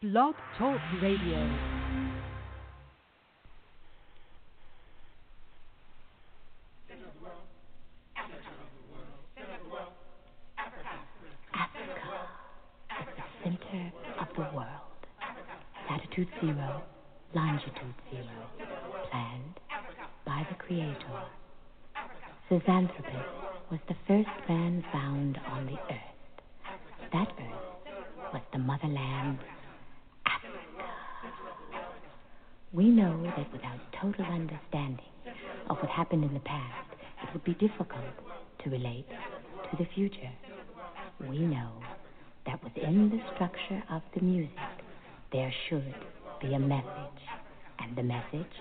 Blog Talk Radio. Africa is the center of the world. Latitude zero, longitude zero, planned by the Creator. Zinjanthropus was the first man found on the earth. That earth was the motherland, Africa. We know that without total understanding of what happened in the past, it would be difficult to relate to the future. We know that within the structure of the music, there should be a message, and the message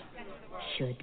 should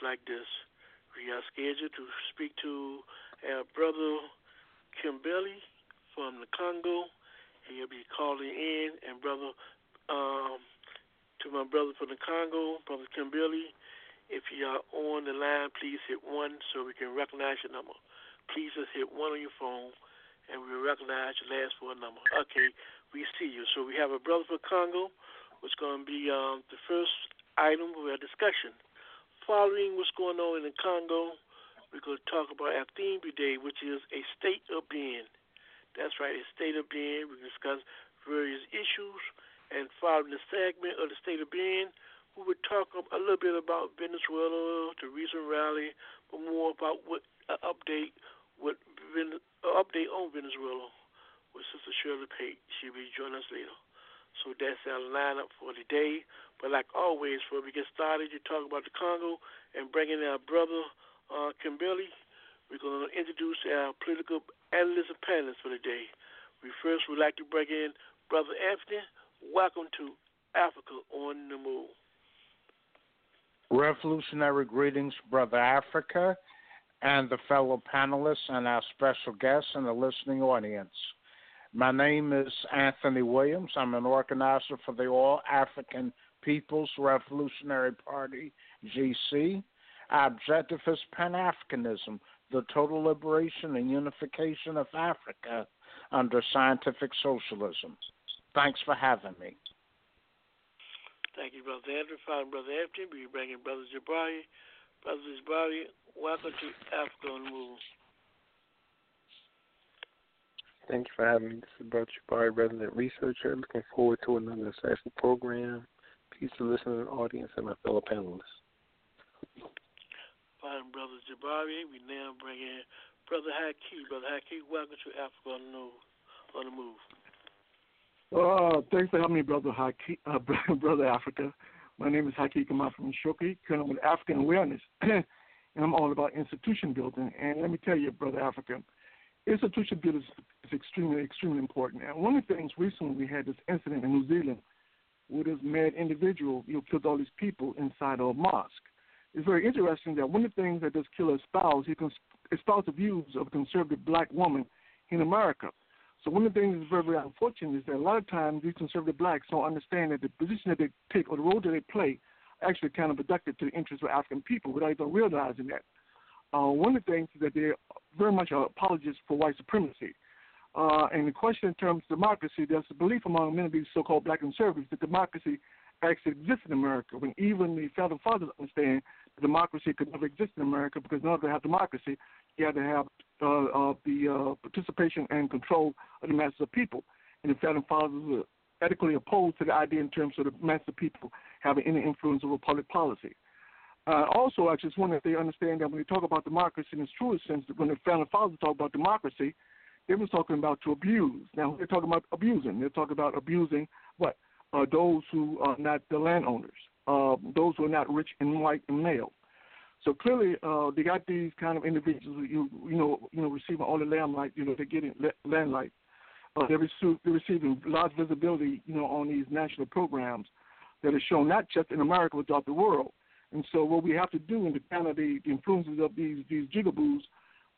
like this. We are scheduled to speak to our brother Kimbelli from the Congo. He'll be calling in, and brother, um, to my brother from the Congo, brother Kimbelli, if you are on the line, please hit one so we can recognize your number. Please just hit one on your phone and we will recognize your last four number. Okay, we see you. So we have a brother from Congo, which is going to be um, the first item of our discussion. Following what's going on in the Congo, we're going to talk about our theme today, which is a state of being. That's right, a state of being. We discuss various issues, and following the segment of the state of being, we will talk a little bit about Venezuela, the recent rally, but more about what uh, update what uh, update on Venezuela with Sister Shirley Pate. She'll be joining us later. So that's our lineup for today. But like always, before we get started, you talk about the Congo and bringing in our brother uh, Kimbelli. We're going to introduce our political analysts and panelists for the day. We first would like to bring in Brother Anthony. Welcome to Africa on the Move. Revolutionary greetings, Brother Africa and the fellow panelists and our special guests and the listening audience. My name is Anthony Williams. I'm an organizer for the All African People's Revolutionary Party, GC. Our objective is Pan Africanism, the total liberation and unification of Africa under scientific socialism. Thanks for having me. Thank you, Brother Andrew. Following Brother Anthony, we bringing Brother Jabari. Brother Jabari, welcome to Africa on the Move. Thank you for having me. This is Brother Jabari, resident researcher. Looking forward to another session program. Peace to listening audience and my fellow panelists. Following Brother Jabari, we now bring in Brother Haki. Brother Haki, welcome to Africa on the Move. On the move. Uh, thanks for having me, brother Haki, uh, brother Africa. My name is Haki Kamal from Shoki, Colonel with African Awareness, and I'm all about institution building. And let me tell you, brother Africa, institution building is, is extremely, extremely important. And one of the things recently we had this incident in New Zealand where this mad individual you know, killed all these people inside of a mosque. It's very interesting that one of the things that this killer espoused, he espoused the views of a conservative black woman in America. So one of the things that's very, very unfortunate is that a lot of times these conservative blacks don't understand that the position that they take or the role that they play actually kind of productive to the interests of African people without even realizing that. Uh, one of the things is that they're very much apologists for white supremacy. Uh, and the question in terms of democracy, there's a belief among many of these so-called black conservatives that democracy actually exists in America, when even the founding fathers understand that democracy could never exist in America because in order to have democracy, you had to have uh, uh, the uh, participation and control of the masses of people. And the founding fathers were ethically opposed to the idea in terms of the masses of people having any influence over public policy. Uh, also, I just want that they understand that when we talk about democracy in its truest sense, when the founding fathers talk about democracy, they were talking about to abuse. Now they're talking about abusing. They're talking about abusing what uh, those who are not the landowners, uh, those who are not rich and white and male. So clearly, uh, they got these kind of individuals, you you know, you know, receiving all the limelight. You know, they're getting landlight. Uh, they're, rece- they're receiving large visibility, you know, on these national programs that are shown not just in America but throughout the world. And so, what we have to do in the kind of the influences of these these jigaboos,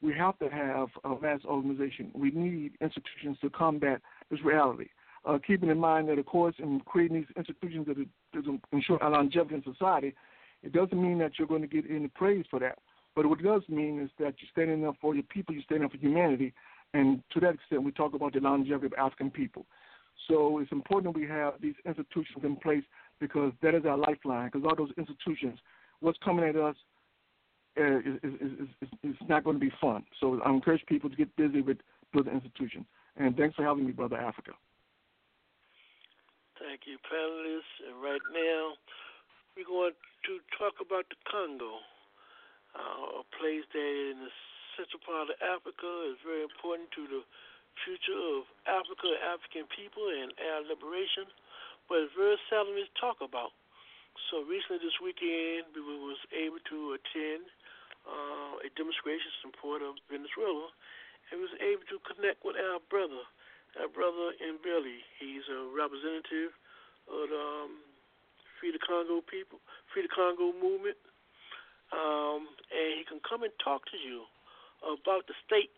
we have to have a mass organization. We need institutions to combat this reality. Uh, keeping in mind that, of course, in creating these institutions that, are, that ensure longevity in society, it doesn't mean that you're going to get any praise for that. But what it does mean is that you're standing up for your people, you're standing up for humanity, and to that extent, we talk about the longevity of African people. So it's important we have these institutions in place because that is our lifeline. Because all those institutions, what's coming at us uh, is, is, is, is, is not going to be fun. So I encourage people to get busy with building institutions. And thanks for having me, Brother Africa. Thank you, panelists. And right now, we're going to talk about the Congo, uh, a place that in the central part of Africa is very important to the future of Africa, African people, and our liberation, but it's very seldom is talked about. So recently this weekend, we was able to attend uh, a demonstration in support of Venezuela, and was able to connect with our brother, our brother in Billy. He's a representative of the um, Free the Congo people, Free the Congo movement, um, and he can come and talk to you about the state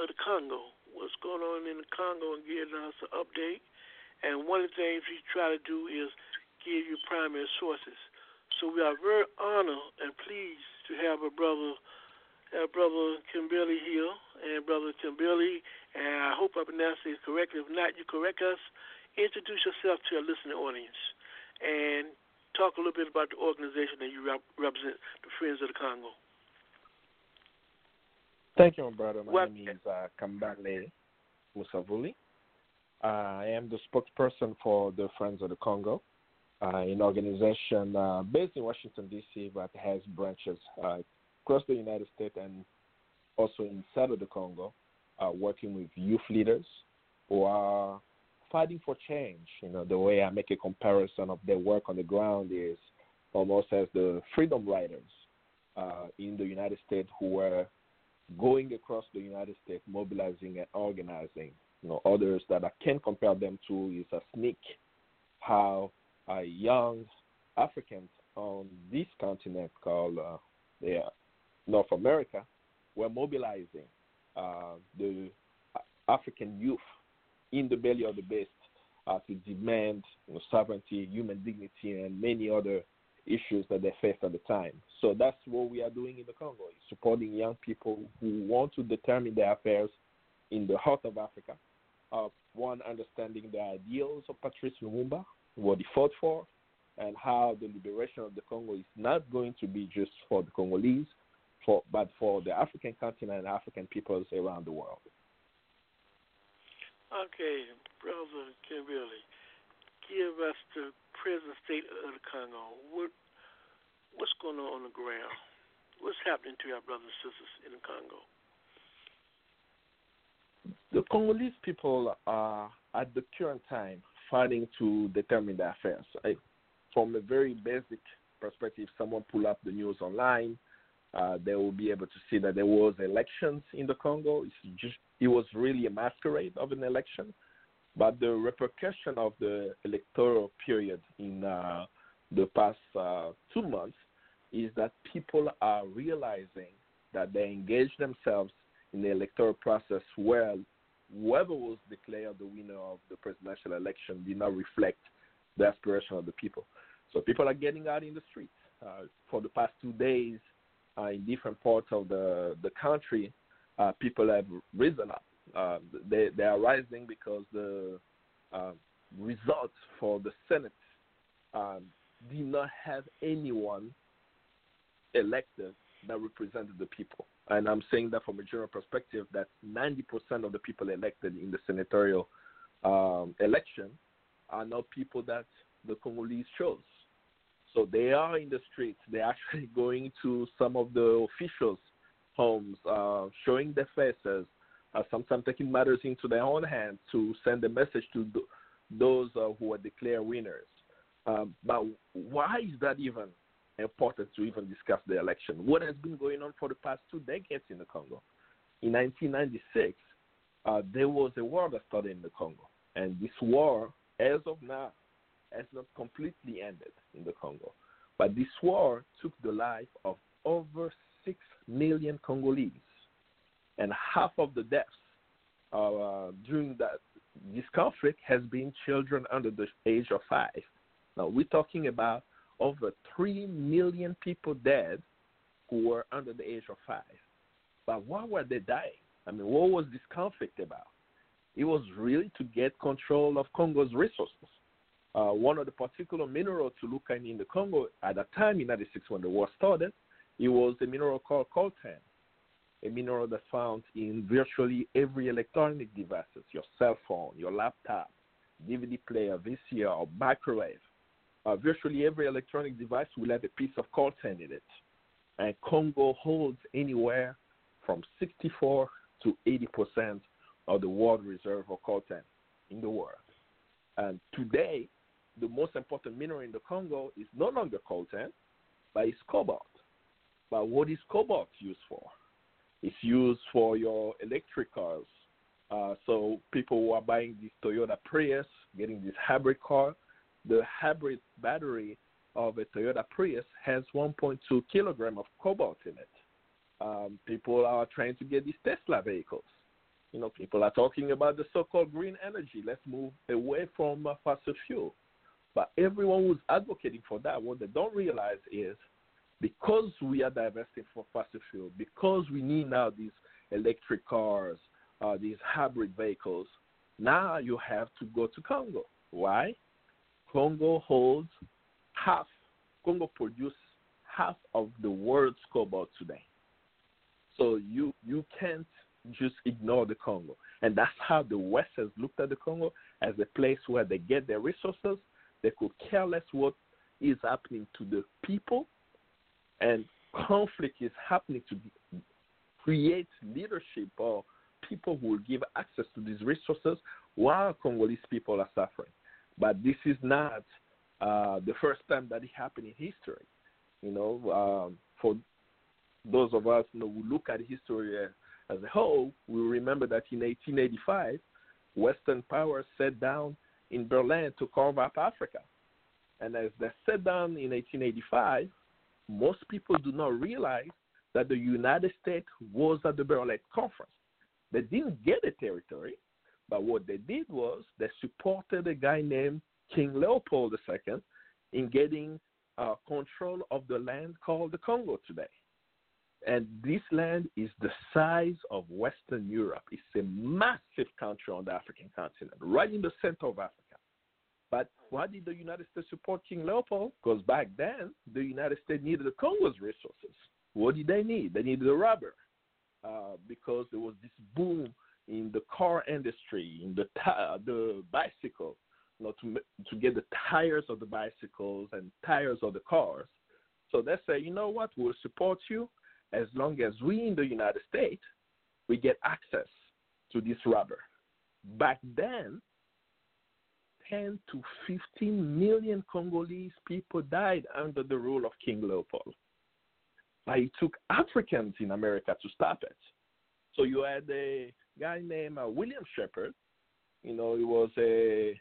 of the Congo, what's going on in the Congo, and give us an update. And one of the things we try to do is give you primary sources. So we are very honored and pleased to have a brother, our brother Kimberly Hill and brother Kimberly, and I hope I pronounced it correctly. If not, you correct us. Introduce yourself to our listening audience and talk a little bit about the organization that you rep- represent, the Friends of the Congo. Thank you, my brother. My name is uh, Kambale Musavuli. Uh, I am the spokesperson for the Friends of the Congo, uh, an organization uh, based in Washington, D.C., but has branches uh, across the United States and also inside of the Congo, uh, working with youth leaders who are fighting for change. You know, the way I make a comparison of their work on the ground is almost as the freedom riders uh, in the United States who were going across the United States, mobilizing and organizing. You know, others that I can compare them to is a SNCC, how uh, young Africans on this continent called uh, North America were mobilizing uh, the African youth in the belly of the beast uh, to demand you know, sovereignty, human dignity, and many other issues that they faced at the time. So that's what we are doing in the Congo, supporting young people who want to determine their affairs in the heart of Africa. Uh, one, understanding the ideals of Patrice Lumumba, what he fought for, and how the liberation of the Congo is not going to be just for the Congolese, for, but for the African continent and African peoples around the world. Okay, Brother Kimberly, give us the present state of the Congo. What what's going on on the ground? What's happening to our brothers and sisters in the Congo? The Congolese people are at the current time fighting to determine their affairs. From a very basic perspective, someone pull up the news online, uh, they will be able to see that there was elections in the Congo. It's just it was really a masquerade of an election, but the repercussion of the electoral period in uh, the past uh, two months is that people are realizing that they engage themselves in the electoral process where whoever was declared the winner of the presidential election did not reflect the aspiration of the people. So people are getting out in the streets. Uh, for the past two days, uh, in different parts of the the country, uh, people have risen up. Uh, they they are rising because the uh, results for the Senate um, did not have anyone elected that represented the people. And I'm saying that from a general perspective, that 90% of the people elected in the senatorial um, election are not people that the Congolese chose. So they are in the streets. They're actually going to some of the officials' homes, uh, showing their faces, uh, sometimes taking matters into their own hands to send a message to th- those uh, who are declared winners. Um, but why is that even important to even discuss the election? What has been going on for the past two decades in the Congo? In 1996, uh, there was a war that started in the Congo, and this war, as of now, has not completely ended in the Congo. But this war took the life of over 6 million Congolese. And half of the deaths uh, during that this conflict has been children under the age of five. Now we're talking about over 3 million people dead who were under the age of five. But why were they dying? I mean, what was this conflict about? It was really to get control of Congo's resources uh, one of the particular minerals to look at in the Congo at that time in 96 when the war started, it was a mineral called coltan, a mineral that's found in virtually every electronic devices, your cell phone, your laptop, DVD player, VCR, microwave. Uh, virtually every electronic device will have a piece of coltan in it. And Congo holds anywhere from 64 to 80 percent of the world reserve of coltan in the world. And today, the most important mineral in the Congo is no longer coltan, but it's cobalt. But what is cobalt used for? It's used for your electric cars. Uh, so people who are buying this Toyota Prius, getting this hybrid car, the hybrid battery of a Toyota Prius has 1.2 kilogram of cobalt in it. Um, people are trying to get these Tesla vehicles. You know, people are talking about the so-called green energy. Let's move away from uh, fossil fuel. But everyone who's advocating for that, what they don't realize is because we are divesting from fossil fuel, because we need now these electric cars, uh, these hybrid vehicles, now you have to go to Congo. Why? Congo holds half, Congo produces half of the world's cobalt today. So you you can't just ignore the Congo. And that's how the West has looked at the Congo as a place where they get their resources they could care less what is happening to the people, and conflict is happening to create leadership or people who will give access to these resources while Congolese people are suffering. But this is not uh, the first time that it happened in history. You know, um, for those of us you know, who look at history as a whole, we remember that in 1885, Western powers sat down in Berlin to carve up Africa. And as they sat down in 1885, most people do not realize that the United States was at the Berlin Conference. They didn't get a territory, but what they did was they supported a guy named King Leopold II in getting uh, control of the land called the Congo today. And this land is the size of Western Europe. It's a massive country on the African continent, right in the center of Africa. But why did the United States support King Leopold? Because back then, the United States needed the Congo's resources. What did they need? They needed the rubber uh, because there was this boom in the car industry, in the t- uh, the bicycle, you know, to to get the tires of the bicycles and tires of the cars. So they say, you know what, we'll support you as long as we in the United States we get access to this rubber. Back then, 10 to 15 million Congolese people died under the rule of King Leopold. But it took Africans in America to stop it. So you had a guy named uh, William Sheppard. You know, he was a,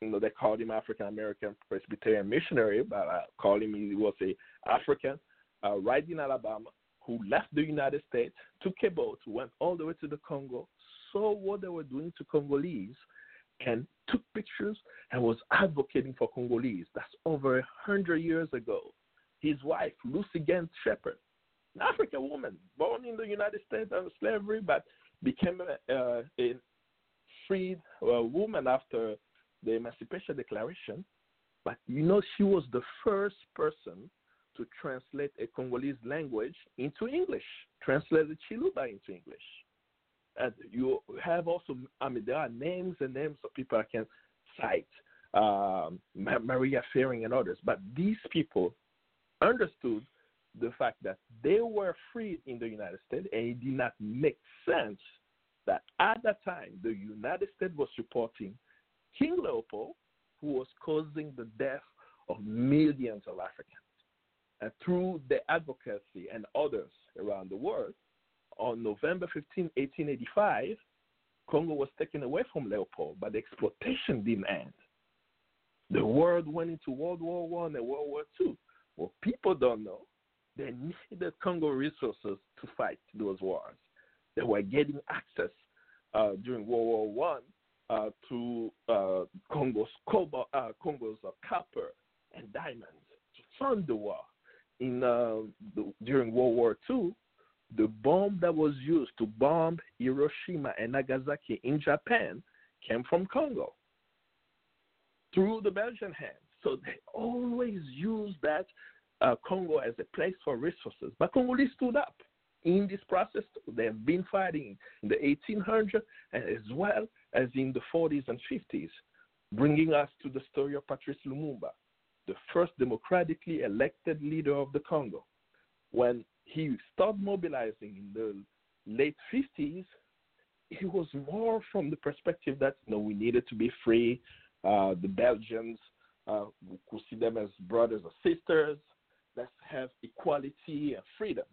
you know, they called him African American Presbyterian missionary, but I call him he was a African, uh, right in Alabama, who left the United States, took a boat, went all the way to the Congo, saw what they were doing to Congolese, and took pictures and was advocating for Congolese. That's over a hundred years ago. His wife, Lucy Gantt Sheppard, an African woman born in the United States under slavery, but became a, a freed woman after the Emancipation Declaration. But you know, she was the first person to translate a Congolese language into English, translate the Chiluba into English. And you have also, I mean, there are names and names of people I can cite, um, Maria Fearing and others, but these people understood the fact that they were free in the United States, and it did not make sense that at that time the United States was supporting King Leopold, who was causing the death of millions of Africans. And through the advocacy and others around the world, on November 15, 1885, Congo was taken away from Leopold, but the exploitation didn't end. The world went into World War One and World War Two. What people don't know, they needed Congo resources to fight those wars. They were getting access uh, during World War One uh, to uh, Congo's cobalt, uh, Congo's uh, copper and diamonds to fund the war. In uh, the, during World War Two, the bomb that was used to bomb Hiroshima and Nagasaki in Japan came from Congo through the Belgian hands. So they always use that uh, Congo as a place for resources. But Congolese stood up in this process. They have been fighting in the 1800s as well as in the 40s and 50s, bringing us to the story of Patrice Lumumba, the first democratically elected leader of the Congo. When he started mobilizing in the late 50s, he was more from the perspective that you know we needed to be free. Uh, the Belgians uh, could see them as brothers or sisters. Let's have equality and freedom.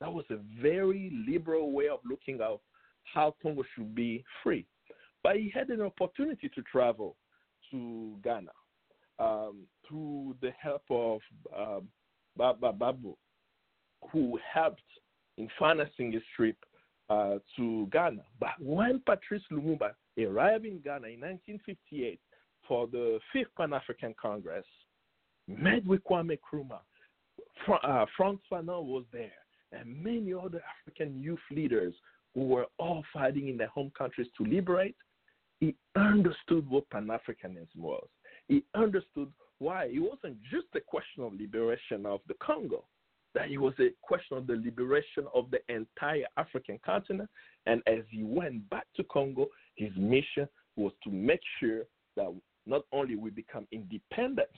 That was a very liberal way of looking at how Congo should be free. But he had an opportunity to travel to Ghana um, through the help of uh, Baba Babu, who helped in financing his trip uh, to Ghana. But when Patrice Lumumba arrived in Ghana in 1958 for the Fifth Pan African Congress, met with Kwame Nkrumah, uh, Frantz Fanon was there, and many other African youth leaders who were all fighting in their home countries to liberate. He understood what Pan Africanism was. He understood why it wasn't just a question of liberation of the Congo, that it was a question of the liberation of the entire African continent. And as he went back to Congo, his mission was to make sure that not only we become independent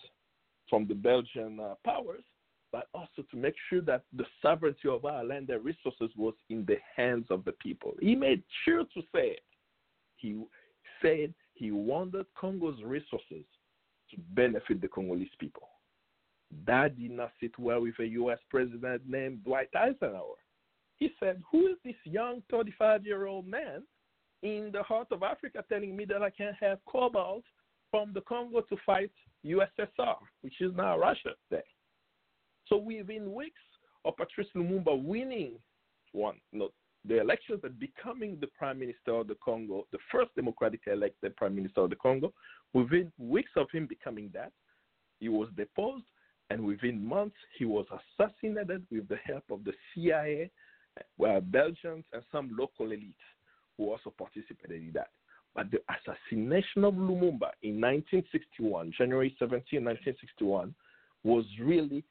from the Belgian uh, powers, but also to make sure that the sovereignty of our land and resources was in the hands of the people. He made sure to say it. He said he wanted Congo's resources to benefit the Congolese people. That did not sit well with a U.S. president named Dwight Eisenhower. He said, Who is this young 35 year old man in the heart of Africa telling me that I can't have cobalt from the Congo to fight USSR, which is now Russia today? So within weeks of Patrice Lumumba winning one, no, the elections and becoming the prime minister of the Congo, the first democratically elected prime minister of the Congo, within weeks of him becoming that, he was deposed And within months, he was assassinated with the help of the CIA, uh, Belgians, and some local elites who also participated in that. But the assassination of Lumumba in 1961, January 17, 1961, was really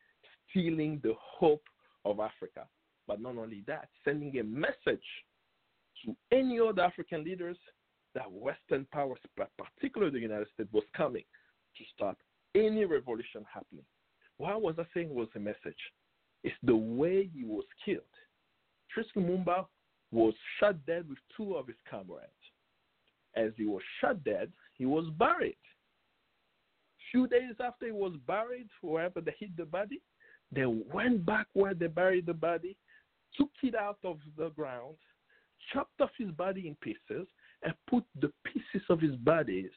stealing the hope of Africa. But not only that, sending a message to any other African leaders that Western powers, particularly the United States, was coming to stop any revolution happening. What was I saying was a message? It's the way he was killed. Patrice Lumumba was shot dead with two of his comrades. As he was shot dead, he was buried. Few days after he was buried, wherever they hid the body, they went back where they buried the body, took it out of the ground, chopped off his body in pieces, and put the pieces of his bodies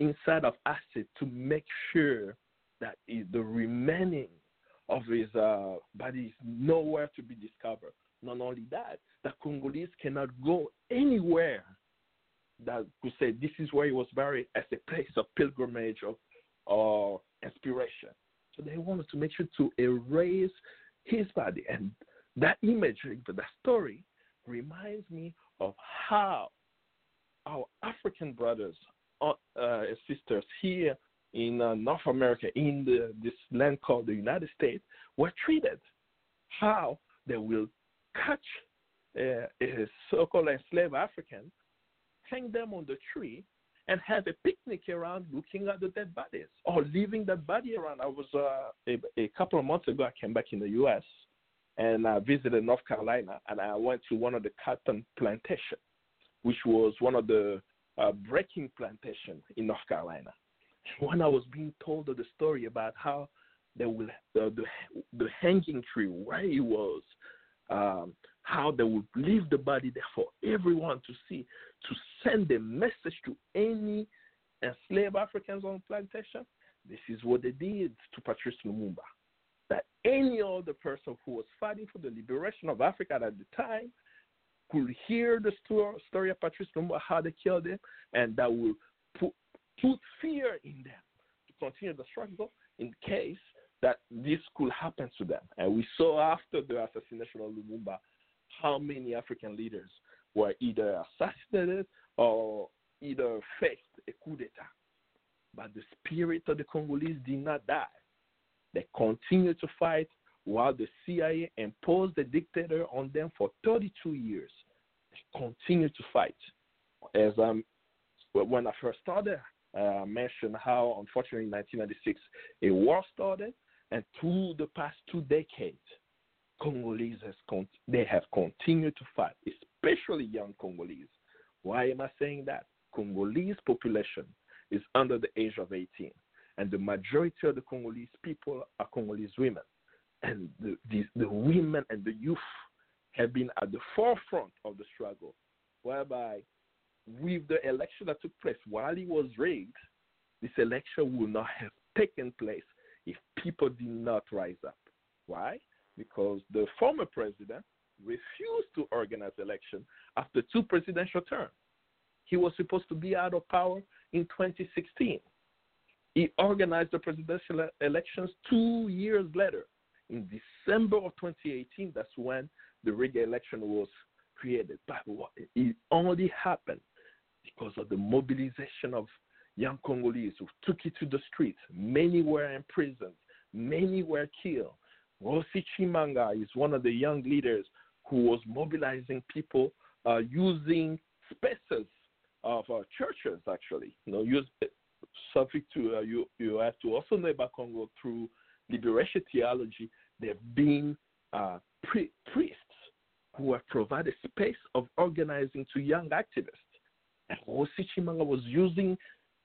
inside of acid to make sure that the remaining of his uh, body is nowhere to be discovered. Not only that, the Congolese cannot go anywhere that could say this is where he was buried as a place of pilgrimage or, or inspiration. So they wanted to make sure to erase his body. And that imagery, that story, reminds me of how our African brothers uh, uh, sisters here in uh, North America, in the, this land called the United States, were treated. How they will catch uh, a so-called enslaved African, hang them on the tree, and have a picnic around looking at the dead bodies or leaving the body around. I was uh, a, a, couple of months ago. I came back in the U.S. and I visited North Carolina, and I went to one of the cotton plantation, which was one of the uh, breaking plantation in North Carolina. When I was being told the story about how they will the the, the hanging tree where it was, um, how they would leave the body there for everyone to see, to send a message to any enslaved Africans on plantation. This is what they did to Patrice Lumumba. That any other person who was fighting for the liberation of Africa at the time could hear the story of Patrice Lumumba, how they killed him, and that will put, put fear in them to continue the struggle in case that this could happen to them. And we saw after the assassination of Lumumba how many African leaders were either assassinated or either faced a coup d'etat. But the spirit of the Congolese did not die. They continued to fight while the CIA imposed the dictator on them for 32 years. They continued to fight. As um, when I first started, uh, I mentioned how, unfortunately, in 1996, a war started, and through the past two decades, Congolese has con- they have continued to fight, especially young Congolese. Why am I saying that? Congolese population is under the age of 18, and the majority of the Congolese people are Congolese women, and the, the, the women and the youth have been at the forefront of the struggle, whereby with the election that took place while it was rigged, this election would not have taken place if people did not rise up. Why? Because the former president refused to organize election after two presidential terms. He was supposed to be out of power in 2016. He organized the presidential elections two years later. In December of 2018, that's when the rigged election was created. But it only happened because of the mobilization of young Congolese who took it to the streets. Many were imprisoned, many were killed. Rossy Tshimanga is one of the young leaders who was mobilizing people uh, using spaces of uh, churches, actually. You know, use, subject to uh, you, you have to also know about Congo through liberation theology. There have been uh, priests who have provided space of organizing to young activists. And Rossy Tshimanga was using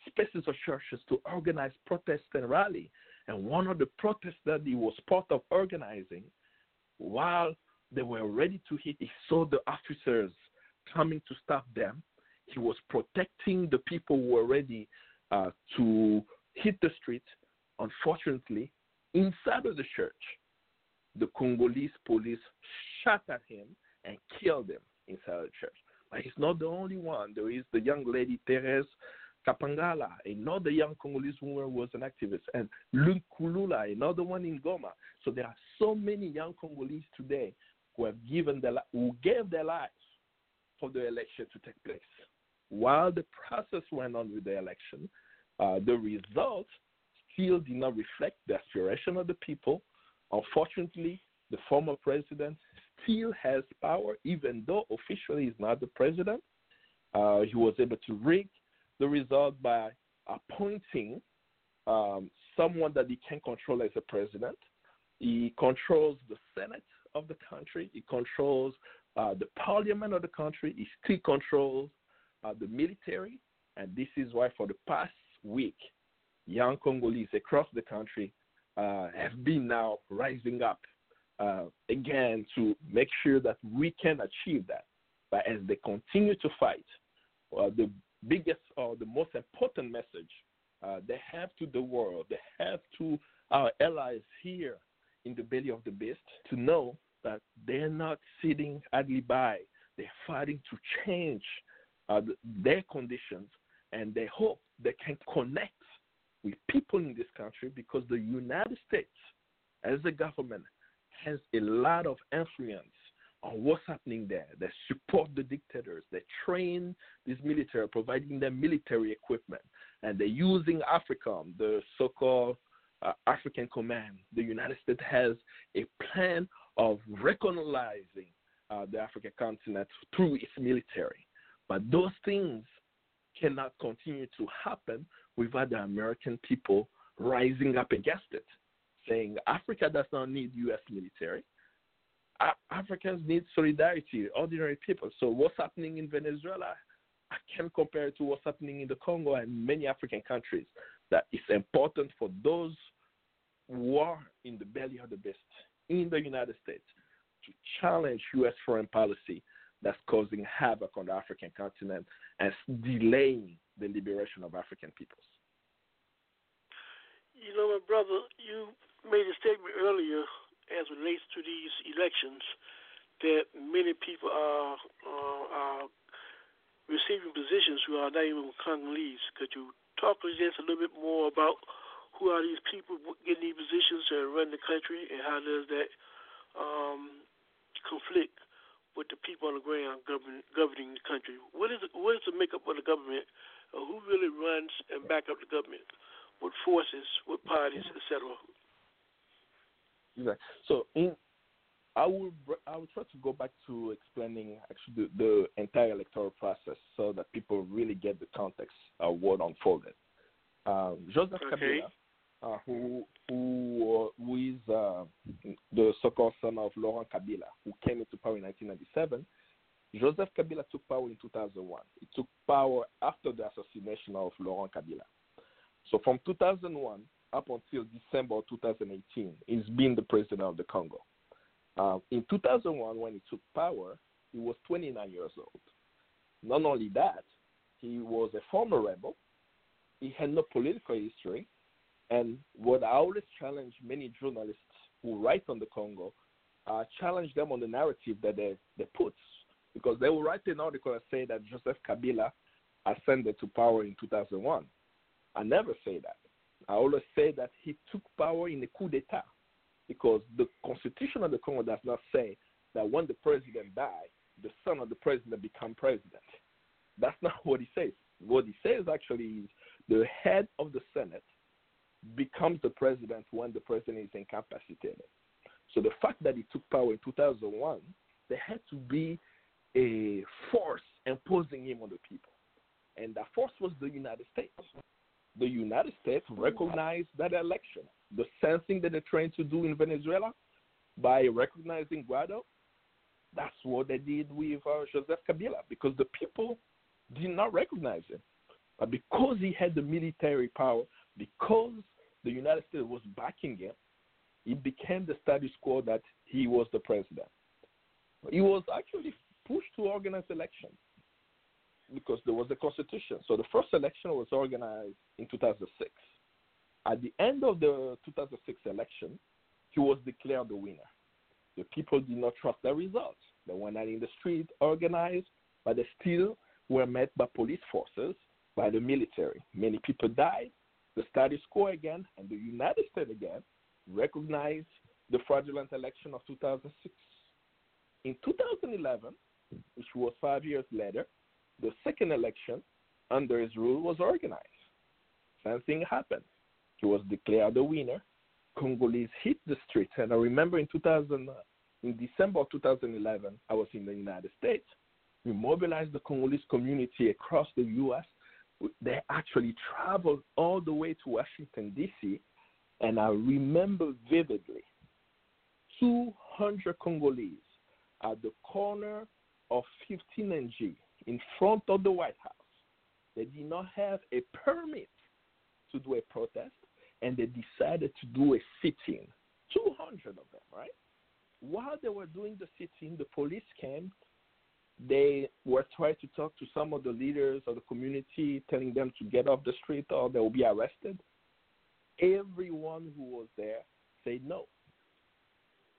spaces of churches to organize protests and rally. And one of the protests that he was part of organizing, while they were ready to hit, he saw the officers coming to stop them. He was protecting the people who were ready uh, to hit the street. Unfortunately, inside of the church, the Congolese police shot at him and killed him inside the church. But he's not the only one. There is the young lady Therese Kapangala, another young Congolese woman was an activist, and Luc Nkulula, another one in Goma. So there are so many young Congolese today who have given their who gave their lives for the election to take place. While the process went on with the election, uh, the results still did not reflect the aspiration of the people. Unfortunately, the former president still has power, even though officially he's not the president. Uh, he was able to rig the result by appointing um, someone that he can control as a president. He controls the Senate of the country. He controls uh, the parliament of the country. He still controls uh, the military. And this is why, for the past week, young Congolese across the country uh, have been now rising up uh, again to make sure that we can achieve that. But as they continue to fight, uh, the biggest or the most important message uh, they have to the world, they have to our allies here in the belly of the beast to know that they're not sitting idly by. They're fighting to change uh, their conditions, and they hope they can connect with people in this country because the United States, as a government, has a lot of influence on what's happening there. They support the dictators. They train this military, providing them military equipment, and they're using AFRICOM, the so-called uh, African Command. The United States has a plan of recognizing uh, the African continent through its military. But those things cannot continue to happen without the American people rising up against it, saying Africa does not need U.S. military. Africans need solidarity, ordinary people. So what's happening in Venezuela, I can compare it to what's happening in the Congo and many African countries. That it's important for those who are in the belly of the beast in the United States to challenge U.S. foreign policy that's causing havoc on the African continent and delaying the liberation of African peoples. You know, my brother, you made a statement earlier as relates to these elections that many people are, uh, are receiving positions who are not even Congolese. Could you talk to us a little bit more about who are these people getting these positions to run the country, and how does that um, conflict with the people on the ground governing, governing the country? What is what is the makeup of the government? Who really runs and back up the government? What forces? What parties, etc. Exactly. So in I will I will try to go back to explaining actually the, the, entire electoral process so that people really get the context of what unfolded. Um, Joseph okay. Kabila, uh, who who who is uh, the so-called son of Laurent Kabila, who came into power in 1997. Joseph Kabila took power in 2001. He took power after the assassination of Laurent Kabila. So from 2001 up until December 2018, he's been the president of the Congo. Uh, in 2001, when he took power, he was 29 years old. Not only that, he was a former rebel. He had no political history. And what I always challenge many journalists who write on the Congo, uh, challenge them on the narrative that they, they put. Because they will write an article and say that Joseph Kabila ascended to power in 2001. I never say that. I always say that he took power in a coup d'etat because the constitution of the Congo does not say that when the president dies, the son of the president become president. That's not what he says. What he says actually is the head of the Senate becomes the president when the president is incapacitated. So the fact that he took power in 2001, there had to be a force imposing him on the people. And that force was the United States the United States recognized that election. The same thing that they're trying to do in Venezuela by recognizing Guaido, that's what they did with uh, Joseph Kabila because the people did not recognize him. But because he had the military power, because the United States was backing him, it became the status quo that he was the president. He was actually pushed to organize elections because there was a constitution. So the first election was organized in 2006. At the end of the 2006 election, he was declared the winner. The people did not trust the results. They went out in the street, organized, but they still were met by police forces by the military. Many people died. The status quo again, and the United States again recognized the fraudulent election of 2006. In 2011, which was five years later, the second election under his rule was organized. Same thing happened. He was declared the winner. Congolese hit the streets, and I remember in 2000, in December of 2011, I was in the United States. We mobilized the Congolese community across the U.S. They actually traveled all the way to Washington D.C. And I remember vividly 200 Congolese at the corner of 15 and G in front of the White House. They did not have a permit to do a protest, and they decided to do a sit-in. 200 of them, right? While they were doing the sit-in, the police came. They were trying to talk to some of the leaders of the community, telling them to get off the street or they will be arrested. Everyone who was there said no.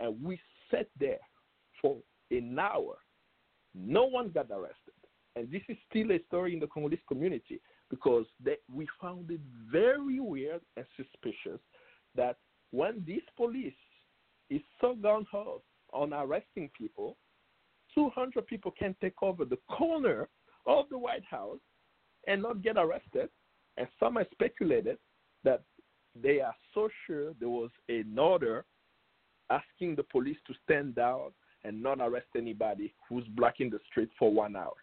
And we sat there for an hour. No one got arrested. And this is still a story in the Congolese community because they, we found it very weird and suspicious that when this police is so gun ho on arresting people, 200 people can take over the corner of the White House and not get arrested. And some have speculated that they are so sure there was an order asking the police to stand down and not arrest anybody who's blocking the street for one hour.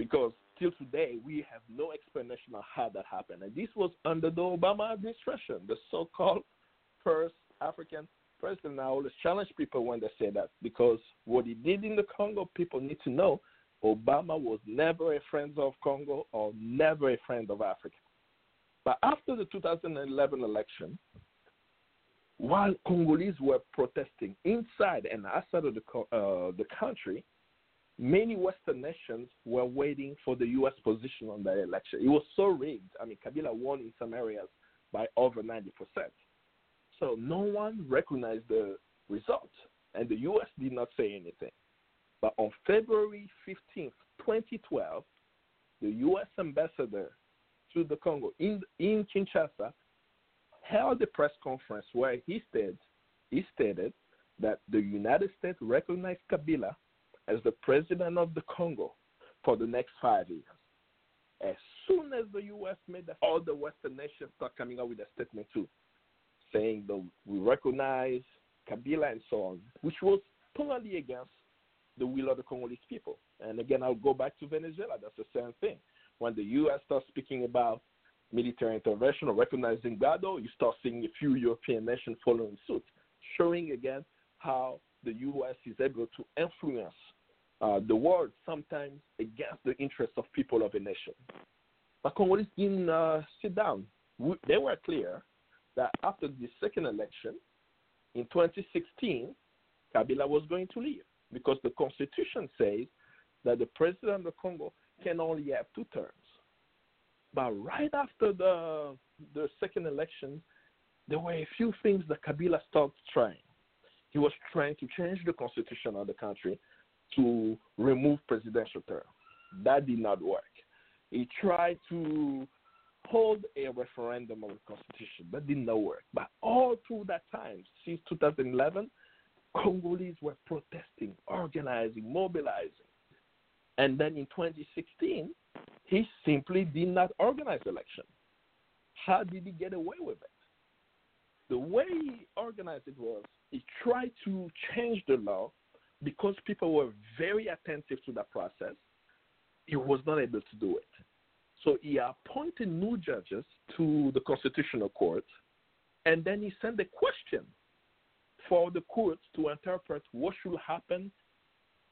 Because till today, we have no explanation of how that happened. And this was under the Obama administration, the so called first African president. I always challenge people when they say that because what he did in the Congo, people need to know Obama was never a friend of Congo or never a friend of Africa. But after the 2011 election, while Congolese were protesting inside and outside of the, uh, the country, many Western nations were waiting for the U.S. position on that election. It was so rigged. I mean, Kabila won in some areas by over 90%. So no one recognized the result, and the U.S. did not say anything. But on February 15th, 2012, the U.S. ambassador to the Congo in, in Kinshasa held a press conference where he said he stated that the United States recognized Kabila as the president of the Congo for the next five years. As soon as the U.S. made that, all the Western nations start coming out with a statement too, saying that we recognize Kabila and so on, which was totally against the will of the Congolese people. And again, I'll go back to Venezuela. That's the same thing. When the U.S. starts speaking about military intervention or recognizing Guaidó, you start seeing a few European nations following suit, showing again how the U.S. is able to influence uh, the world sometimes against the interests of people of a nation. But Congolese didn't uh, sit down. We, they were clear that after the second election in 2016, Kabila was going to leave because the constitution says that the president of Congo can only have two terms. But right after the the second election, there were a few things that Kabila started trying. He was trying to change the constitution of the country to remove presidential term. That did not work. He tried to hold a referendum on the constitution. That did not work. But all through that time, since 2011, Congolese were protesting, organizing, mobilizing. And then in 2016, he simply did not organize election. How did he get away with it? The way he organized it was he tried to change the law because people were very attentive to the process. He was not able to do it. So he appointed new judges to the Constitutional Court, and then he sent a question for the courts to interpret what should happen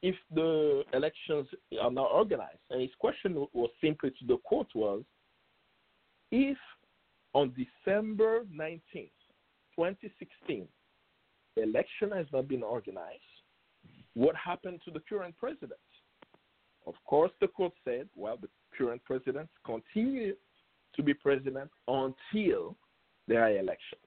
if the elections are not organized. And his question was simply to the court was, if on December 19th, 2016, the election has not been organized, what happened to the current president? Of course, the court said, well, the current president continues to be president until there are elections.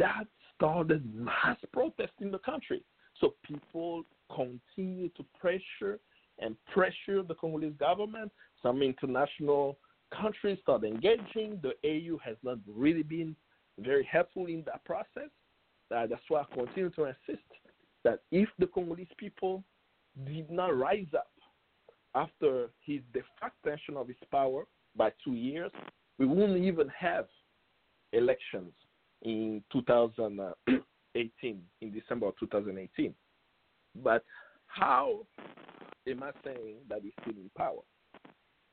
That started mass protest in the country. So people continue to pressure and pressure the Congolese government Some international countries start engaging. The AU has not really been very helpful in that process. Uh, that's why I continue to insist that if the Congolese people did not rise up after his de facto of his power by two years, we wouldn't even have elections in 2018, in December of 2018. But how am I saying that he's still in power?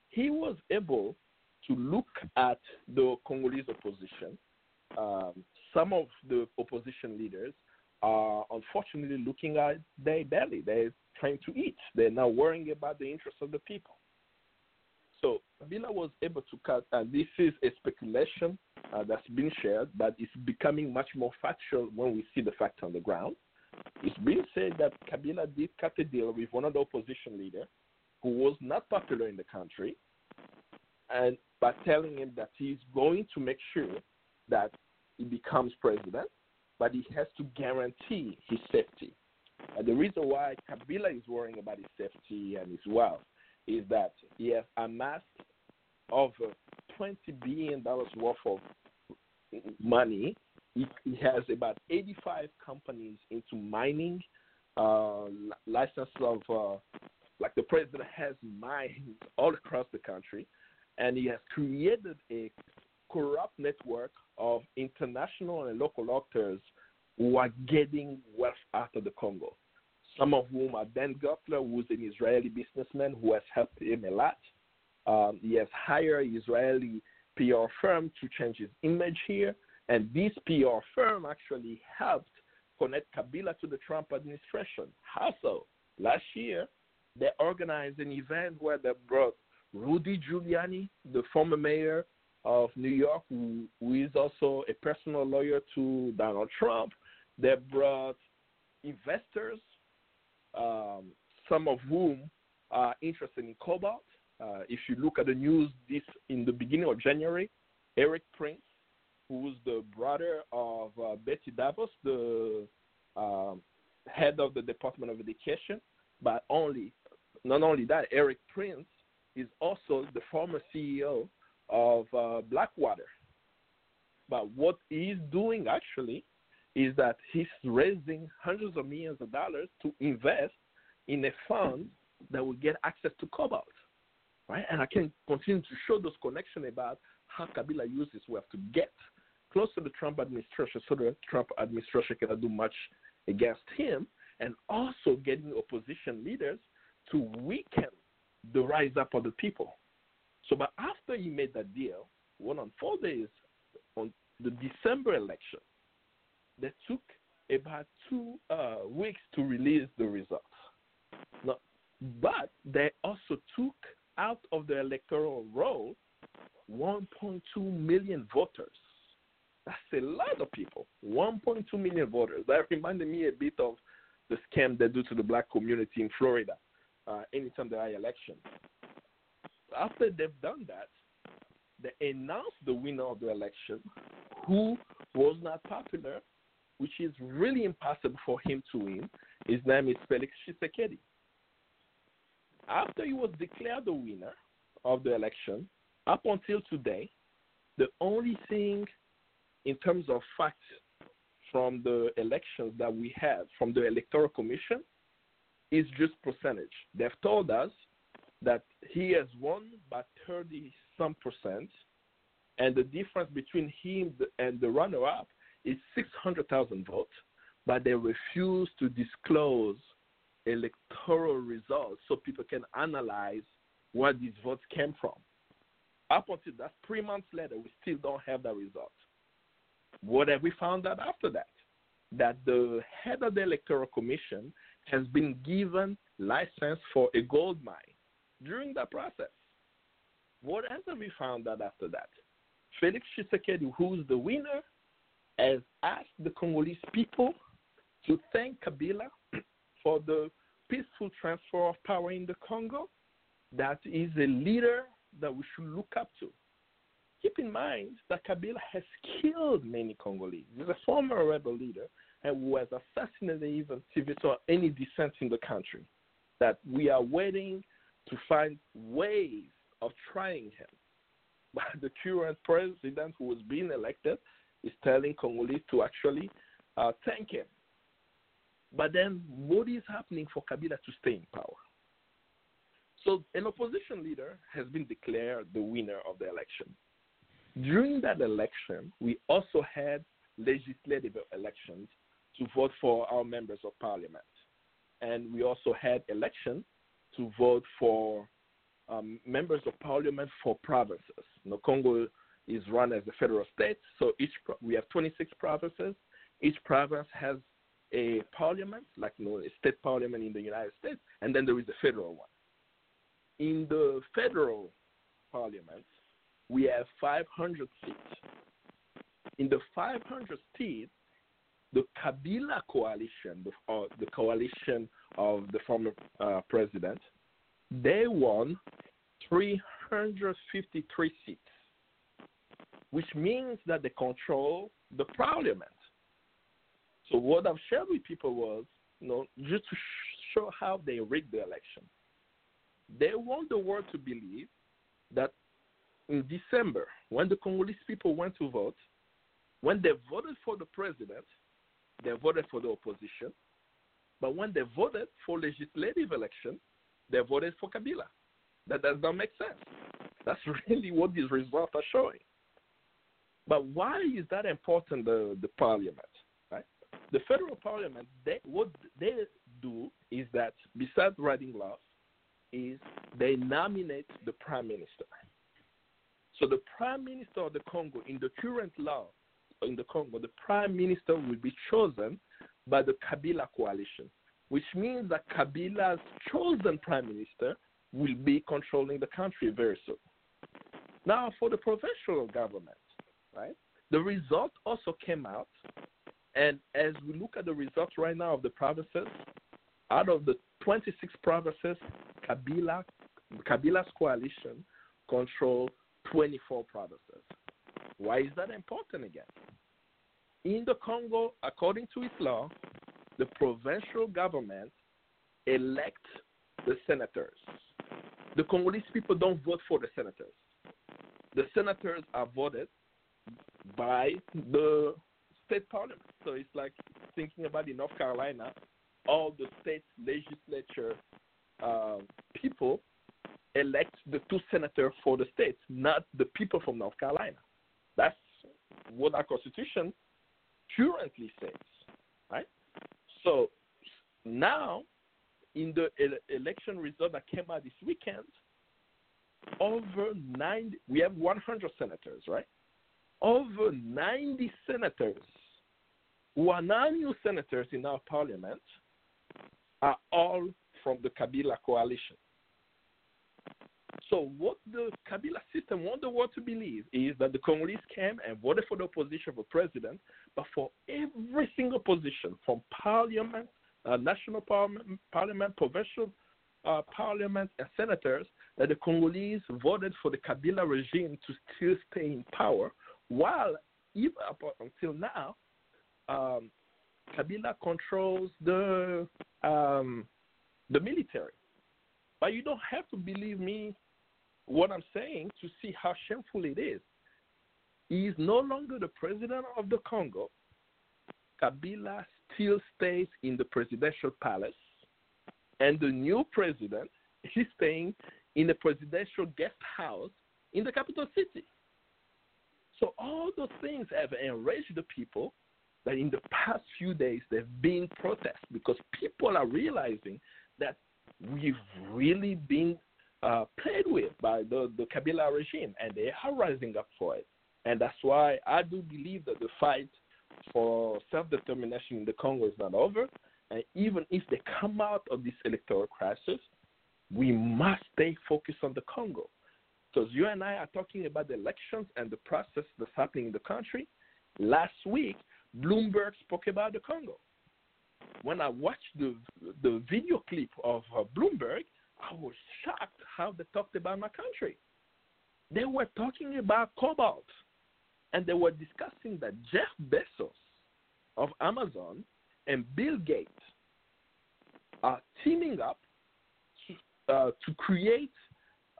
He was able to look at the Congolese opposition. Um, some of the opposition leaders are unfortunately looking at their belly. They're trying to eat. They're not worrying about the interests of the people. So Kabila was able to cut, and this is a speculation uh, that's been shared, but it's becoming much more factual when we see the facts on the ground. It's been said that Kabila did cut a deal with one of the opposition leaders who was not popular in the country, and by telling him that he's going to make sure that he becomes president, but he has to guarantee his safety. And the reason why Kabila is worrying about his safety and his wealth is that he has amassed over $20 billion worth of money. He, he has about 85 companies into mining, uh, license of, uh, like the president has mines all across the country, and he has created a corrupt network of international and local actors who are getting wealth out of the Congo. Some of whom are Dan Gertler, who's an Israeli businessman who has helped him a lot. Um, he has hired Israeli PR firm to change his image here, and this PR firm actually helped connect Kabila to the Trump administration. How so? Last year, they organized an event where they brought Rudy Giuliani, the former mayor of New York, who, who is also a personal lawyer to Donald Trump. that brought investors, um, some of whom are interested in cobalt. Uh, if you look at the news this in the beginning of January, Erik Prince, who's the brother of uh, Betsy DeVos, the um, head of the Department of Education, but only not only that, Erik Prince is also the former CEO of uh, Blackwater. But what he's doing actually is that he's raising hundreds of millions of dollars to invest in a fund that will get access to cobalt. Right? And I can continue to show those connections about how Kabila uses wealth to get close to the Trump administration so the Trump administration cannot do much against him, and also getting opposition leaders to weaken the rise up of the people. So, but after he made that deal, one on four days on the December election, they took about two uh, weeks to release the results. Now, but they also took out of the electoral roll 1.2 million voters. That's a lot of people. 1.2 million voters. That reminded me a bit of the scam they do to the black community in Florida uh, anytime there are elections. After they've done that, they announce the winner of the election, who was not popular, which is really impossible for him to win. His name is Felix Tshisekedi. After he was declared the winner of the election, up until today, the only thing in terms of facts from the elections that we have from the Electoral Commission is just percentage. They've told us that he has won by 30 some percent, and the difference between him and the runner up is 600,000 votes, but they refuse to disclose electoral results so people can analyze where these votes came from. Up until that, three months later, we still don't have the result. What have we found out after that? That the head of the Electoral Commission has been given license for a gold mine during that process. What else have we found out after that? Felix Tshisekedi, who's the winner, has asked the Congolese people to thank Kabila for the peaceful transfer of power in the Congo. That is a leader that we should look up to. Keep in mind that Kabila has killed many Congolese. He's a former rebel leader and who has assassinated even civilians or any dissent in the country. That we are waiting to find ways of trying him. But the current president who was being elected is telling Congolese to actually uh, thank him. But then what is happening for Kabila to stay in power? So an opposition leader has been declared the winner of the election. During that election, we also had legislative elections to vote for our members of parliament. And we also had elections to vote for um, members of parliament for provinces. Know, Congo is run as a federal state, so each we have 26 provinces. Each province has a parliament, like you know, a state parliament in the United States, and then there is a federal one. In the federal parliament, we have 500 seats. In the 500 seats, the Kabila coalition, the, uh, the coalition of the former uh, president, they won 353 seats, which means that they control the parliament. So what I've shared with people was, you know, just to show how they rigged the election. They want the world to believe that in December, when the Congolese people went to vote, when they voted for the president, they voted for the opposition. But when they voted for legislative election, they voted for Kabila. That does not make sense. That's really what these results are showing. But why is that important, the, the parliament? Right? The federal parliament, they, what they do is that besides writing laws, is they nominate the prime minister. So the prime minister of the Congo, in the current law in the Congo, the prime minister will be chosen by the Kabila coalition, which means that Kabila's chosen prime minister will be controlling the country very soon. Now, for the provincial government, right, the result also came out. And as we look at the results right now of the provinces, out of the 26 provinces, Kabila, Kabila's coalition control 24 provinces. Why is that important again? In the Congo, according to its law, the provincial government elect the senators. The Congolese people don't vote for the senators. The senators are voted by the state parliament. So it's like thinking about in North Carolina, all the state legislature uh, people elect the two senators for the state, not the people from North Carolina. That's what our constitution currently says, right? So now, in the ele- election result that came out this weekend, over 90, we have 100 senators, right? Over 90 senators who are now new senators in our parliament are all from the Kabila coalition. So what the Kabila system want the world to believe is that the Congolese came and voted for the opposition for president, but for every single position, from parliament, uh, national parliament, parliament provincial uh, parliament, and senators, that the Congolese voted for the Kabila regime to still stay in power, while even up until now, um, Kabila controls the um, the military. But you don't have to believe me what I'm saying to see how shameful it is. He is no longer the president of the Congo. Kabila still stays in the presidential palace, and the new president is staying in the presidential guest house in the capital city. So all those things have enraged the people that in the past few days there've been protests because people are realizing that we've really been uh, played with by the, the Kabila regime, and they are rising up for it. And that's why I do believe that the fight for self determination in the Congo is not over. And even if they come out of this electoral crisis, we must stay focused on the Congo. Because you and I are talking about the elections and the process that's happening in the country. Last week, Bloomberg spoke about the Congo. When I watched the, the video clip of uh, Bloomberg, I was shocked how they talked about my country. They were talking about cobalt, and they were discussing that Jeff Bezos of Amazon and Bill Gates are teaming up to, uh, to create,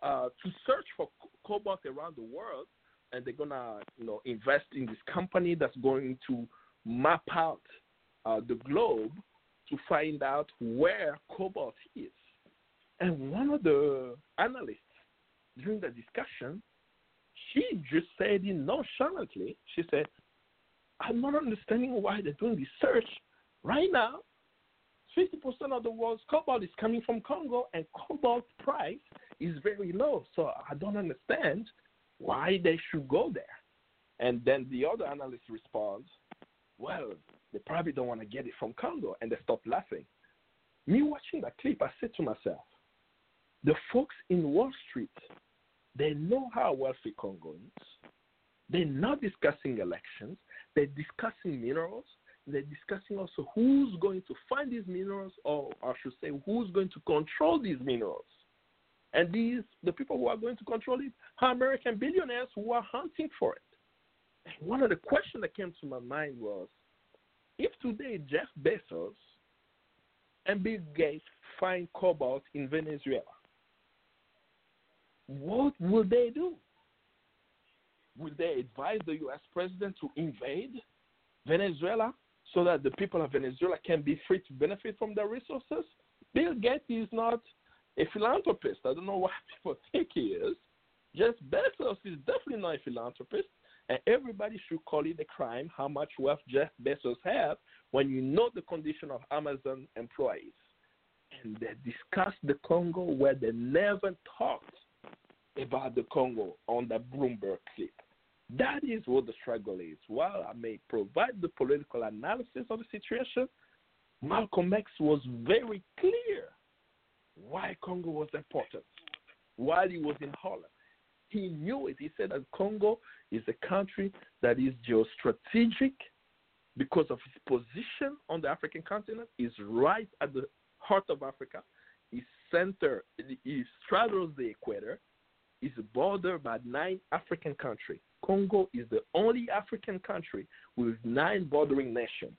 uh, to search for cobalt around the world, and they're gonna, you know, invest in this company that's going to map out uh, the globe to find out where cobalt is. And one of the analysts during the discussion, she just said it nonchalantly. She said, "I'm not understanding why they're doing this search right now 50% of the world's cobalt is coming from Congo, and cobalt price is very low. So I don't understand why they should go there. And then the other analyst responds, well, they probably don't want to get it from Congo, and they stop laughing. Me watching that clip, I said to myself, the folks in Wall Street, they know how wealthy Congo is. They're not discussing elections. They're discussing minerals they're discussing also who's going to find these minerals, or I should say, who's going to control these minerals. And these, the people who are going to control it, are American billionaires who are hunting for it. And one of the questions that came to my mind was, if today Jeff Bezos and Bill Gates find cobalt in Venezuela, what would they do? Would they advise the U.S. president to invade Venezuela so that the people of Venezuela can be free to benefit from their resources. Bill Gates is not a philanthropist. I don't know why people think he is. Jeff Bezos is definitely not a philanthropist, and everybody should call it a crime how much wealth Jeff Bezos has when you know the condition of Amazon employees. And they discussed the Congo where they never talked about the Congo on the Bloomberg clip. That is what the struggle is. While I may provide the political analysis of the situation, Malcolm X was very clear why Congo was important while he was in Holland. He knew it. He said that Congo is a country that is geostrategic because of its position on the African continent, is right at the heart of Africa. His center, it straddles the equator, is bordered by nine African countries. Congo is the only African country with nine bordering nations.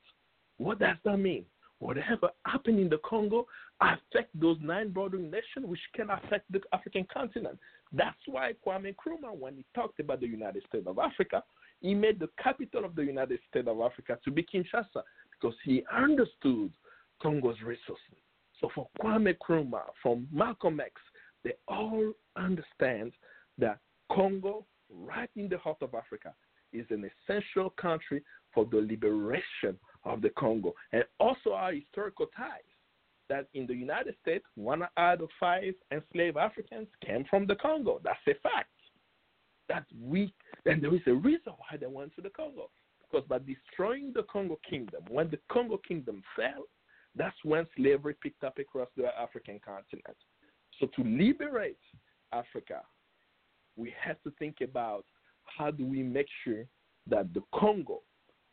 What does that mean? Whatever happened in the Congo affect those nine bordering nations, which can affect the African continent. That's why Kwame Nkrumah, when he talked about the United States of Africa, he made the capital of the United States of Africa to be Kinshasa because he understood Congo's resources. So for Kwame Nkrumah, from Malcolm X, they all understand that Congo right in the heart of Africa, is an essential country for the liberation of the Congo and also our historical ties. That in the United States, one out of five enslaved Africans came from the Congo. That's a fact. That we and there is a reason why they went to the Congo. Because by destroying the Congo kingdom, when the Congo kingdom fell, that's when slavery picked up across the African continent. So to liberate Africa we have to think about how do we make sure that the Congo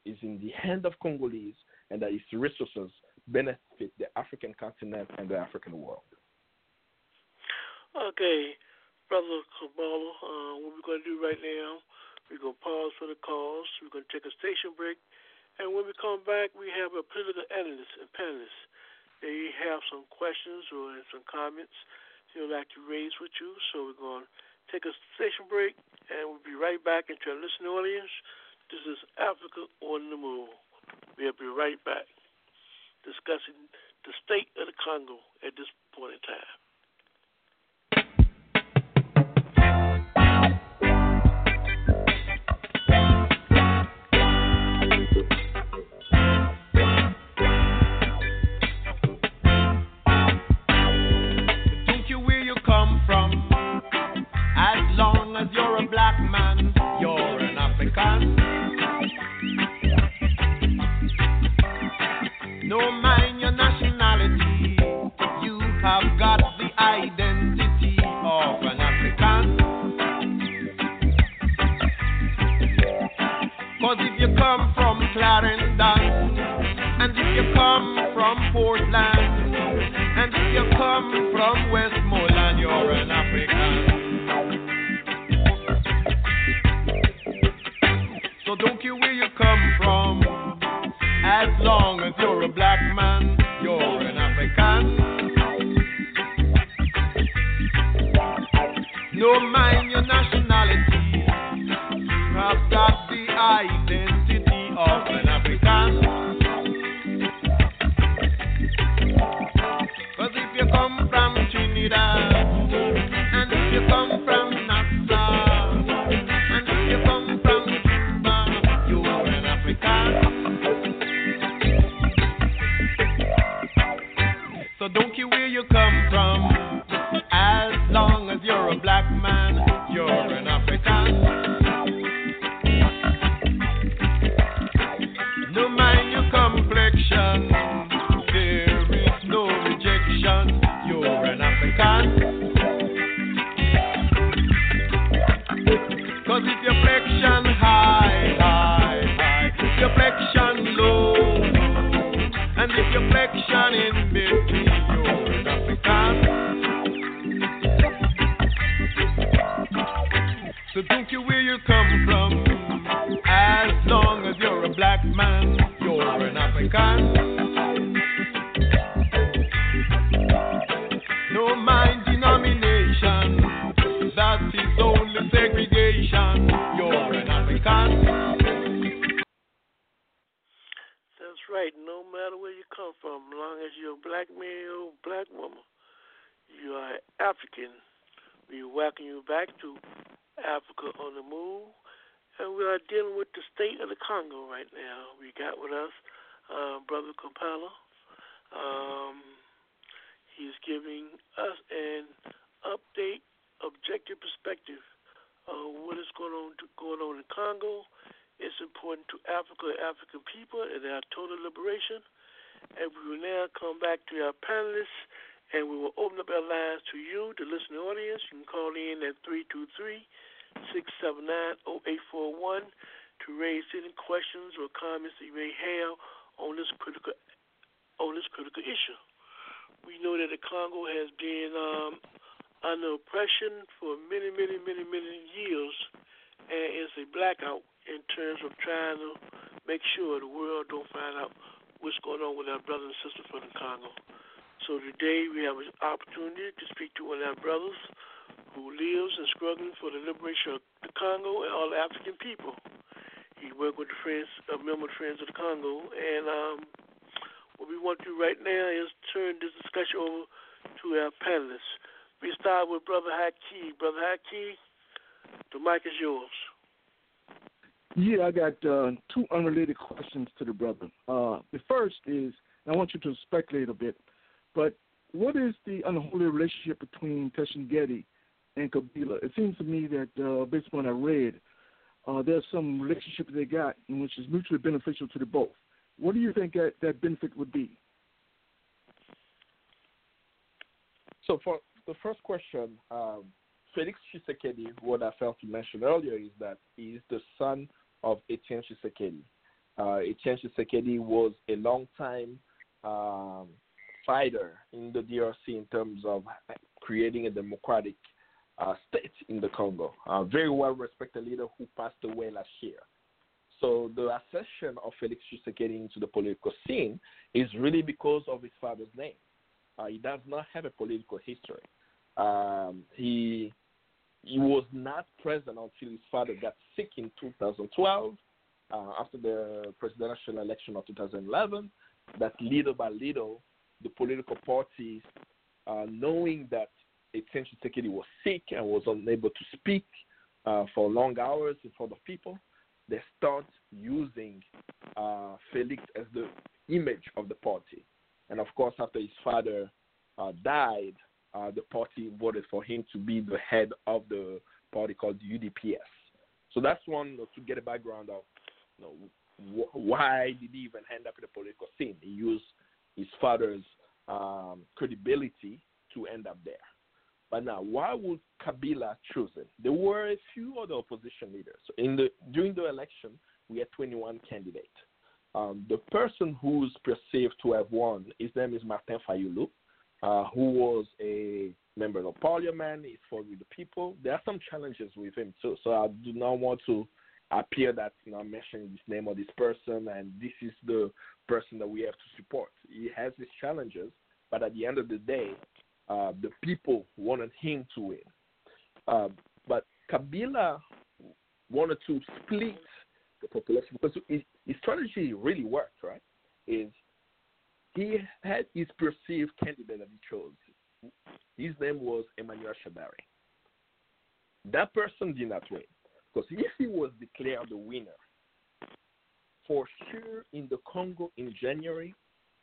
is in the hand of Congolese and that its resources benefit the African continent and the African world. Okay, Brother Kambale, uh, what we're going to do right now, we're going to pause for the calls. We're going to take a station break. And when we come back, we have a political analyst and panelists. They have some questions or some comments would like to raise with you. So we're going to take a station break, and we'll be right back into our listening audience. This is Africa on the Move. We'll be right back discussing the state of the Congo at this point in time. From Portland, and if you come from Westmoreland, a very well respected leader who passed away last year. So the accession of Felix Tshisekedi into the political scene is really because of his father's name. Uh, he does not have a political history. Um, he he was not present until his father got sick in 2012 uh, after the presidential election of 2011. That little by little, the political parties, uh, knowing that Etienne Tshisekedi was sick and was unable to speak uh, for long hours in front of people, they start using uh, Felix as the image of the party. And of course, after his father uh, died, uh, the party voted for him to be the head of the party called UDPS. So that's one to get a background of you know, wh- why did he even end up in the political scene. He used his father's um, credibility to end up there. But now, why would Kabila choose it? There were a few other opposition leaders. In the during the election, we had 21 candidates. Um, the person who's perceived to have won, his name is Martin Fayulu, uh, who was a member of parliament. He's for the people. There are some challenges with him too. So I do not want to appear that you know, I'm mentioning this name of this person and this is the person that we have to support. He has his challenges, but at the end of the day, uh, the people wanted him to win. Uh, but Kabila wanted to split the population because his, his strategy really worked, right? Is he had his perceived candidate that he chose. His name was Emmanuel Shadary. That person did not win. Because if he was declared the winner, for sure in the Congo in January,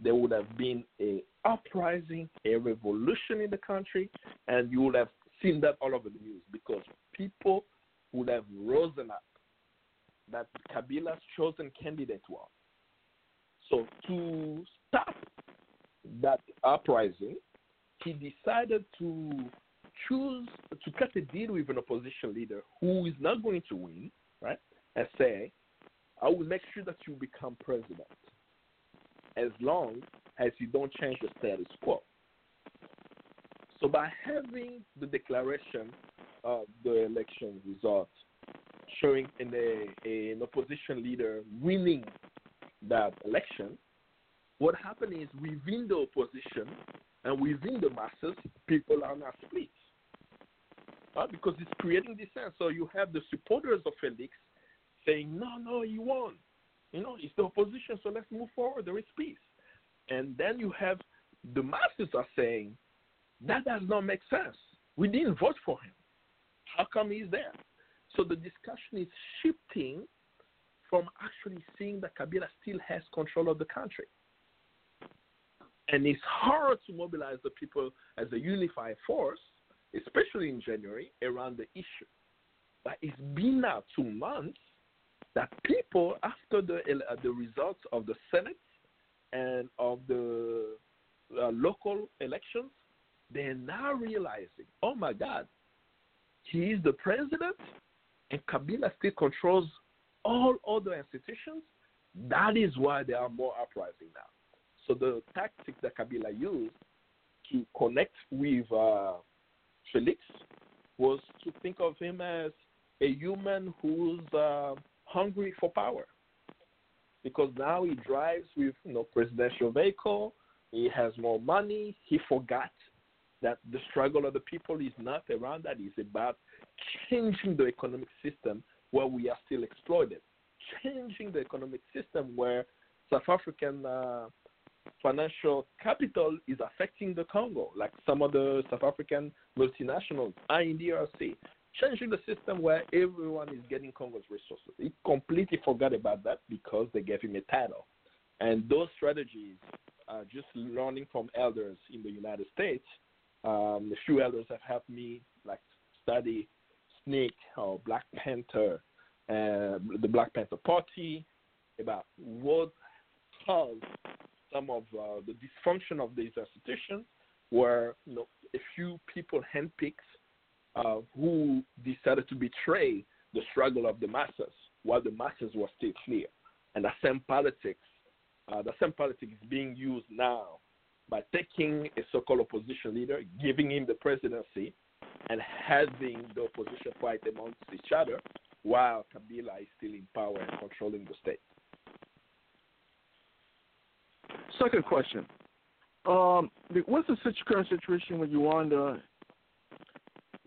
there would have been a uprising, a revolution in the country, and you would have seen that all over the news because people would have risen up that Kabila's chosen candidate won. So to stop that uprising, he decided to choose to cut a deal with an opposition leader who is not going to win, right? And say, I will make sure that you become president as long as you don't change the status quo. So by having the declaration of the election results showing in a, a, an opposition leader winning that election, what happened is within the opposition and within the masses, people are not split. Uh, because it's creating dissent. So you have the supporters of Felix saying, no, no, he won. You know, it's the opposition, so let's move forward. There is peace. And then you have the masses are saying, that does not make sense. We didn't vote for him. How come he's there? So the discussion is shifting from actually seeing that Kabila still has control of the country. And it's hard to mobilize the people as a unified force, especially in January, around the issue. But it's been now two months that people, after the, uh, the results of the Senate and of the uh, local elections, they're now realizing, oh my God, he is the president and Kabila still controls all other institutions. That is why there are more uprising now. So the tactic that Kabila used to connect with uh, Felix was to think of him as a human whose uh, hungry for power. Because now he drives with you know presidential vehicle, he has more money. He forgot that the struggle of the people is not around that. It's about changing the economic system where we are still exploited, changing the economic system where South African uh, financial capital is affecting the Congo, like some of the South African multinationals are in DRC, changing the system where everyone is getting Congo's resources. He completely forgot about that because they gave him a title. And those strategies, uh, just learning from elders in the United States, um, a few elders have helped me like study SNCC or Black Panther, uh, the Black Panther Party, about what caused some of uh, the dysfunction of these institutions, where you know, a few people handpicked uh, who decided to betray the struggle of the masses while the masses were still clear. And the same politics, uh, the same politics is being used now by taking a so-called opposition leader, giving him the presidency, and having the opposition fight amongst each other while Kabila is still in power and controlling the state. Second question. Um, what's the current situation with Rwanda?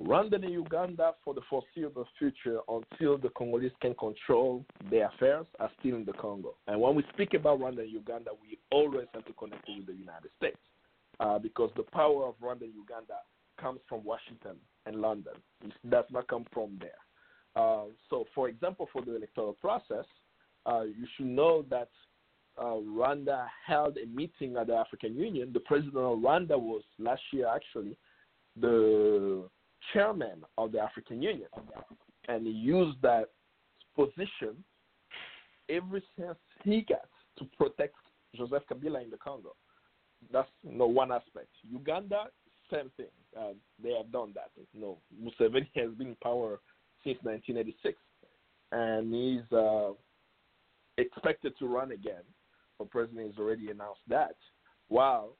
Rwanda and Uganda, for the foreseeable future, until the Congolese can control their affairs, are still in the Congo. And when we speak about Rwanda and Uganda, we always have to connect it with the United States uh, because the power of Rwanda and Uganda comes from Washington and London. It does not come from there. Uh, so, for example, for the electoral process, uh, you should know that uh, Rwanda held a meeting at the African Union. The president of Rwanda was last year actually the chairman of the African Union, and he used that position ever since he got to protect Joseph Kabila in the Congo. That's you know, one aspect. Uganda, same thing. Uh, they have done that. You know, Museveni has been in power since 1986, and he's uh, expected to run again. The president has already announced that. While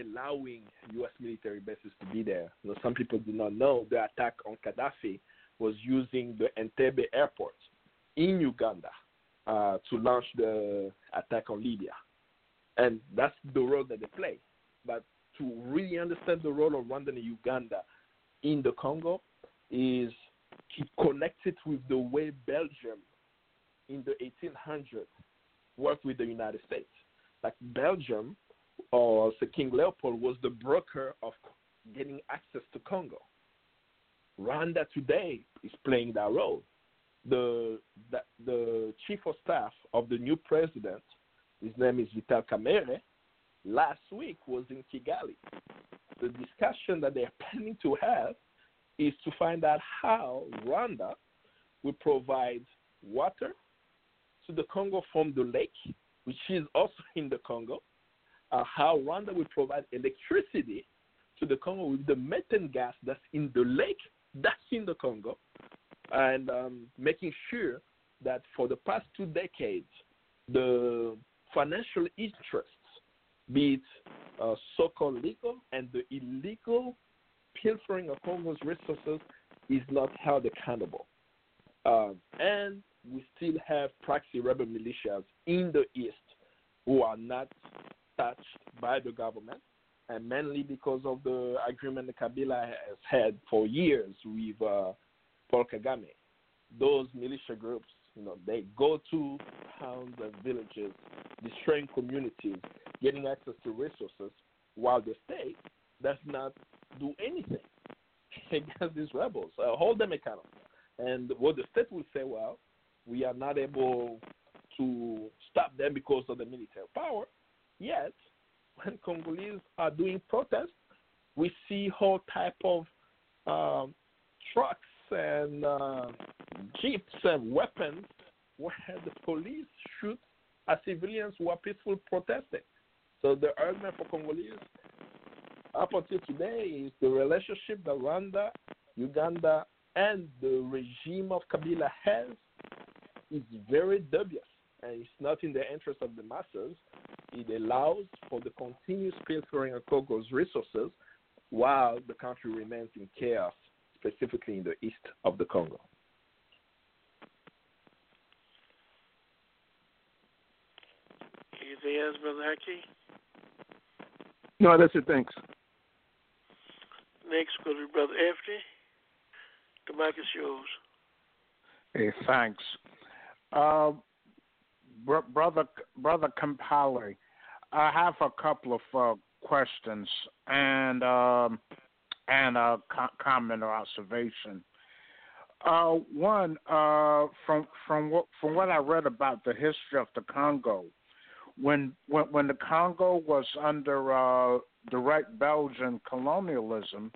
allowing U.S. military bases to be there. You know, some people do not know the attack on Gaddafi was using the Entebbe airport in Uganda uh, to launch the attack on Libya. And that's the role that they play. But to really understand the role of Rwanda and Uganda in the Congo is to connect it with the way Belgium in the 1800s worked with the United States. Like Belgium or so King Leopold was the broker of getting access to Congo. Rwanda today is playing that role. The, the, the chief of staff of the new president, his name is Vital Kamerhe, last week was in Kigali. The discussion that they're planning to have is to find out how Rwanda will provide water to the Congo from the lake, which is also in the Congo, uh, how Rwanda will provide electricity to the Congo with the methane gas that's in the lake that's in the Congo, and um, making sure that for the past two decades, the financial interests, be it uh, so-called legal and the illegal pilfering of Congo's resources is not held accountable. Um, and we still have proxy rebel militias in the east who are not touched by the government, and mainly because of the agreement Kabila has had for years with uh, Paul Kagame. Those militia groups, you know, they go to towns and villages, destroying communities, getting access to resources, while the state does not do anything against these rebels, uh, hold them accountable. And what the state will say, well, we are not able to stop them because of the military power. Yet, when Congolese are doing protests, we see whole type of um, trucks and uh, jeeps and weapons where the police shoot at civilians who are peaceful protesting. So the argument for Congolese up until today is the relationship that Rwanda, Uganda, and the regime of Kabila has is very dubious and it's not in the interest of the masses. It allows for the continuous pilfering of Congo's resources while the country remains in chaos, specifically in the east of the Congo. Anything else, Brother Haki? No, that's it. Thanks. Next will be Brother Anthony. The mic is yours. Hey, thanks. Uh, br- brother, brother Kambale, I have a couple of uh, questions and um, and a co- comment or observation. Uh, one, uh, from from what from what I read about the history of the Congo, when when, when the Congo was under uh, direct Belgian colonialism,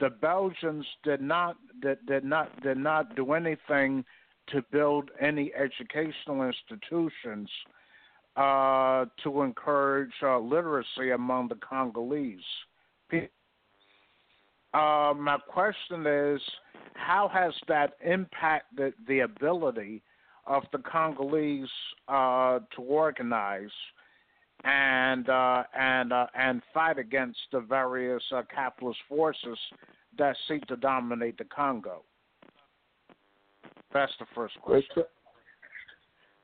the Belgians did not did, did not did not do anything to build any educational institutions uh, to encourage uh, literacy among the Congolese. Uh, my question is, how has that impacted the ability of the Congolese uh, to organize and uh, and uh, and fight against the various capitalist forces that seek to dominate the Congo? That's the first question. Great,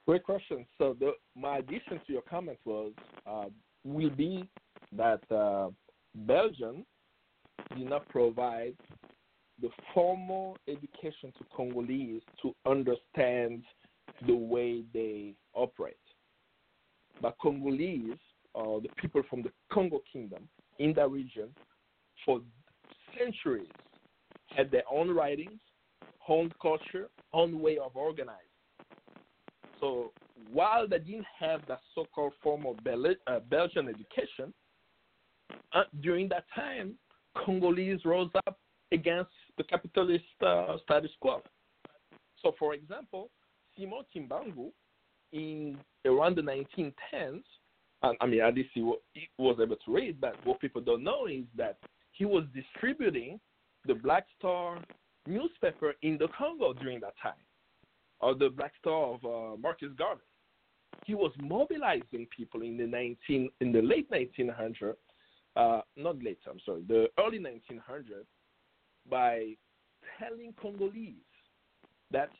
great question. So the, my addition to your comment was uh, will be that uh, Belgium did not provide the formal education to Congolese to understand the way they operate. But Congolese, or uh, the people from the Congo Kingdom in that region, for centuries had their own writings, own culture, own way of organizing. So while they didn't have that so-called formal uh, Belgian education, uh, during that time, Congolese rose up against the capitalist uh, status quo. So, for example, Simon Kimbangu, in around the 1910s, and, I mean, at least he was able to read, but what people don't know is that he was distributing the Black Star newspaper in the Congo during that time, or the Black Star of uh, Marcus Garvey. He was mobilizing people in the 19 in the late 1900s, uh, not late, I'm sorry, the early 1900s, by telling Congolese that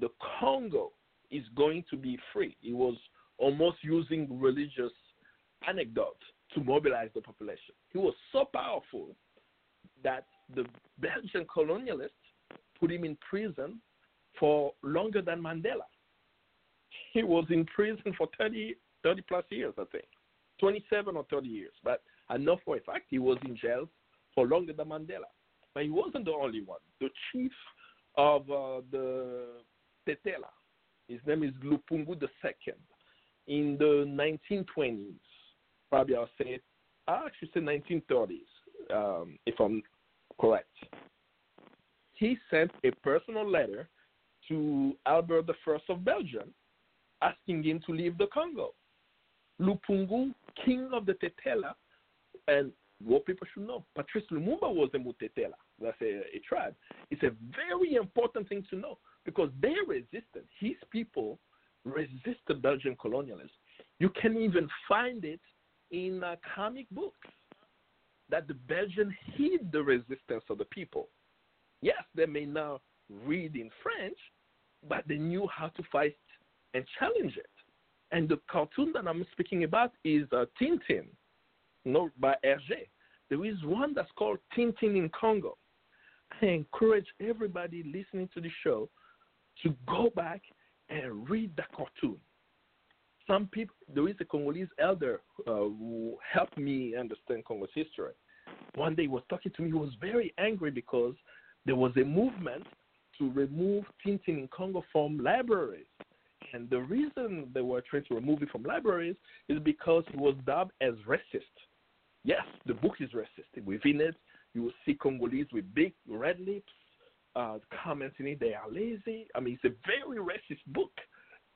the Congo is going to be free. He was almost using religious anecdote to mobilize the population. He was so powerful that the Belgian colonialists put him in prison for longer than Mandela. He was in prison for 30, 30 plus years, I think, 27 or 30 years. But I know for a fact he was in jail for longer than Mandela. But he wasn't the only one. The chief of uh, the Tetela, his name is Lupungu II, in the 1920s, probably I'll say, I actually say 1930s, um, if I'm correct he sent a personal letter to Albert I of Belgium asking him to leave the Congo. Lupungu, king of the Tetela, and what people should know, Patrice Lumumba was a Mutetela. That's a, a tribe. It's a very important thing to know because they resisted. His people resisted Belgian colonialism. You can even find it in uh, comic books. that the Belgians hid the resistance of the people. Yes, they may now read in French, but they knew how to fight and challenge it. And the cartoon that I'm speaking about is uh, Tintin, no, by Hergé. There is one that's called Tintin in Congo. I encourage everybody listening to the show to go back and read the cartoon. Some people, there is a Congolese elder uh, who helped me understand Congo's history. One day he was talking to me, he was very angry because there was a movement to remove Tintin in Congo from libraries. And the reason they were trying to remove it from libraries is because it was dubbed as racist. Yes, the book is racist. Within it, you will see Congolese with big red lips uh, commenting it, they are lazy. I mean, it's a very racist book.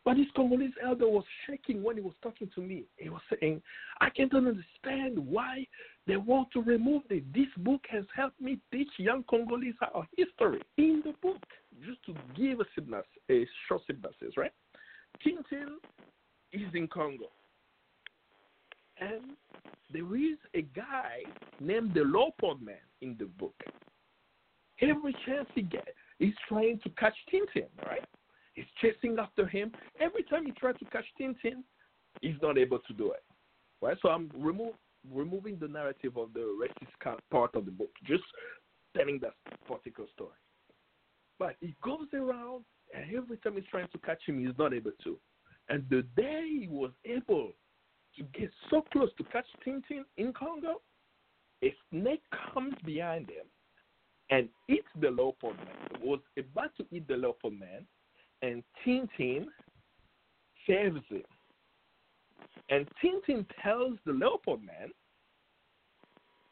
But this Congolese elder was shaking when he was talking to me. He was saying, I can't understand why they want to remove it. This book has helped me teach young Congolese our history in the book, just to give a, synopsis, a short synopsis, right? Tintin is in Congo. And there is a guy named the Leopold Man in the book. Every chance he gets, he's trying to catch Tintin, right? He's chasing after him. Every time he tries to catch Tintin, he's not able to do it. Right? So I'm remove, removing the narrative of the racist part of the book, just telling that particular story. But he goes around, and every time he's trying to catch him, he's not able to. And the day he was able to get so close to catch Tintin in Congo, a snake comes behind him and eats the leopard man. Was about to eat the leopard man, and Tintin saves him. And Tintin tells the leopard man,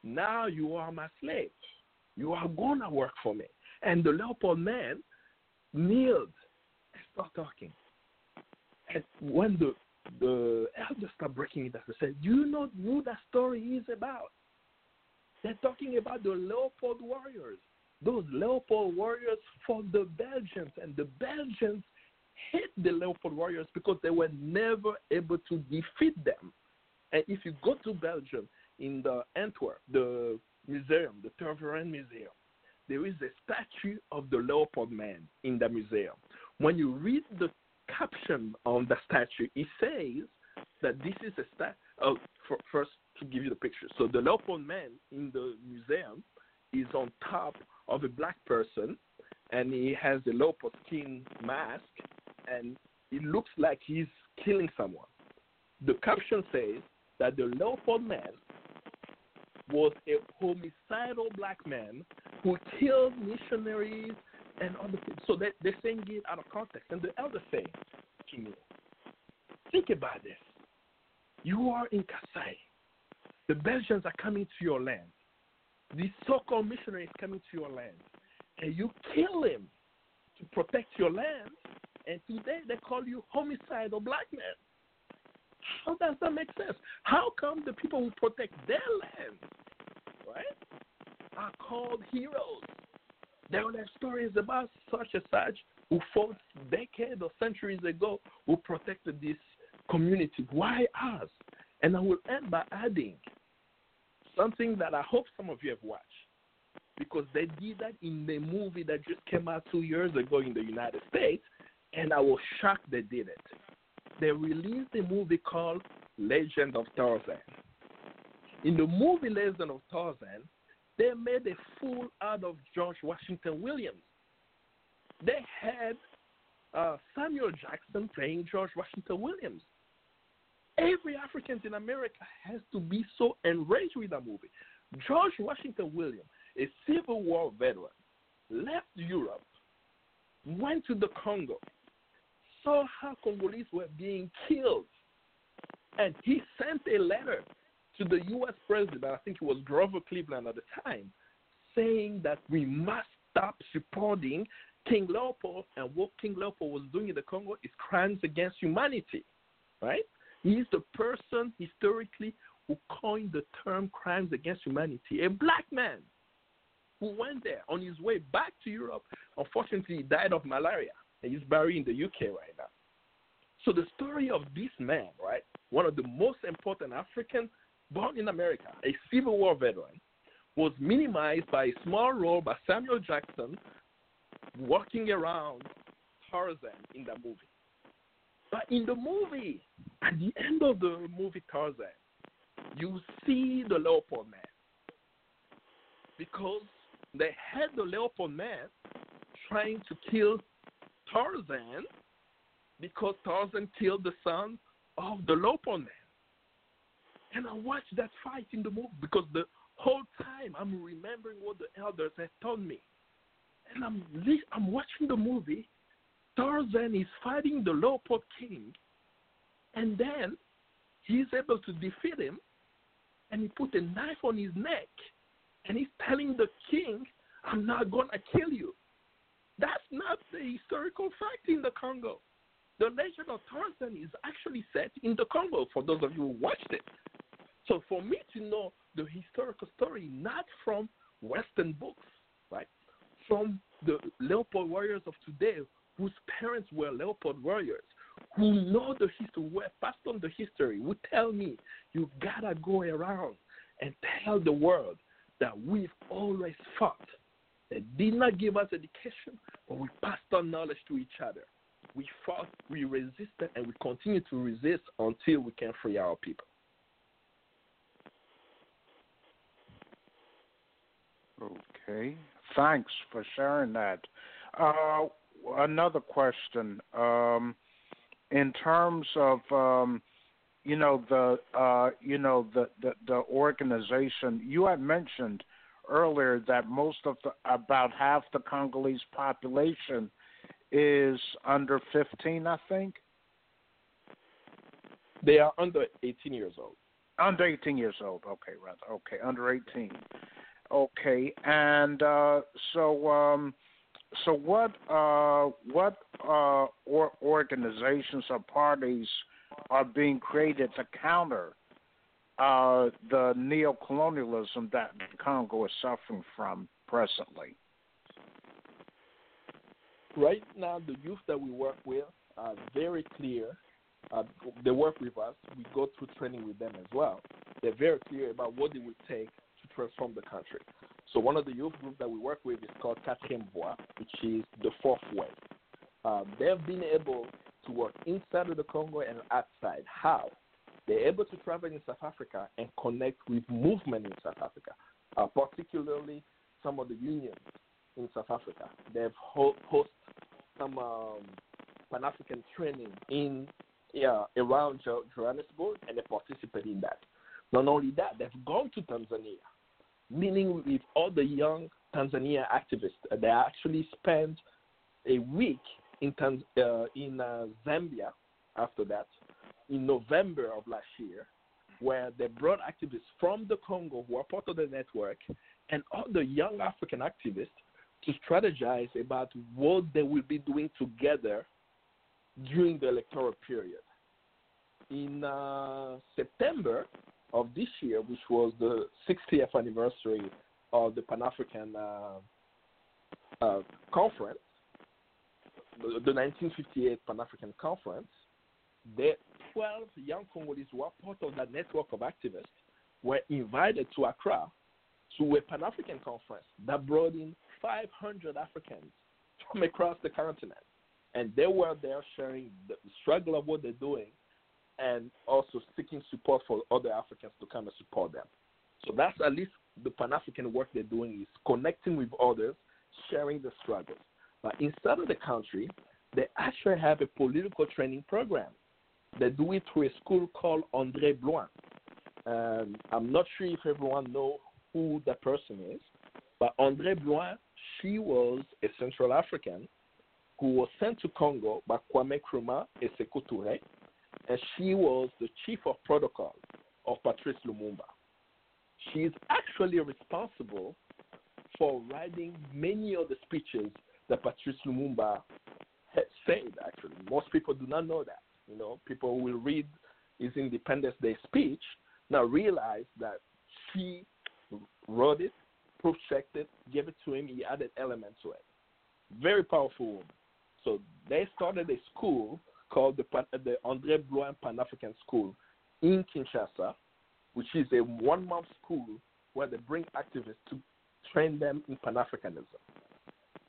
Now you are my slave. You are going to work for me. And the leopard man kneeled and started talking. And when the the elders start breaking it down, they said, Do You know who that story is about? They're talking about the leopard warriors those Leopold warriors fought the Belgians, and the Belgians hate the Leopold warriors because they were never able to defeat them. And if you go to Belgium in the Antwerp, the museum, the Tervuren Museum, there is a statue of the Leopold man in the museum. When you read the caption on the statue, it says that this is a statue. Oh, first to give you the picture. So the Leopold man in the museum is on top of a black person, and he has a leopard skin mask, and it looks like he's killing someone. The caption says that the leopard man was a homicidal black man who killed missionaries and other people. So they, they're saying it out of context. And the elder say to me, think about this. You are in Kasai. The Belgians are coming to your land. This so-called missionary is coming to your land, and you kill him to protect your land, and today they call you homicidal black man. How does that make sense? How come the people who protect their land, right, are called heroes? There are stories about such and such who fought decades or centuries ago who protected this community. Why us? And I will end by adding something that I hope some of you have watched because they did that in the movie that just came out two years ago in the United States, and I was shocked they did it. They released a movie called Legend of Tarzan. In the movie Legend of Tarzan, they made a fool out of George Washington Williams. They had uh, Samuel Jackson playing George Washington Williams. Every African in America has to be so enraged with that movie. George Washington Williams, a Civil War veteran, left Europe, went to the Congo, saw how Congolese were being killed, and he sent a letter to the U.S. president, I think it was Grover Cleveland at the time, saying that we must stop supporting King Leopold, and what King Leopold was doing in the Congo is crimes against humanity, right? He's the person historically who coined the term crimes against humanity. A black man who went there on his way back to Europe. Unfortunately, he died of malaria and he's buried in the UK right now. So the story of this man, right, one of the most important Africans born in America, a Civil War veteran, was minimized by a small role by Samuel Jackson walking around Tarzan in the movie. But in the movie, at the end of the movie Tarzan, you see the leopard man. Because they had the leopard man trying to kill Tarzan because Tarzan killed the son of the leopard man. And I watched that fight in the movie because the whole time I'm remembering what the elders had told me. And I'm I'm watching the movie. Tarzan is fighting the leopard king, and then he's able to defeat him, and he put a knife on his neck, and he's telling the king, "I'm not gonna kill you." That's not the historical fact in the Congo. The legend of Tarzan is actually set in the Congo. For those of you who watched it, so for me to know the historical story, not from Western books, right, from the leopard warriors of today, whose parents were leopard warriors, who know the history, who have passed on the history, who tell me you gotta go around and tell the world that we've always fought. They did not give us education, but we passed on knowledge to each other. We fought, we resisted, and we continue to resist until we can free our people. Okay. Thanks for sharing that. Uh, another question. Um, in terms of um, you know the uh, you know the, the the organization you had mentioned earlier that most of the about half the Congolese population is under 15, I think. They are under 18 years old. Under 18 years old. Okay, rather. Okay, under 18. Okay, and uh, so um, so what uh, what uh, or organizations or parties are being created to counter uh, the neocolonialism that Congo is suffering from presently? Right now, the youth that we work with are very clear. Uh, they work with us. We go through training with them as well. They're very clear about what it would take transform the country. So one of the youth groups that we work with is called Quatrième which is the fourth way. Um, they've been able to work inside of the Congo and outside. How? They're able to travel in South Africa and connect with movement in South Africa, uh, particularly some of the unions in South Africa. They've ho- host some um, Pan African training in yeah, around Johannesburg, and they participate in that. Not only that, they've gone to Tanzania meaning with all the young Tanzania activists. Uh, they actually spent a week in Tanz- uh, in uh, Zambia after that in November of last year, where they brought activists from the Congo who are part of the network and the young African activists to strategize about what they will be doing together during the electoral period. In uh, September, of this year, which was the 60th anniversary of the Pan African uh, uh, Conference, the, the 1958 Pan African Conference, the 12 young Congolese who part of that network of activists were invited to Accra to a Pan African conference that brought in 500 Africans from across the continent. And they were there sharing the struggle of what they're doing and also seeking support for other Africans to come and support them. So that's at least the Pan African work they're doing is connecting with others, sharing the struggles. But inside of the country, they actually have a political training program. They do it through a school called Andrée Blouin. Um, I'm not sure if everyone knows who that person is, but Andrée Blouin, she was a Central African who was sent to Congo by Kwame Nkrumah and Sekou Touré and she was the chief of protocol of Patrice Lumumba. She is actually responsible for writing many of the speeches that Patrice Lumumba had said. Actually, most people do not know that. You know, people will read his Independence Day speech, now realize that she wrote it, proof it, gave it to him. He added elements to it. Very powerful woman. So they started a school called the, the Andrée Blouin Pan African School in Kinshasa, which is a one month school where they bring activists to train them in Pan Africanism.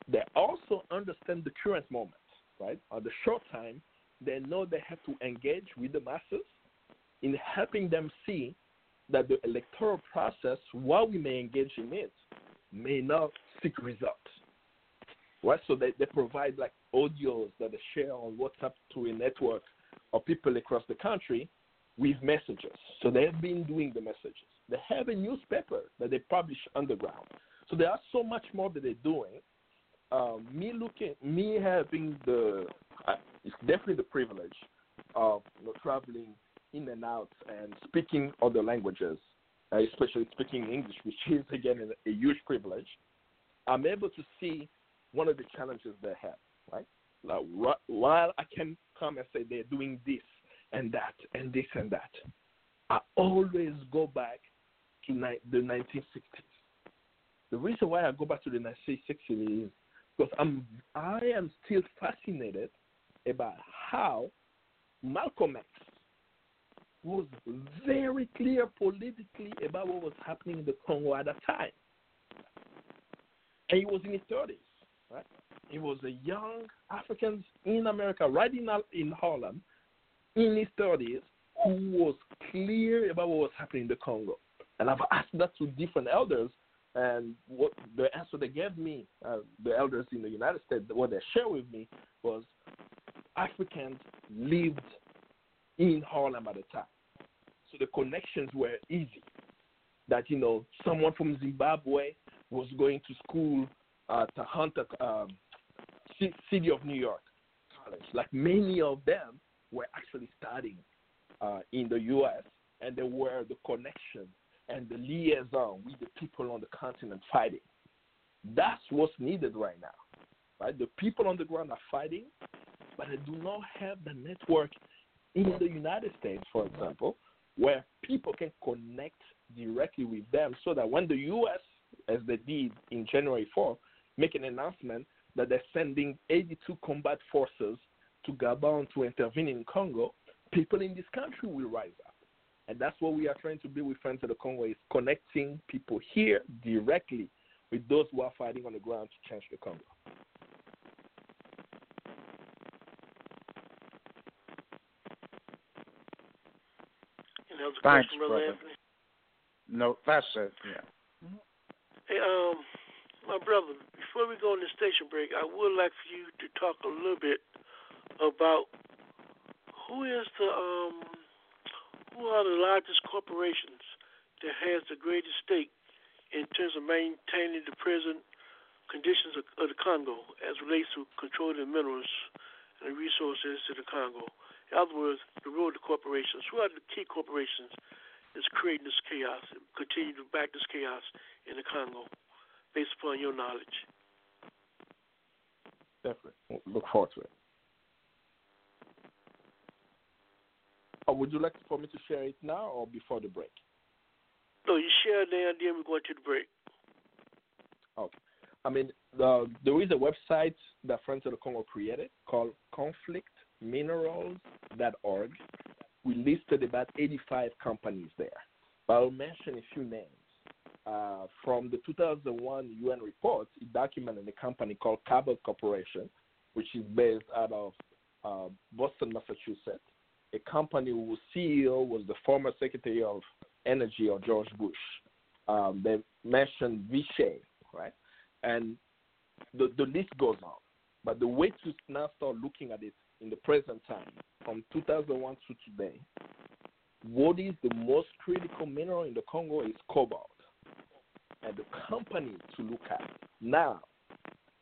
They also understand the current moment, right? On the short time, they know they have to engage with the masses in helping them see that the electoral process, while we may engage in it, may not seek results. Right? So they, they provide like audios that they share on WhatsApp to a network of people across the country with messages. So they have been doing the messages. They have a newspaper that they publish underground. So there are so much more that they're doing. Um, me looking, me having the, uh, it's definitely the privilege of you know, traveling in and out and speaking other languages, uh, especially speaking English, which is again a huge privilege. I'm able to see one of the challenges they have, right? Like, while I can come and say they're doing this and that and this and that, I always go back to ni- the 1960s. The reason why I go back to the 1960s is because I'm I am still fascinated about how Malcolm X was very clear politically about what was happening in the Congo at that time. And he was in his 30s, right? He was a young African in America, right in, in Harlem, in his 30s, who was clear about what was happening in the Congo. And I've asked that to different elders, and what the answer they gave me, uh, the elders in the United States, what they shared with me was Africans lived in Harlem at the time. So the connections were easy. That, you know, someone from Zimbabwe was going to school at Hunter, um, City of New York College. Like many of them were actually studying uh, in the U.S., and they were the connection and the liaison with the people on the continent fighting. That's what's needed right now. Right? The people on the ground are fighting, but they do not have the network in the United States, for example, where people can connect directly with them so that when the U.S., as they did in January 4th, make an announcement that they're sending 82 combat forces to Gabon to intervene in Congo, people in this country will rise up. And that's what we are trying to do with Friends of the Congo is connecting people here directly with those who are fighting on the ground to change the Congo. Thanks, brother. No, that's it. Yeah. Hey, um, my brother, before we go on the station break, I would like for you to talk a little bit about who is the um, who are the largest corporations that has the greatest stake in terms of maintaining the present conditions of, of the Congo as relates to controlling the minerals and resources to the Congo. In other words, the role of the corporations. Who are the key corporations that's creating this chaos and continue to back this chaos in the Congo, based upon your knowledge? Definitely. Look forward to it. Or would you like for me to share it now or before the break? No, you share it now, then we go to the break. Okay. I mean, uh, there is a website that Friends of the Congo created called Conflict minerals.org. We listed about 85 companies there. But I'll mention a few names. Uh, from the 2001 UN report, it documented a company called Cabot Corporation, which is based out of uh, Boston, Massachusetts. A company whose CEO was the former Secretary of Energy of George Bush. Um, they mentioned Vishay, right? And the, the list goes on. But the way to now start looking at it in the present time, from 2001 to today, what is the most critical mineral in the Congo is cobalt. And the company to look at now,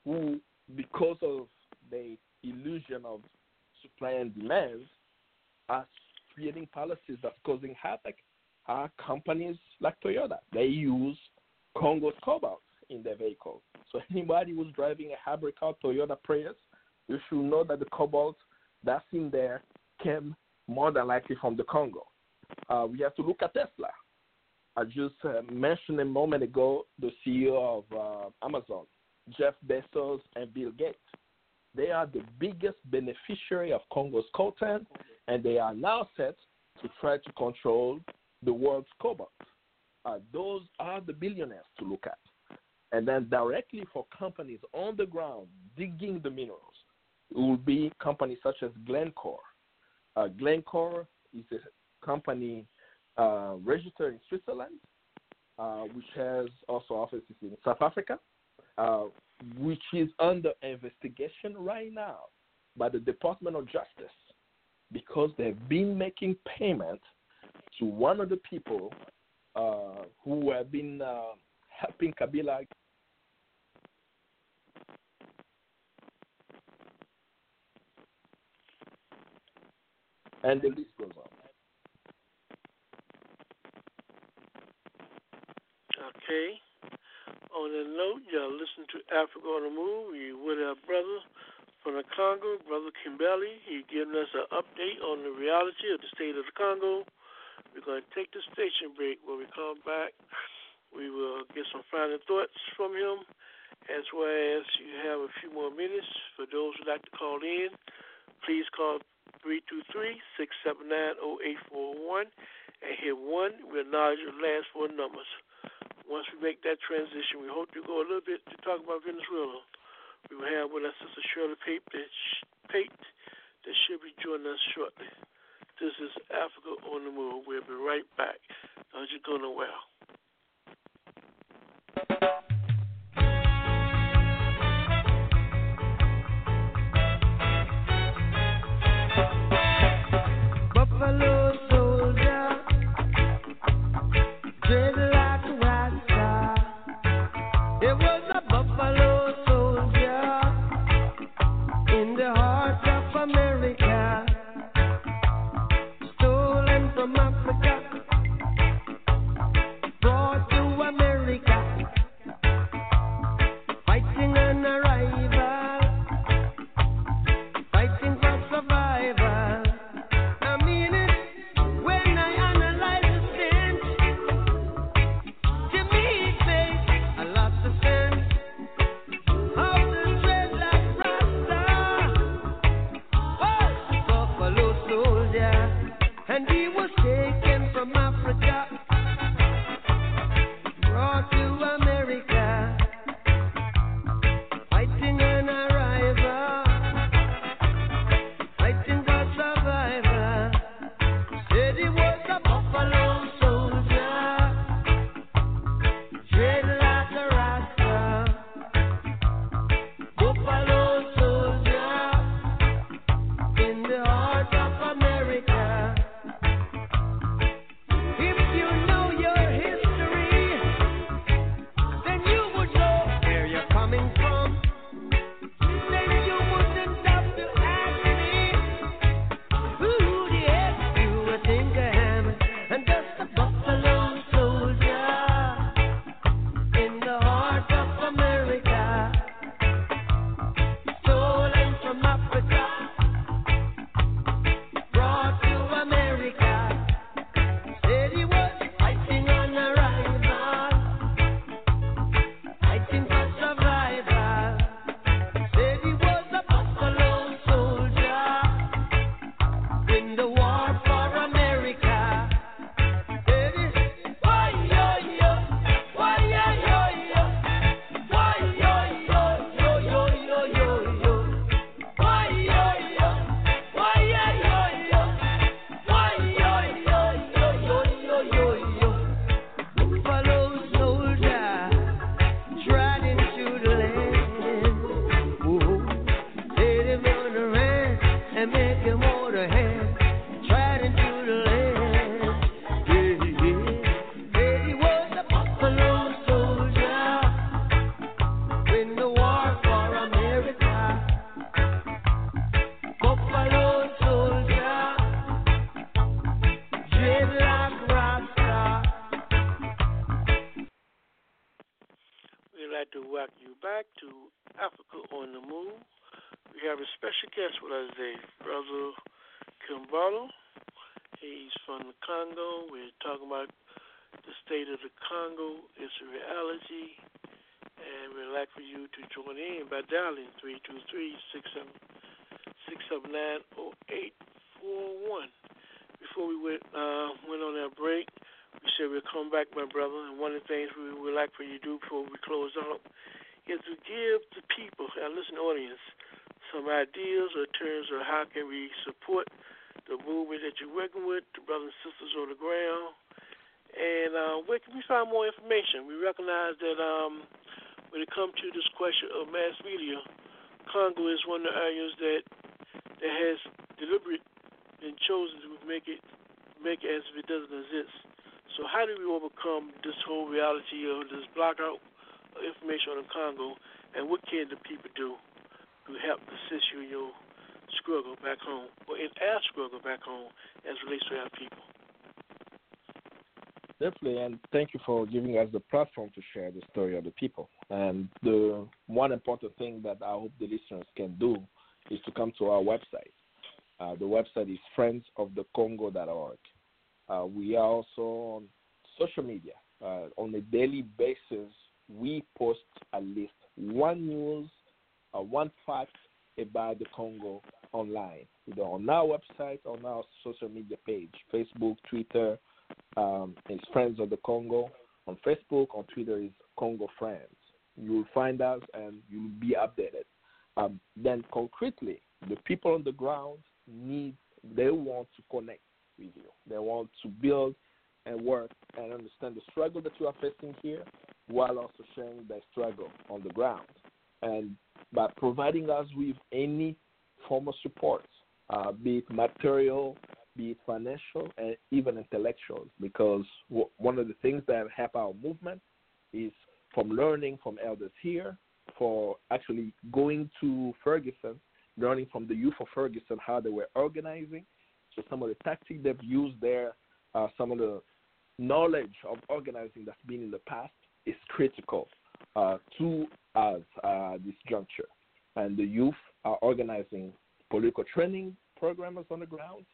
who, because of the illusion of supply and demand, are creating policies that's causing havoc are companies like Toyota. They use Congo cobalt in their vehicles. So anybody who's driving a hybrid car, Toyota Prius, you should know that the cobalt that's in there came more than likely from the Congo. Uh, we have to look at Tesla. I just uh, mentioned a moment ago the CEO of uh, Amazon, Jeff Bezos and Bill Gates. They are the biggest beneficiary of Congo's coltan, and they are now set to try to control the world's cobalt. uh, those are the billionaires to look at. And then directly for companies on the ground digging the minerals, it will be companies such as Glencore. Uh, Glencore is a company uh, registered in Switzerland, uh, which has also offices in South Africa, uh, which is under investigation right now by the Department of Justice because they've been making payment to one of the people uh, who have been uh, helping Kabila and the list goes on. Okay. On the note, y'all listen to Africa on the Move. We with our brother from the Congo, Brother Kambale. He's giving us an update on the reality of the state of the Congo. We're going to take the station break. When we come back, we will get some final thoughts from him, as well as you have a few more minutes for those who'd like to call in. Please call 323-679-0841 and hit 1. We'll acknowledge your last four numbers once we make that transition, we hope to go a little bit to talk about Venezuela. We will have with us Sister Shirley Pate that, Pate that should be joining us shortly. This is Africa on the Move. We'll be right back. How's it going well? We're talking about the state of the Congo, its reality, and we'd like for you to join in by dialing 323-679-0841. Before we went, uh, went on our break, we said we'll come back, my brother, and one of the things we would like for you to do before we close out is to give the people, our listening audience, some ideas or terms of how can we support – the movement that you're working with, the brothers and sisters on the ground, and uh, where can we find more information? We recognize that um, when it comes to this question of mass media, Congo is one of the areas that that has deliberately been chosen to make it make it as if it doesn't exist. So how do we overcome this whole reality of this blackout of information on the Congo, and what can the people do to help assist you in your struggle back home, or in our struggle back home as relates to our people? Definitely, and thank you for giving us the platform to share the story of the people. And the one important thing that I hope the listeners can do is to come to our website. Uh, the website is friendsofthecongo.org. Uh, we are also on social media. Uh, on a daily basis, we post at least one news, uh, one fact about the Congo online, either on our website or on our social media page, Facebook, Twitter, um, is Friends of the Congo. On Facebook, on Twitter is Congo Friends. You will find us and you will be updated. Um, then concretely, the people on the ground need, they want to connect with you. They want to build and work and understand the struggle that you are facing here while also sharing their struggle on the ground. And by providing us with any of support, uh, be it material, be it financial and even intellectual, because w- one of the things that help our movement is from learning from elders here, for actually going to Ferguson, learning from the youth of Ferguson how they were organizing. So some of the tactics they've used there, uh, some of the knowledge of organizing that's been in the past is critical uh, to us uh, this juncture. And the youth are organizing political training programs on the ground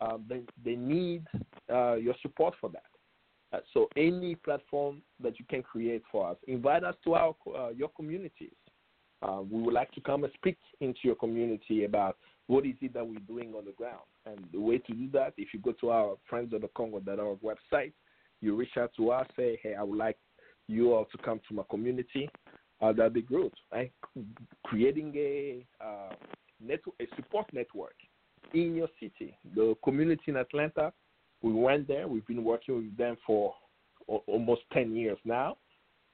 um, they, they need uh, your support for that. Uh, so any platform that you can create for us, invite us to our uh, your communities. Uh, we would like to come and speak into your community about what is it that we're doing on the ground. And the way to do that, if you go to our Friends of the Congo.org website, you reach out to us, say, hey, I would like you all to come to my community. Uh, that'd be good. Right? Creating a, uh, a support network in your city. The community in Atlanta, we went there. We've been working with them for almost 10 years now.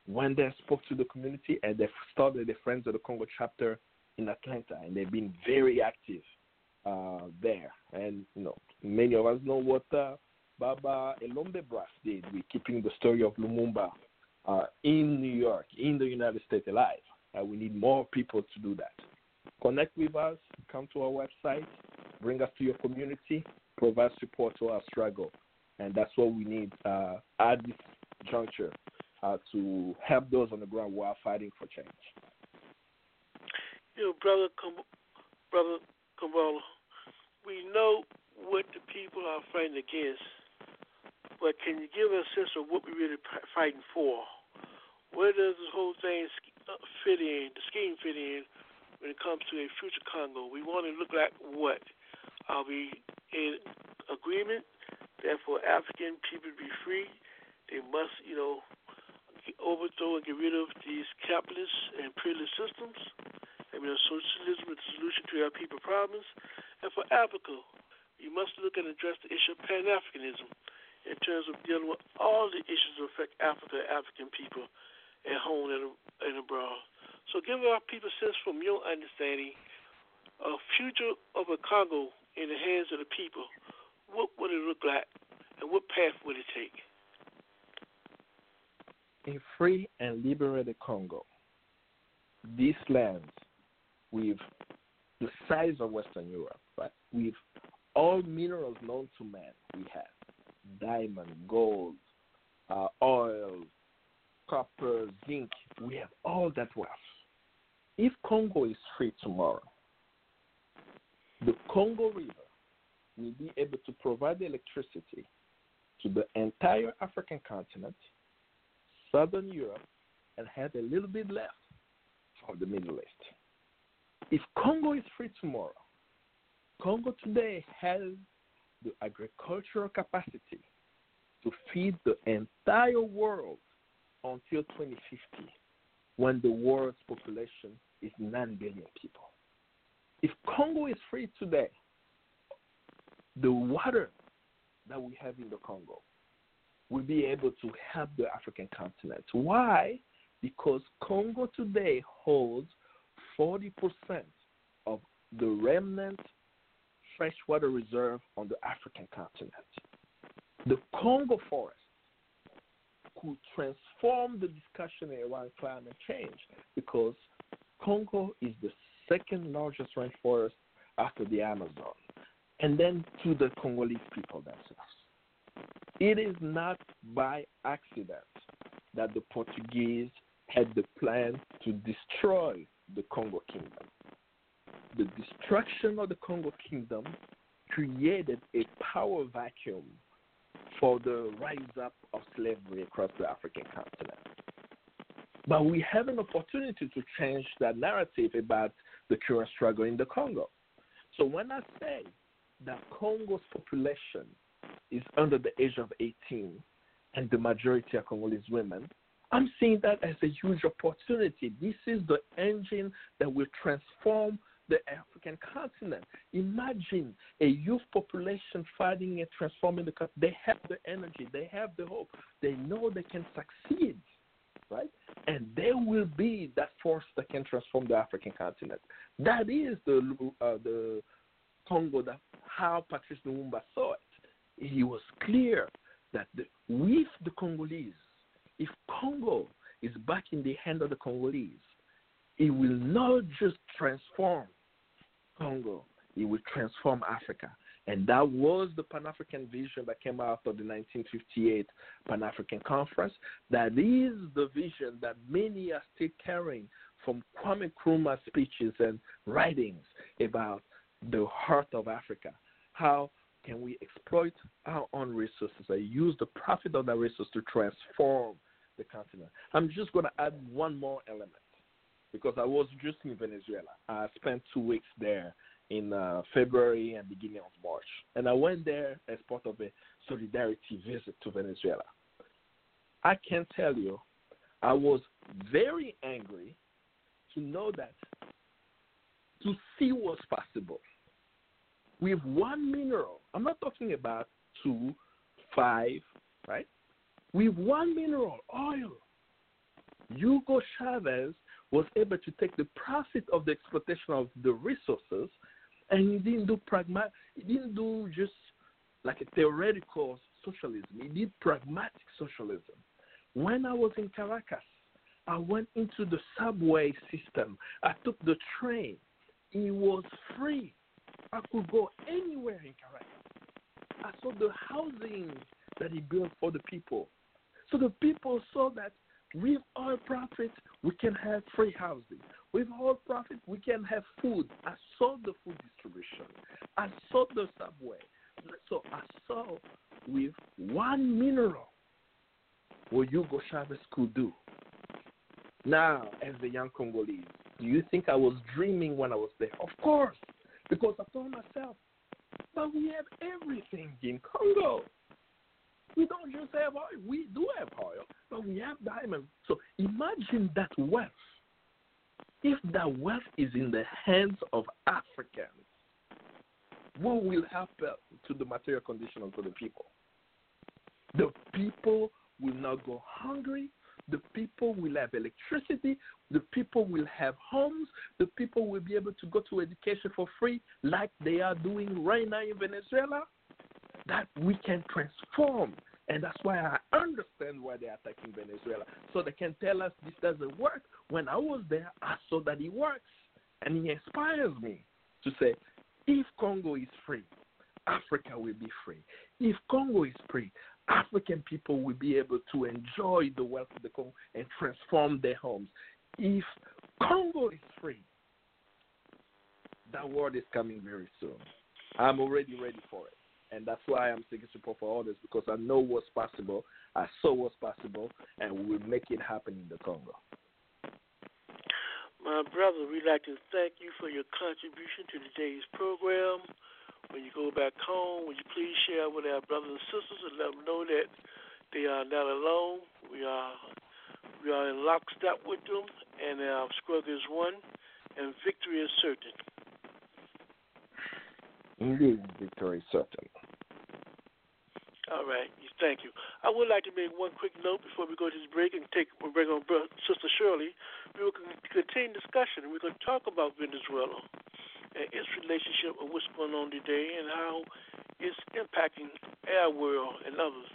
Went there, spoke to the community, and they started the Friends of the Congo chapter in Atlanta, and they've been very active uh, there. And you know, many of us know what uh, Baba Elombe Brath did with keeping the story of Lumumba uh, in New York, in the United States alive. we need more people to do that. Connect with us. Come to our website bring us to your community, provide support to our struggle. And that's what we need uh, at this juncture uh, to help those on the ground who are fighting for change. You know, brother, Com- brother Kambale, we know what the people are fighting against, but can you give us a sense of what we're really fighting for? Where does this whole thing uh, fit in, the scheme fit in, when it comes to a future Congo? We want to look like what? Are we in agreement that for African people to be free, they must, you know, overthrow and get rid of these capitalist and privileged systems? I mean, socialism is the solution to our people problems. And for Africa, we must look and address the issue of Pan Africanism in terms of dealing with all the issues that affect Africa African people at home and abroad. So, give our people sense from your understanding a future of a Congo in the hands of the people, what would it look like and what path would it take? A free and liberated Congo, these lands with the size of Western Europe, but with all minerals known to man, we have diamond, gold, uh, oil, copper, zinc. We have all that wealth. If Congo is free tomorrow, the Congo River will be able to provide electricity to the entire African continent, Southern Europe, and have a little bit left for the Middle East. If Congo is free tomorrow, Congo today has the agricultural capacity to feed the entire world until 2050 when the world's population is 9 billion people. If Congo is free today, the water that we have in the Congo will be able to help the African continent. Why? Because Congo today holds 40% of the remnant freshwater reserve on the African continent. The Congo forest could transform the discussion around climate change because Congo is the second largest rainforest after the Amazon, and then to the Congolese people themselves. It is not by accident that the Portuguese had the plan to destroy the Congo Kingdom. The destruction of the Congo Kingdom created a power vacuum for the rise up of slavery across the African continent. But we have an opportunity to change that narrative about the current struggle in the Congo. So when I say that Congo's population is under the age of 18 and the majority are Congolese women, I'm seeing that as a huge opportunity. This is the engine that will transform the African continent. Imagine a youth population fighting and transforming the country. They have the energy, they have the hope, they know they can succeed, right? And they will be that force that can transform the African continent. That is the uh, the Congo that how Patrice Lumumba saw it. He was clear that the, with the Congolese, if Congo is back in the hand of the Congolese, it will not just transform Congo, it will transform Africa. And that was the Pan African vision that came out of the 1958 Pan African Conference. That is the vision that many are still carrying from Kwame Nkrumah's speeches and writings about the heart of Africa. How can we exploit our own resources and use the profit of that resource to transform the continent? I'm just going to add one more element because I was just in Venezuela. I spent two weeks there in uh, February and beginning of March, and I went there as part of a solidarity visit to Venezuela. I can tell you, I was very angry to know that to see what's possible with one mineral. I'm not talking about two, five, right? With one mineral, oil. Hugo Chavez was able to take the profit of the exploitation of the resources and he didn't do pragmatic he didn't do just like a theoretical socialism. He did pragmatic socialism. When i was in caracas i went into the subway system. I took the train. It was free. I could go anywhere in caracas. I saw the housing that he built for the people. So the people saw that with our profit, we can have free housing. With our profit, we can have food. I saw the food distribution. I saw the subway. So I saw with one mineral what Hugo Chavez could do. Now, as a young Congolese, do you think I was dreaming when I was there? Of course, because I told myself, but we have everything in Congo. We don't just have oil. We do have oil, but we have diamonds. So imagine that wealth. If that wealth is in the hands of Africans, what will happen to the material condition of the people? The people will not go hungry. The people will have electricity. The people will have homes. The people will be able to go to education for free, like they are doing right now in Venezuela that we can transform. And that's why I understand why they're attacking Venezuela. So they can tell us this doesn't work. When I was there, I saw that it works. And it inspires me to say, if Congo is free, Africa will be free. If Congo is free, African people will be able to enjoy the wealth of the Congo and transform their homes. If Congo is free, that world is coming very soon. I'm already ready for it and that's why I'm seeking support for others because I know what's possible, I saw what's possible, and we will make it happen in the Congo. My brother, we'd like to thank you for your contribution to today's program. when you go back home, would you please share with our brothers and sisters and let them know that they are not alone. We are we are in lockstep with them, and our struggle is one, and victory is certain. Indeed, victory is certain. All right, thank you. I would like to make one quick note before we go to this break and take we bring on Sister Shirley. We will continue discussion. We're going to talk about Venezuela and its relationship with what's going on today and how it's impacting our world and others.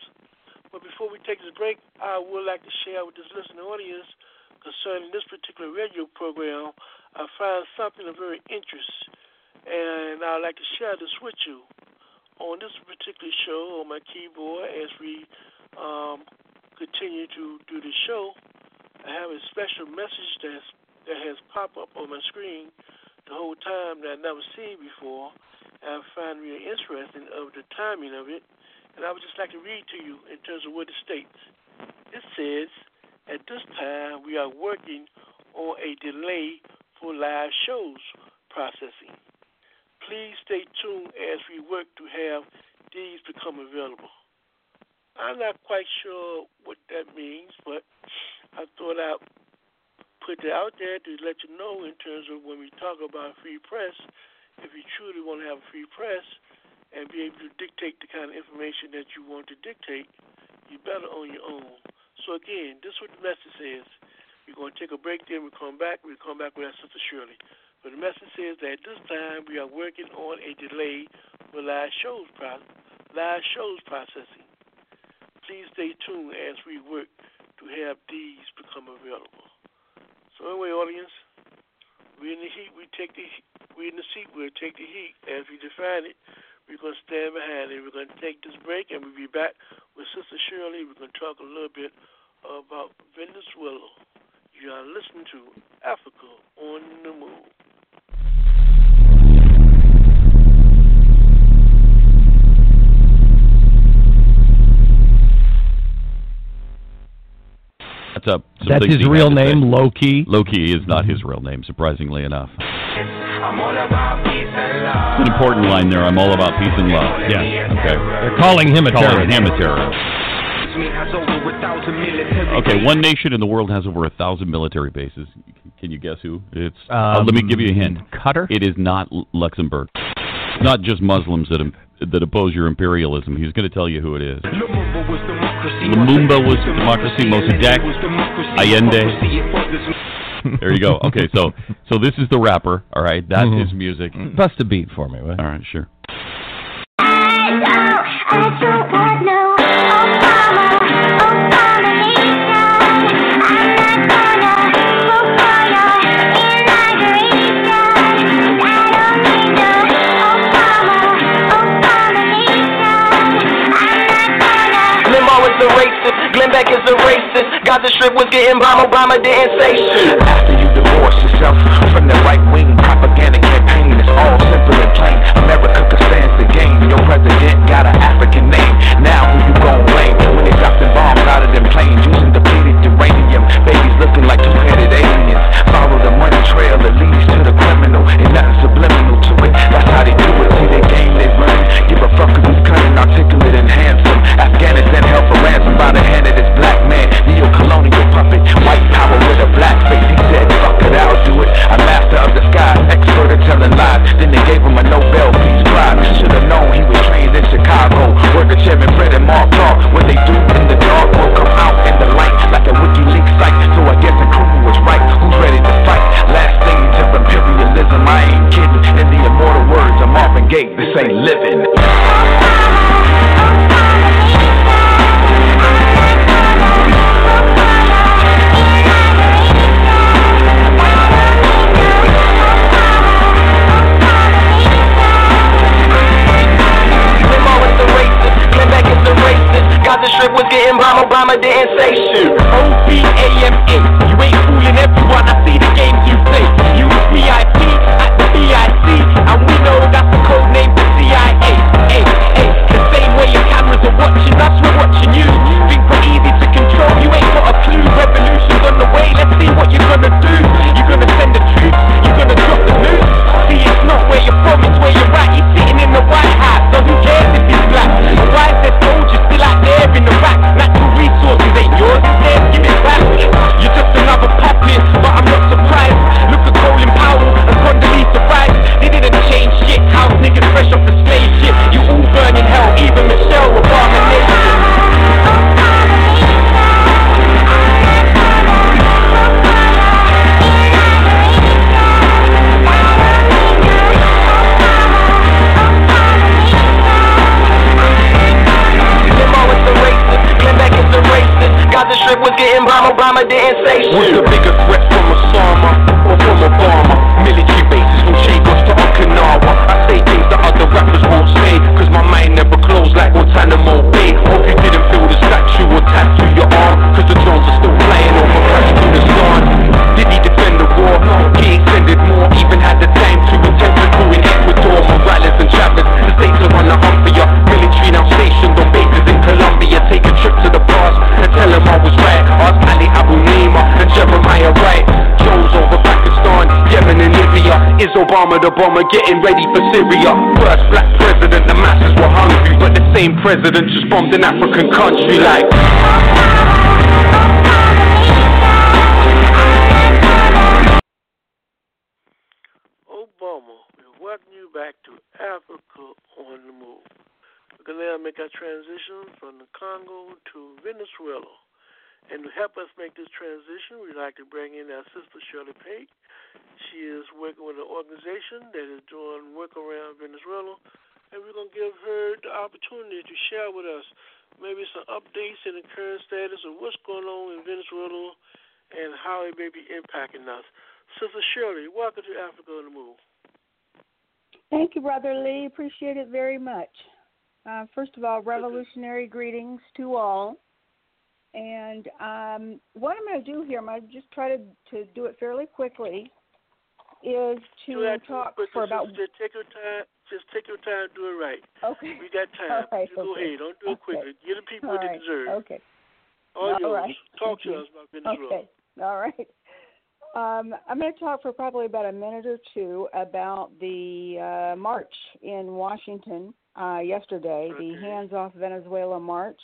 But before we take this break, I would like to share with this listening audience concerning this particular radio program. I found something of very interest, and I'd like to share this with you on this particular show on my keyboard as we um, continue to do the show. I have a special message that's, that has popped up on my screen the whole time that I never seen before. I find really interesting of the timing of it. And I would just like to read to you in terms of what it states. It says, at this time, we are working on a delay for live shows processing. Please stay tuned as we work to have these become available. I'm not quite sure what that means, but I thought I'd put that out there to let you know in terms of when we talk about free press, if you truly want to have a free press and be able to dictate the kind of information that you want to dictate, you better on your own. So again, this is what the message says. We're going to take a break, then we come back. We come back with our sister Shirley. But the message says that at this time we are working on a delay for live shows, pro- live shows processing. Please stay tuned as we work to have these become available. So anyway, audience, we in the heat. We take the we in the seat. We'll take the heat as we define it. We're to stand behind it. We're to take this break, and we'll be back with Sister Shirley. We're to talk a little bit about Venezuela. You are listening to Africa on the Move. That's up. That's his real name, Low Key. Low is not his real name, surprisingly enough. It's an important line there. I'm all about peace and love. Yeah. Okay. They're calling him a Calling terrorist. him a terrorist. Okay, one nation in the world has over a thousand military bases. Can you guess who? It's. uh, let me give you a hint. Qatar. It is not Luxembourg. It's not just Muslims that im- that oppose your imperialism. He's going to tell you who it is. Lumumba was democracy. Mossadegh, Allende. There you go. Okay, so so this is the rapper. All right, that's Mhm. his music. Bust a beat for me, will All right, sure. Beck is a racist. Gaza Strip was getting bombed, Obama didn't say shit. After you divorce yourself from the right wing propaganda campaign, it's all simple and plain. America could stand the game. Your president got an African name. Now who you gon' blame? When they dropping bombs out of them planes using depleted uranium, babies looking like two-headed aliens. Follow the money trail that leads to the criminal, and nothing subliminal to it. That's how they do it. See the game they run. Give a fuck he's cunning, articulate, and handsome. Afghanistan held by the hand of this black man. Neo-colonial puppet, white power with a black face. He said, fuck it, I'll do it. A master of disguise, expert at telling lies. Then they gave him a Nobel Peace Prize. Should've known he was trained in Chicago. Worker Chairman Fred and Mark Clark. What they do in the dark will come out in the light like a WikiLeaks site. So I guess the crew was right. Who's ready to fight? Last stage of imperialism. I ain't kidding. In the immortal words of Marvin Gaye, this ain't living. Obama didn't say shit. O-B-A-M-A. You ain't fooling everyone. I see the games you play. You VIP at the BIC. And we know that's the code name for CIA. Ay, ay. The same way your cameras are watching us, we're watching you. Think we're easy to control. You ain't got a clue. Revolution's on the way. Let's see what you're gonna do. You're gonna send the troops. You're gonna drop the news. See, it's not where you're from. It's where you're at. You're sitting in the White House. Doesn't care if he's black? Why is there soldiers still out there in the back? Glenn Beck is the spaceship You all burn in hell, racist. Gaza Strip was getting bombed, Obama didn't say shit. What's the bigger Obama the bomber getting ready for Syria? First black president, the masses were hungry, but the same president just bombed an African country like. Obama, we welcome you back to Africa on the Move. We're going to now make our transition from the Congo to Venezuela. And to help us make this transition, we'd like to bring in our sister Shirley Pate. She is working with an organization that is doing work around Venezuela. And we're going to give her the opportunity to share with us maybe some updates in the current status of what's going on in Venezuela and how it may be impacting us. Sister Shirley, welcome to Africa on the Move. Thank you, Brother Lee. Appreciate it very much. Uh, first of all, revolutionary greetings to all. And um, what I'm going to do here, I'm going to just try to, to do it fairly quickly, is to talk quick, for about. Just take your time. Just take your time. Do it right. Okay. We got time. All right, you go okay. ahead. Don't do it quickly. Give the people All what they deserve. Okay. All All right. Talk Thank to you. us about Venezuela. Okay. All right. Um, I'm going to talk for probably about a minute or two about the uh, march in Washington uh, yesterday, the Hands Off Venezuela March.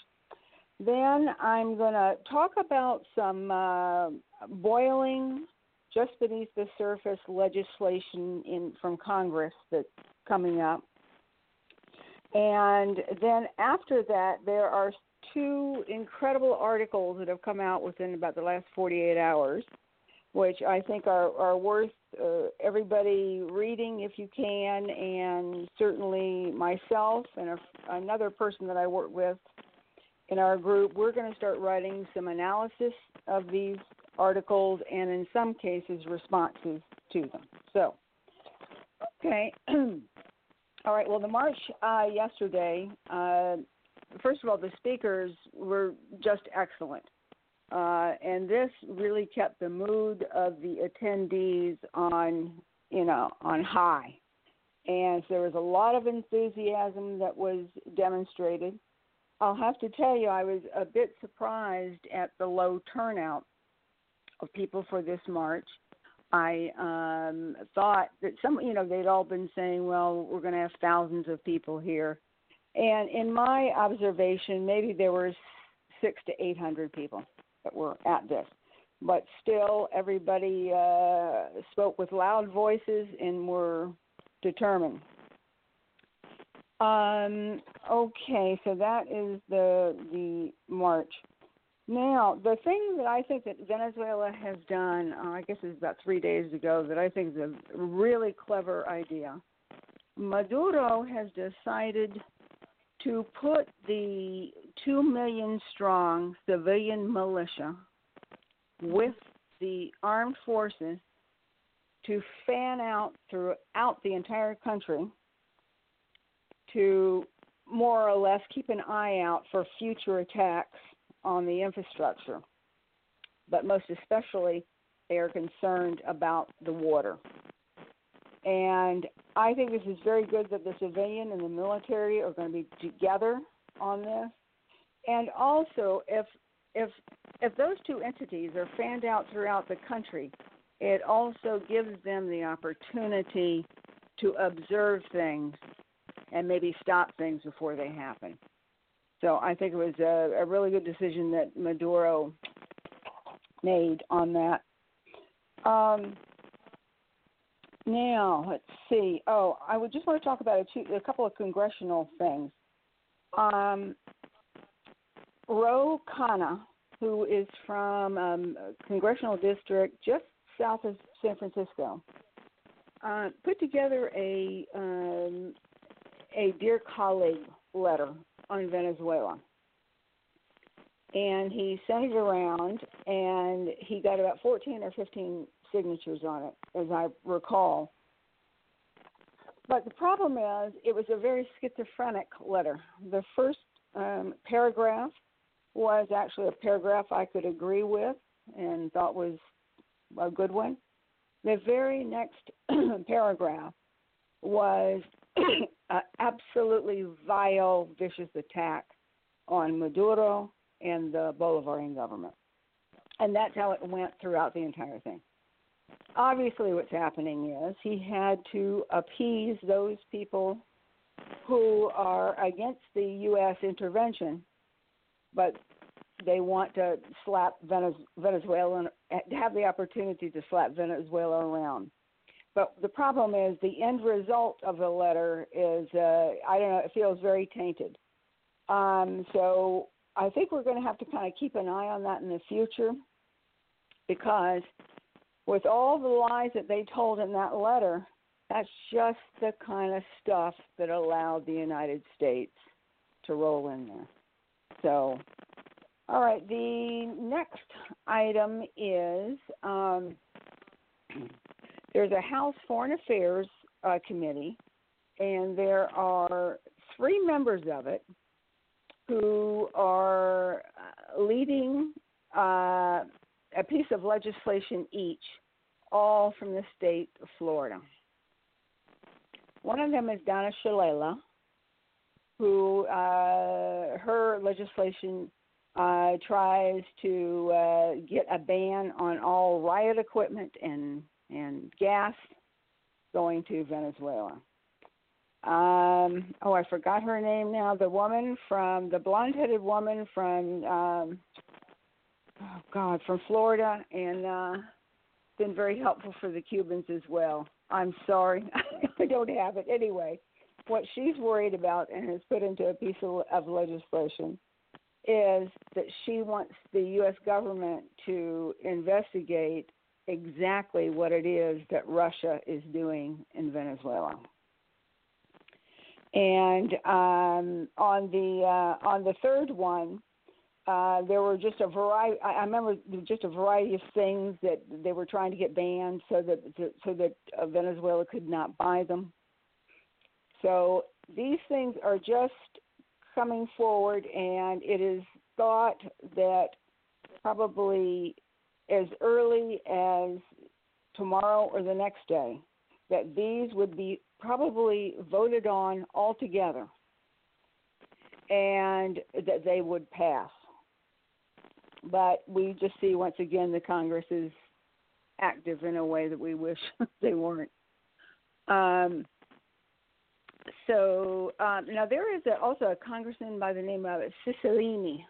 Then I'm going to talk about some uh, boiling, just beneath the surface legislation in from Congress that's coming up. And then after that, there are two incredible articles that have come out within about the last 48 hours, which I think are, are worth uh, everybody reading if you can, and certainly myself and a, another person that I work with in our group, we're going to start writing some analysis of these articles and in some cases responses to them. So, okay. All right. Well, the march uh, yesterday, uh, first of all, the speakers were just excellent. Uh, and this really kept the mood of the attendees on, you know, on high. And so there was a lot of enthusiasm that was demonstrated. I'll have to tell you, I was a bit surprised at the low turnout of people for this march. I um, thought that some, you know, they'd all been saying, well, we're going to have thousands of people here. And in my observation, maybe there were six to 800 people that were at this. But still, everybody uh, spoke with loud voices and were determined. Um, okay, so that is the the march. Now, the thing that I think that Venezuela has done, uh, I guess it's about three days ago, that I think is a really clever idea. Maduro has decided to put the two million strong civilian militia with the armed forces to fan out throughout the entire country to more or less keep an eye out for future attacks on the infrastructure. But most especially, they are concerned about the water. And I think this is very good that the civilian and the military are going to be together on this. And also, if if if those two entities are fanned out throughout the country, it also gives them the opportunity to observe things and maybe stop things before they happen. So I think it was a, a really good decision that Maduro made on that. Um, Now let's see. Oh, I would just want to talk about a, two, a couple of congressional things. Um, Ro Khanna, who is from um, congressional district just south of San Francisco, uh, put together a um, a dear colleague letter on Venezuela, and he sent it around, and he got about 14 or 15 signatures on it, as I recall. But the problem is, it was a very schizophrenic letter. The first um, paragraph was actually a paragraph I could agree with and thought was a good one. The very next paragraph was absolutely vile, vicious attack on Maduro and the Bolivarian government. And that's how it went throughout the entire thing obviously what's happening is he had to appease those people who are against the U.S. intervention, but they want to slap Venezuela have the opportunity to slap Venezuela around. But the problem is the end result of the letter is uh, I don't know it feels very tainted. Um, so I think we're going to have to kind of keep an eye on that in the future because with all the lies that they told in that letter, that's just the kind of stuff that allowed the United States to roll in there. So, all right, the next item is um, there's a House Foreign Affairs uh, Committee, and there are three members of it who are uh, leading uh, a piece of legislation each, all from the state of Florida. One of them is Donna Shalala, who uh, her legislation uh, tries to uh, get a ban on all riot equipment and and gas going to Venezuela. Um, oh, I forgot her name now. The woman from the blonde-headed woman from um, oh God, from Florida, and uh, been very helpful for the Cubans as well. I'm sorry, I don't have it anyway. What she's worried about and has put into a piece of, of legislation is that she wants the U.S. government to investigate exactly what it is that Russia is doing in Venezuela. And um, on the uh, on the third one, uh, there were just a variety. I, remember just a variety of things that they were trying to get banned so that so that uh, Venezuela could not buy them. So these things are just coming forward, and it is thought that probably as early as tomorrow or the next day, that these would be probably voted on altogether and that they would pass but we just see once again the Congress is active in a way that we wish they weren't. Um, so um, now there is a, also a congressman by the name of Cicilline,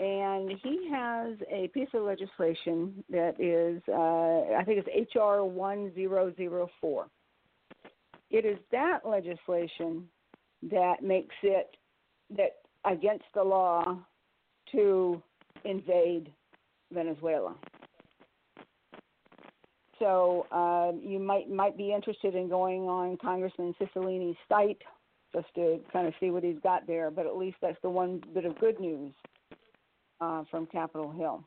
and he has a piece of legislation that is, uh, I think it's HR 1004. It is that legislation that makes it that against the law to invade Venezuela. So uh, you might might be interested in going on Congressman Cicilline's site just to kind of see what he's got there. But at least that's the one bit of good news uh, from Capitol Hill.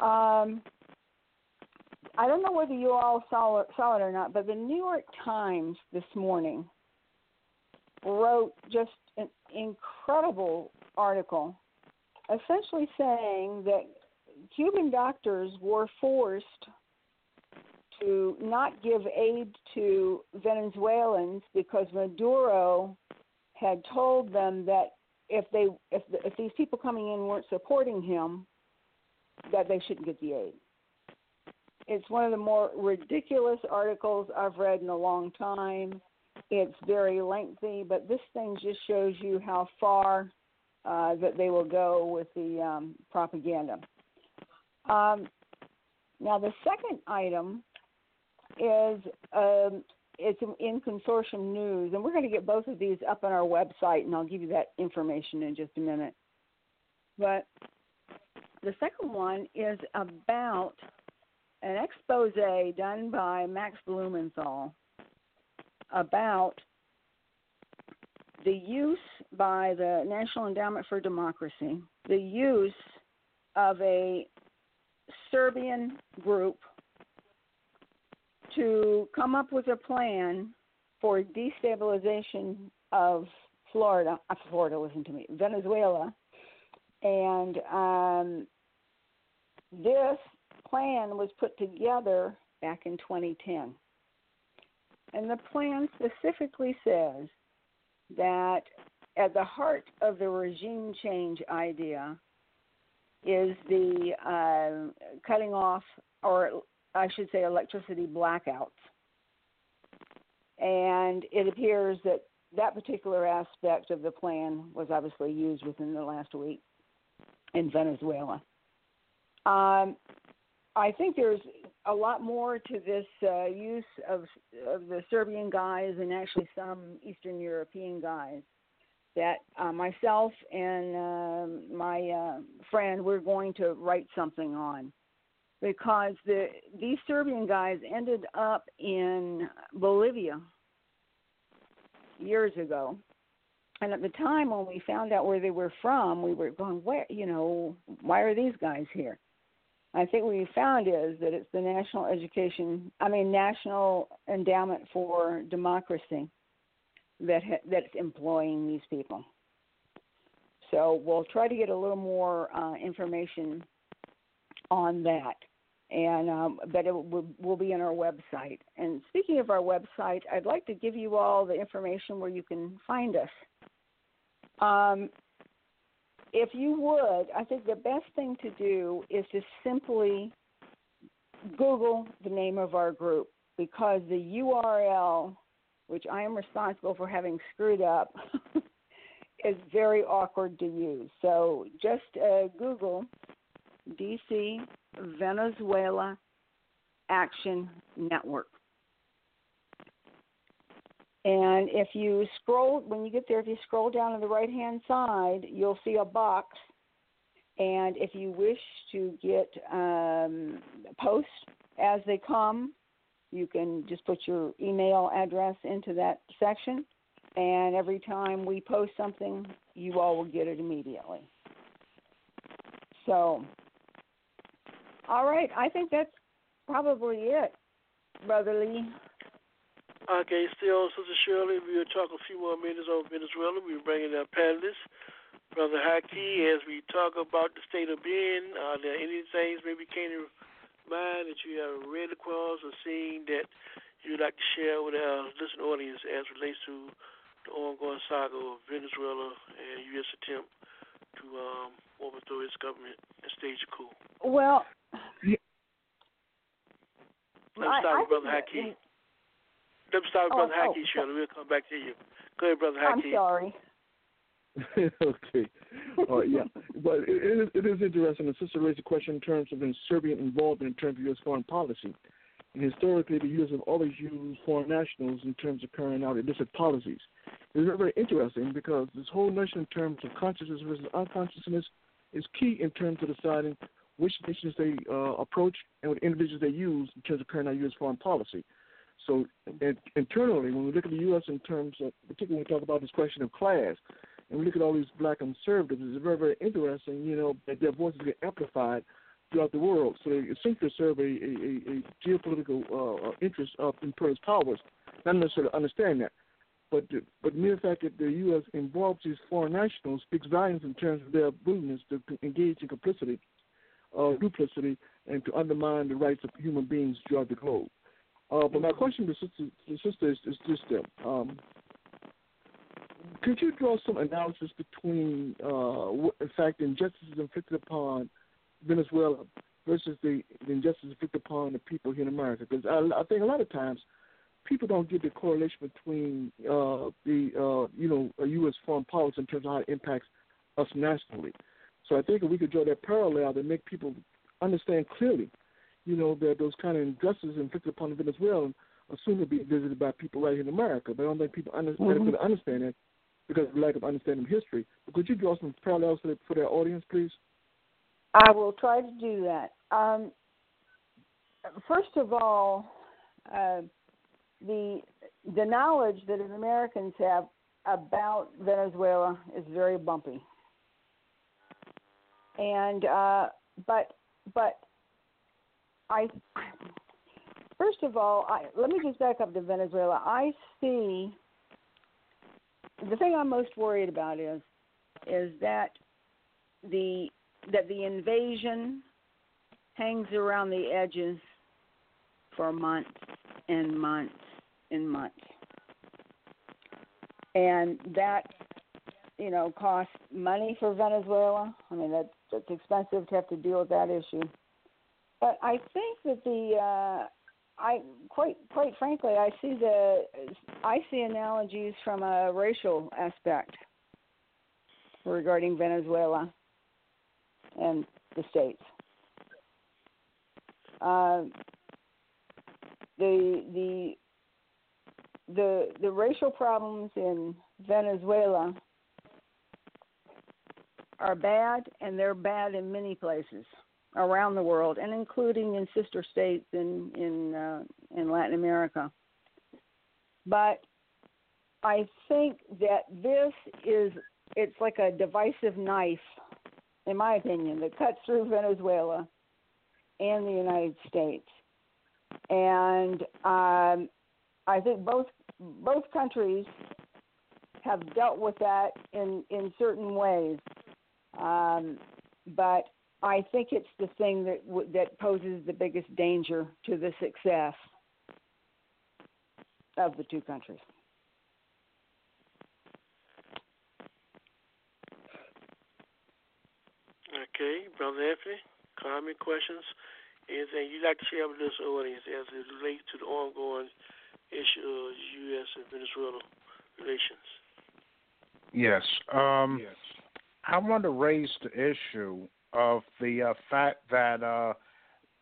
Um, I don't know whether you all saw saw it or not, but the New York Times this morning wrote just an incredible article essentially saying that Cuban doctors were forced to not give aid to Venezuelans because Maduro had told them that if they if the, if these people coming in weren't supporting him, that they shouldn't get the aid. It's one of the more ridiculous articles I've read in a long time. It's very lengthy, but this thing just shows you how far uh, that they will go with the um, propaganda. Um, now, the second item is um, it's in consortium news, and we're going to get both of these up on our website, and I'll give you that information in just a minute. But the second one is about an expose done by Max Blumenthal about the use by the National Endowment for Democracy, the use of a Serbian group to come up with a plan for destabilization of Florida, uh, Florida, listen to me, Venezuela, and um, this plan was put together back in 2010. And the plan specifically says that at the heart of the regime change idea is the uh, cutting off, or I should say, electricity blackouts. And it appears that that particular aspect of the plan was obviously used within the last week in Venezuela. Um, I think there's a lot more to this uh, use of of the Serbian guys and actually some Eastern European guys that uh, myself and uh, my friend we're going to write something on because the these Serbian guys ended up in Bolivia years ago. And at the time when we found out where they were from, we were going, where, you know, why are these guys here? I think what we found is that it's the National Education, I mean, National Endowment for Democracy that ha- that's employing these people. So we'll try to get a little more uh, information on that, and um, but it will, will be on our website. And speaking of our website, I'd like to give you all the information where you can find us. Um, if you would, I think the best thing to do is to simply Google the name of our group because the URL, which I am responsible for having screwed up, is very awkward to use. So just uh, Google DC Venezuela Action Network. And if you scroll, when you get there, if you scroll down on the right hand side, you'll see a box. And if you wish to get um, posts as they come, you can just put your email address into that section. And every time we post something, you all will get it immediately. So, all right, I think that's probably it, Brother Lee. Okay, still, Sister Shirley, we will talk a few more minutes on Venezuela. We're bringing our panelists, Brother Haki, as we talk about the state of being. Are there any things maybe came to mind that you have read across or seen that you'd like to share with our listening audience as relates to the ongoing saga of Venezuela and U.S. attempt to um, overthrow its government and stage a coup? Well, Let me start with Brother Haki. Let me start with Brother oh, Haki, oh, Shirley. We'll come back to you. Go ahead, Brother Haki. I'm sorry. okay. Uh, yeah. But it, it, is, it is interesting. The sister raised a question in terms of Serbian involvement in terms of U.S. foreign policy. And historically, the U.S. have always used foreign nationals in terms of carrying out illicit policies. It's very, very interesting because this whole notion in terms of consciousness versus unconsciousness is key in terms of deciding which nations they uh, approach and what individuals they use in terms of carrying out U.S. foreign policy. So and, internally, when we look at the U.S. in terms of, particularly when we talk about this question of class, and we look at all these black conservatives, it's very, very interesting, you know, that their voices get amplified throughout the world. So they essentially serve a, a, a, geopolitical uh, uh, interest of imperialist powers. Not necessarily understand that. But the, but the mere fact that the U.S. involves these foreign nationals speaks volumes in terms of their willingness to engage in complicity, uh, duplicity, and to undermine the rights of human beings throughout the globe. Uh, but my question to sister, to sister is, is this: then, um, could you draw some analysis between, uh, in fact, injustices inflicted upon Venezuela versus the, the injustice inflicted upon the people here in America? Because I, I think a lot of times people don't get the correlation between uh, the uh, you know U.S. foreign policy in terms of how it impacts us nationally. So I think if we could draw that parallel, to make people understand clearly you know, that those kind of injustices inflicted upon Venezuela are soon to be visited by people right here in America. But I don't think people under, Mhm. understand it because of the lack of understanding of history. But could you draw some parallels for, the, for their audience, please? I will try to do that. Um, first of all, uh, the the knowledge that Americans have about Venezuela is very bumpy. And uh, but but I first of all, I, let me just back up to Venezuela. I see the thing I'm most worried about is is that the that the invasion hangs around the edges for months and months and months. And that, you know, costs money for Venezuela. I mean, that's, that's expensive to have to deal with that issue. But I think that the, uh, I quite quite frankly, I see the I see analogies from a racial aspect regarding Venezuela and the states. Uh, the the the the racial problems in Venezuela are bad, and they're bad in many places around the world, and including in sister states in in uh, in Latin America. But I think that this is it's like a divisive knife, in my opinion, that cuts through Venezuela and the United States. And um, I think both both countries have dealt with that in in certain ways. Um, but I think it's the thing that that poses the biggest danger to the success of the two countries. Okay, Brother Anthony, comment, questions, anything you'd like to share with this audience as it relates to the ongoing issue of U.S. and Venezuela relations? Yes. Um, yes. I want to raise the issue of the uh, fact that uh,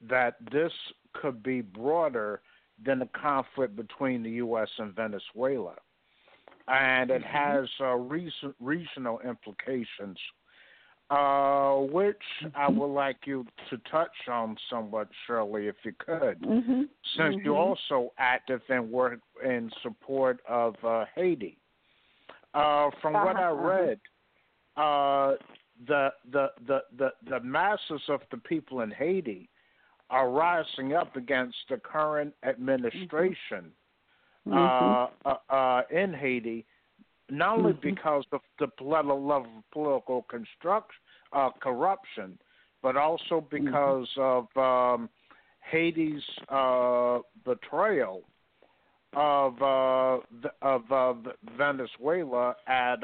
that this could be broader than the conflict between the U.S. and Venezuela, and it mm-hmm. has uh, recent regional implications, uh, which I would like you to touch on somewhat, Shirley, if you could, mm-hmm. since mm-hmm. you're also active and work in support of uh, Haiti. Uh, from uh-huh, what I uh-huh. read, uh, the, the the the the masses of the people in Haiti are rising up against the current administration Mm-hmm. uh, uh, uh, in Haiti, not only Mm-hmm. because of the level of political construct, uh, corruption, but also Mm-hmm. because of um, Haiti's uh, betrayal of uh, the, of uh, Venezuela at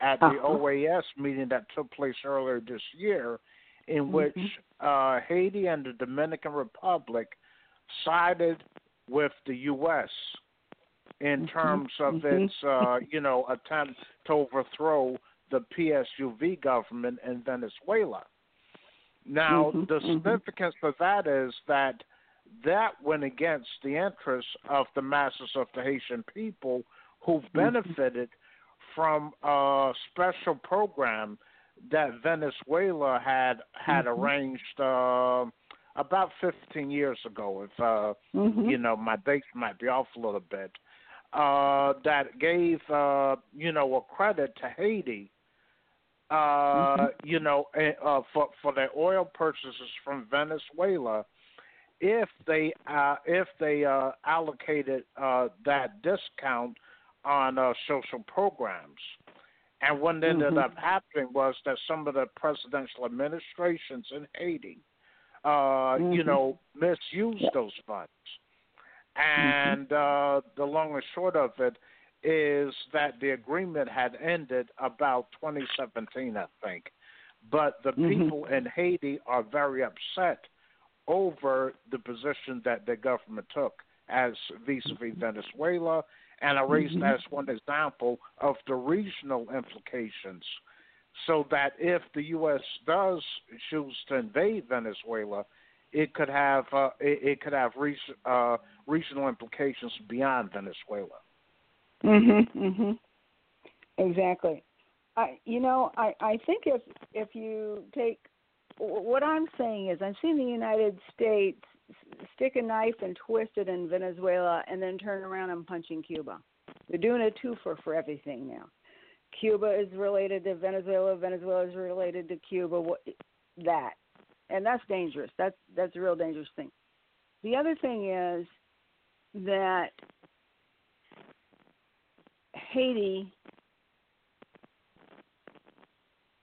at the Uh-huh. OAS meeting that took place earlier this year, in Mhm. which uh, Haiti and the Dominican Republic sided with the U.S. in Mhm. terms of Mhm. its, uh, you know, attempt to overthrow the PSUV government in Venezuela. Now, Mhm. the Mhm. significance of that is that that went against the interests of the masses of the Haitian people who Mm-hmm. benefited from a special program that Venezuela had had Mhm. arranged uh, about 15 years ago. If uh, Mhm. you know my dates might be off a little bit, uh, that gave uh, you know a credit to Haiti. Uh, Mhm. You know, uh, for for their oil purchases from Venezuela, if they uh, if they uh, allocated uh, that discount on uh, social programs. And what ended Mhm. up happening was that some of the presidential administrations in Haiti, uh, you Mhm. know, misused those funds. And uh, the long and short of it is that the agreement had ended about 2017, I think. But the Mhm. people in Haiti are very upset over the position that the government took as vis-a-vis Venezuela, and I raised Mhm. that as one example of the regional implications. So that if the U.S. does choose to invade Venezuela, it could have uh, it, it could have re- uh, regional implications beyond Venezuela. Mhm. Mhm. Exactly. I you know I I think if if you take what I'm saying is I've seen the United States stick a knife and twist it in Venezuela and then turn around and punch in Cuba. They're doing a twofer for everything now. Cuba is related to Venezuela. Venezuela is related to Cuba. What, that, and that's dangerous. That's that's a real dangerous thing. The other thing is that Haiti,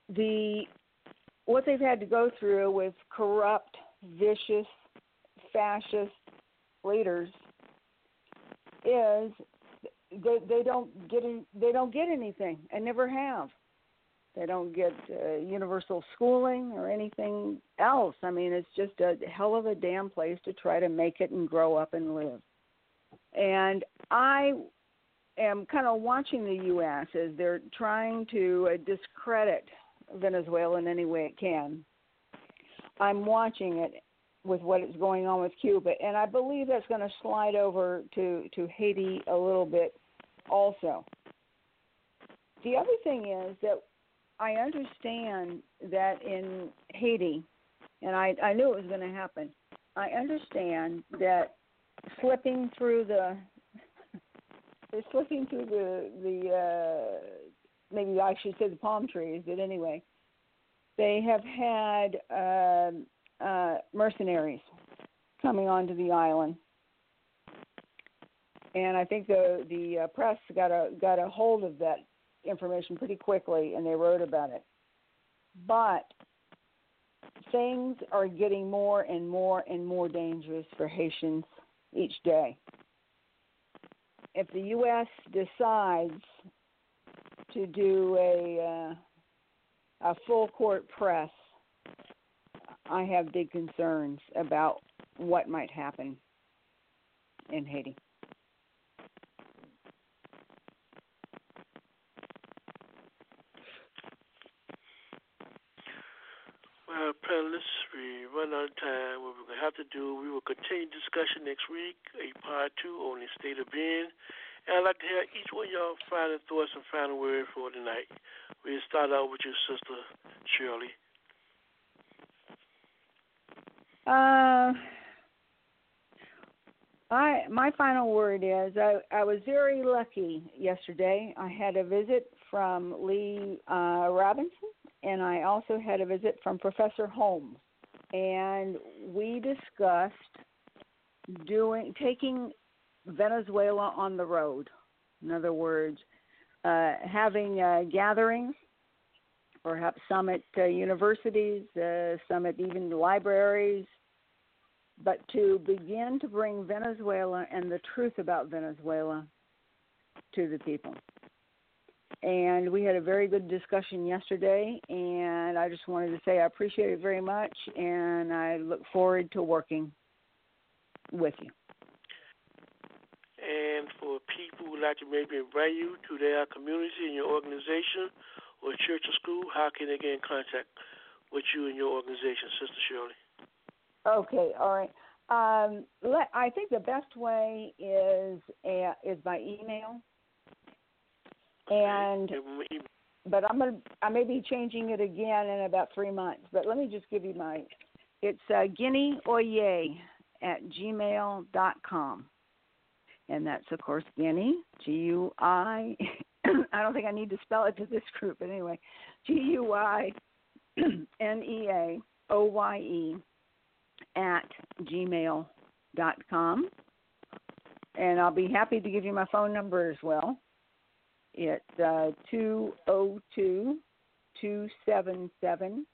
the what they've had to go through with corrupt, vicious, fascist leaders is they they don't get any, they don't get anything and never have. They don't get uh, universal schooling or anything else. I mean, it's just a hell of a damn place to try to make it and grow up and live. And I am kind of watching the U.S. as they're trying to uh, discredit Venezuela in any way it can. I'm watching it with what is going on with Cuba, and I believe that's going to slide over to to Haiti a little bit also. The other thing is that I understand that in Haiti, and I, I knew it was going to happen. I understand that slipping through the they're slipping through the the uh, maybe I should say the palm trees, but anyway, they have had uh, uh, mercenaries coming onto the island, and I think the the uh, press got a got a hold of that information pretty quickly and they wrote about it. But things are getting more and more and more dangerous for Haitians each day. If the U.S. decides to do a uh, a full court press, I have big concerns about what might happen in Haiti. Well, panelists, we run out of time. What we're going to have to do, we will continue discussion next week, a part two on the state of being. And I'd like to hear each one of y'all final thoughts and final word for tonight. We'll start out with your sister, Shirley. Uh, I my final word is I, I was very lucky yesterday. I had a visit from Lee uh, Robinson, and I also had a visit from Professor Holmes, and we discussed doing taking Venezuela on the road. In other words, uh, having gatherings, perhaps some at uh, universities, uh, some at even libraries, but to begin to bring Venezuela and the truth about Venezuela to the people. And we had a very good discussion yesterday and i just wanted to say i appreciate it very much and i look forward to working with you. And for people who would like to maybe invite you to their community and your organization or church or school how can they get in contact with you and your organization sister shirley okay all right um, let, i think the best way is uh, is by email and but I'm gonna I may be changing it again in about three months. But let me just give you my it's uh, Guinea Oye at gmail dot com, and that's of course Guinea G U I. I don't think I need to spell it to this group, but anyway, G U I N E A O Y E at gmail dot com, and I'll be happy to give you my phone number as well. It's uh, 202 277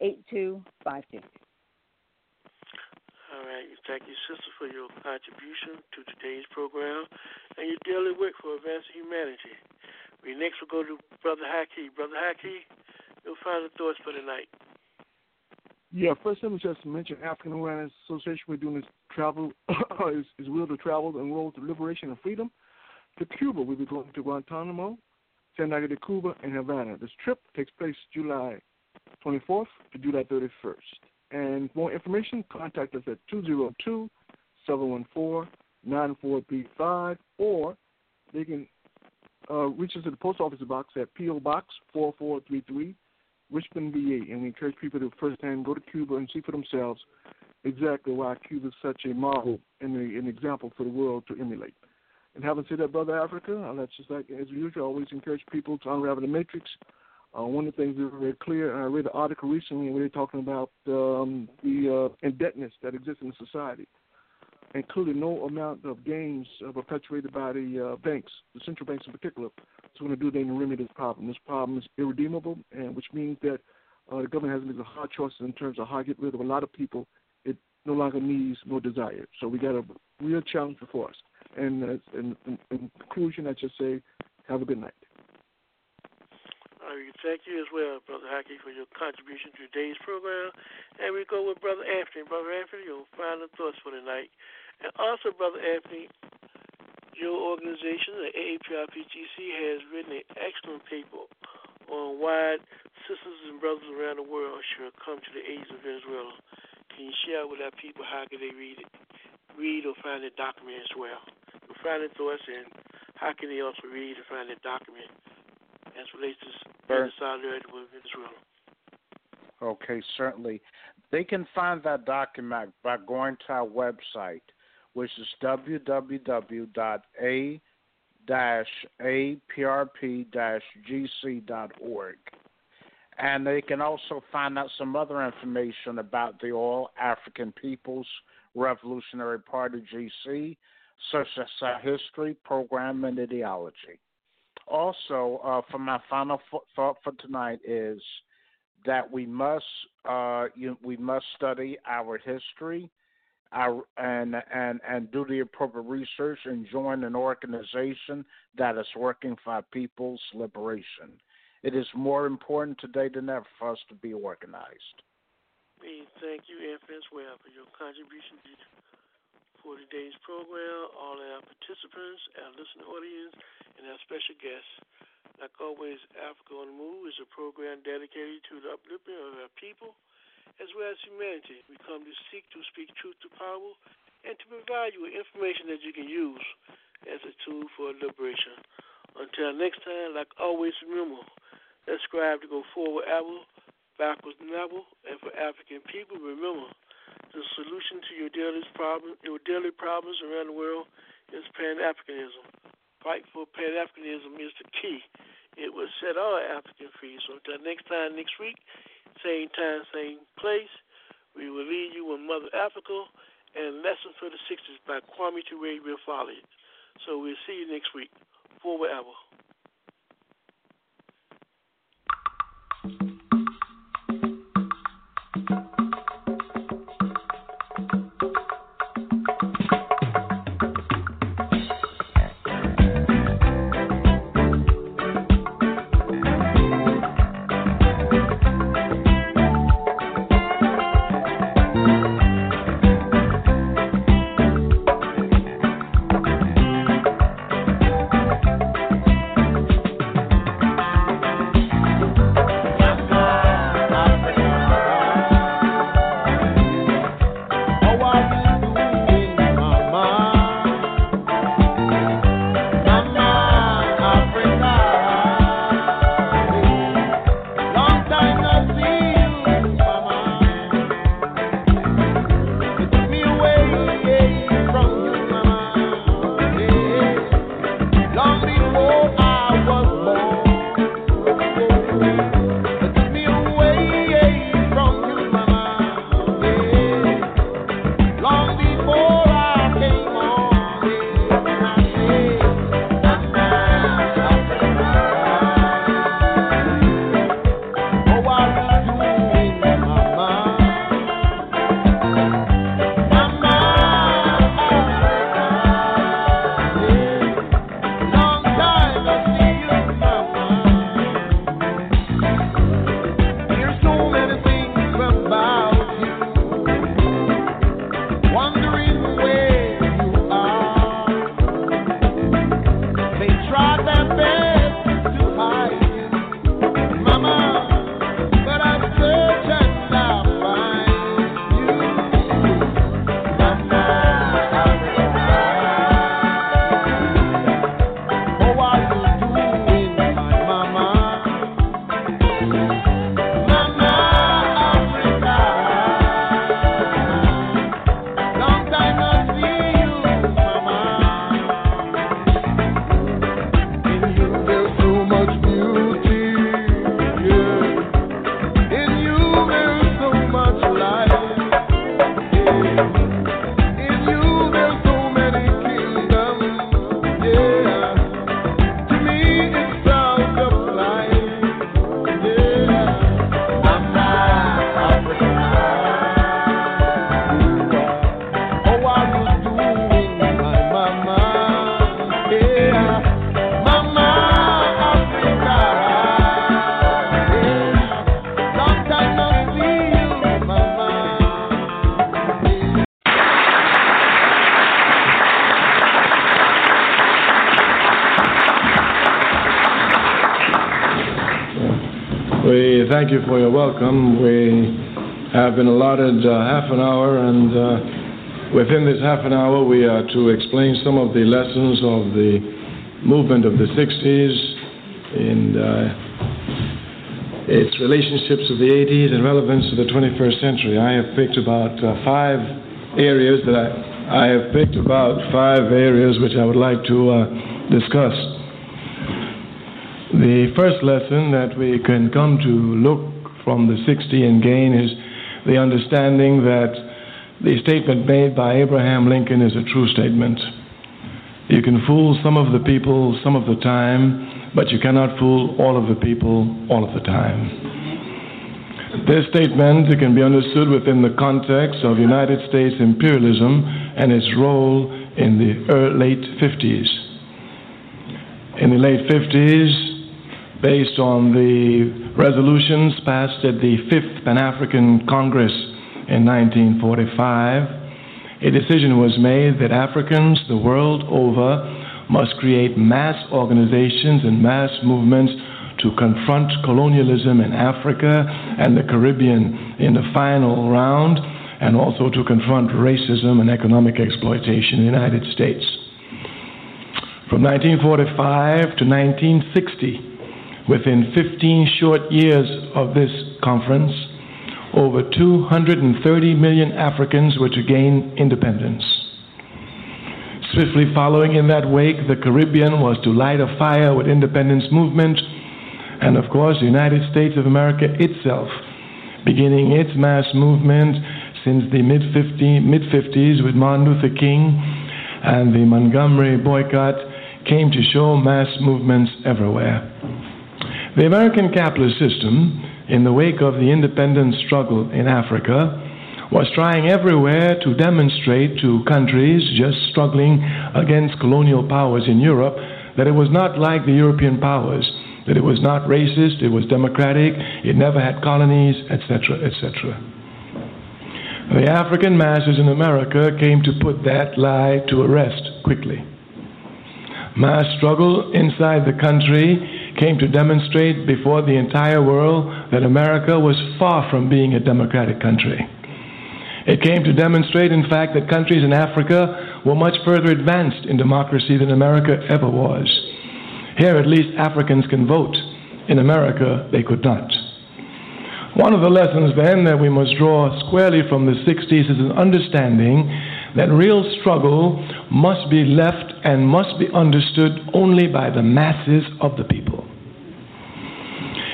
8252. All right. Thank you, sister, for your contribution to today's program and your daily work for advancing humanity. We next will go to Brother Haki. Brother Haki, your final thoughts for tonight. Yeah, first let me just mention African Awareness Association. We're doing this travel, is, is will to travel and road to liberation and freedom to Cuba. We'll be going to Guantanamo, Santiago de Cuba, and Havana. This trip takes place July 24th to July 31st. And more information, contact us at 202 714 9435 or they can uh, reach us at the post office box at P.O. Box 4433, Richmond, VA. And we encourage people to firsthand go to Cuba and see for themselves exactly why Cuba is such a model and a, an example for the world to emulate. And having said that, Brother Africa, let's just like as usual, I always encourage people to unravel the matrix. Uh, one of the things that are very clear, and I read an article recently where they're talking about um, the uh, indebtedness that exists in society including no amount of gains uh, perpetuated by the uh, banks, the central banks in particular, is going to do anything to remedy this problem. This problem is irredeemable, and which means that uh, the government has to make the hard choices in terms of how to get rid of a lot of people it no longer needs nor desires. So we got a real challenge before us. And uh, in, in, in conclusion, I just say, have a good night. Thank you as well, Brother Haki, for your contribution to today's program. And we go with Brother Anthony. Brother Anthony, your final thoughts for the night. And also, Brother Anthony, your organization, the AAPRPGC, has written an excellent paper on why sisters and brothers around the world should come to the aid of Venezuela. Can you share with our people how can they read it, read or find the document as well? Your final thoughts and how can they also read and find the document as relates to solidarity with Venezuela. Okay, certainly. They can find that document by going to our website, which is www.a-aprp-gc.org. And they can also find out some other information about the All African People's Revolutionary Party GC, such as our history, program, and ideology also, uh, for my final f- thought for tonight is that we must uh, you, we must study our history, our and and and do the appropriate research and join an organization that is working for our people's liberation. It is more important today than ever for us to be organized. We thank you, as well, for your contribution for today's program, all our participants, our listening audience, and our special guests. Like always, Africa on the Move is a program dedicated to the uplifting of our people as well as humanity. We come to seek to speak truth to power and to provide you with information that you can use as a tool for liberation. Until next time, like always, remember, let's strive to go forward ever, backwards never, and for African people, remember, the solution to your daily problem, your daily problems around the world is Pan Africanism fight for Pan Africanism is the key. It will set all African free. So until next time, next week, same time, same place, we will leave you with Mother Africa and Lesson for the Sixties by Kwame Ture will follow it. So we'll see you next week. Forward welcome. We have been allotted uh, half an hour, and uh, within this half an hour, we are to explain some of the lessons of the movement of the 60s and uh, its relationships with the 80s and relevance to the 21st century. I have picked about uh, five areas that I, I have picked about five areas which I would like to uh, discuss. The first lesson that we can come to look from the 60 and gain is the understanding that the statement made by Abraham Lincoln is a true statement. You can fool some of the people some of the time, but you cannot fool all of the people all of the time. This statement can be understood within the context of United States imperialism and its role in the er, late 50s. In the late 50s, based on the resolutions passed at the Fifth Pan African Congress in 1945, a decision was made that Africans the world over must create mass organizations and mass movements to confront colonialism in Africa and the Caribbean in the final round, and also to confront racism and economic exploitation in the United States. From 1945 to 1960, Within 15 short years of this conference, over 230 million Africans were to gain independence. Swiftly following in that wake, the Caribbean was to light a fire with independence movement, and of course, the United States of America itself, beginning its mass movement since the mid 50s with Martin Luther King and the Montgomery boycott, came to show mass movements everywhere. The American capitalist system, in the wake of the independence struggle in Africa, was trying everywhere to demonstrate to countries just struggling against colonial powers in Europe that it was not like the European powers, that it was not racist, it was democratic, it never had colonies, etc., etc. The African masses in America came to put that lie to rest quickly. Mass struggle inside the country came to demonstrate before the entire world that America was far from being a democratic country. It came to demonstrate, in fact, that countries in Africa were much further advanced in democracy than America ever was. Here, at least, Africans can vote. In America, they could not. One of the lessons, then, that we must draw squarely from the 60s is an understanding that real struggle must be left and must be understood only by the masses of the people.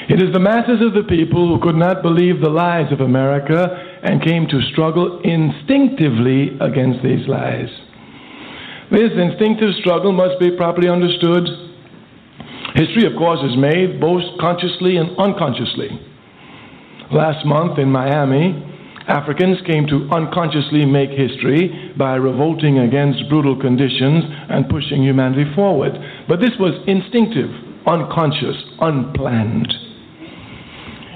It is the masses of the people who could not believe the lies of America and came to struggle instinctively against these lies. This instinctive struggle must be properly understood. History, of course, is made both consciously and unconsciously. Last month in Miami, Africans came to unconsciously make history by revolting against brutal conditions and pushing humanity forward. But this was instinctive, unconscious, unplanned.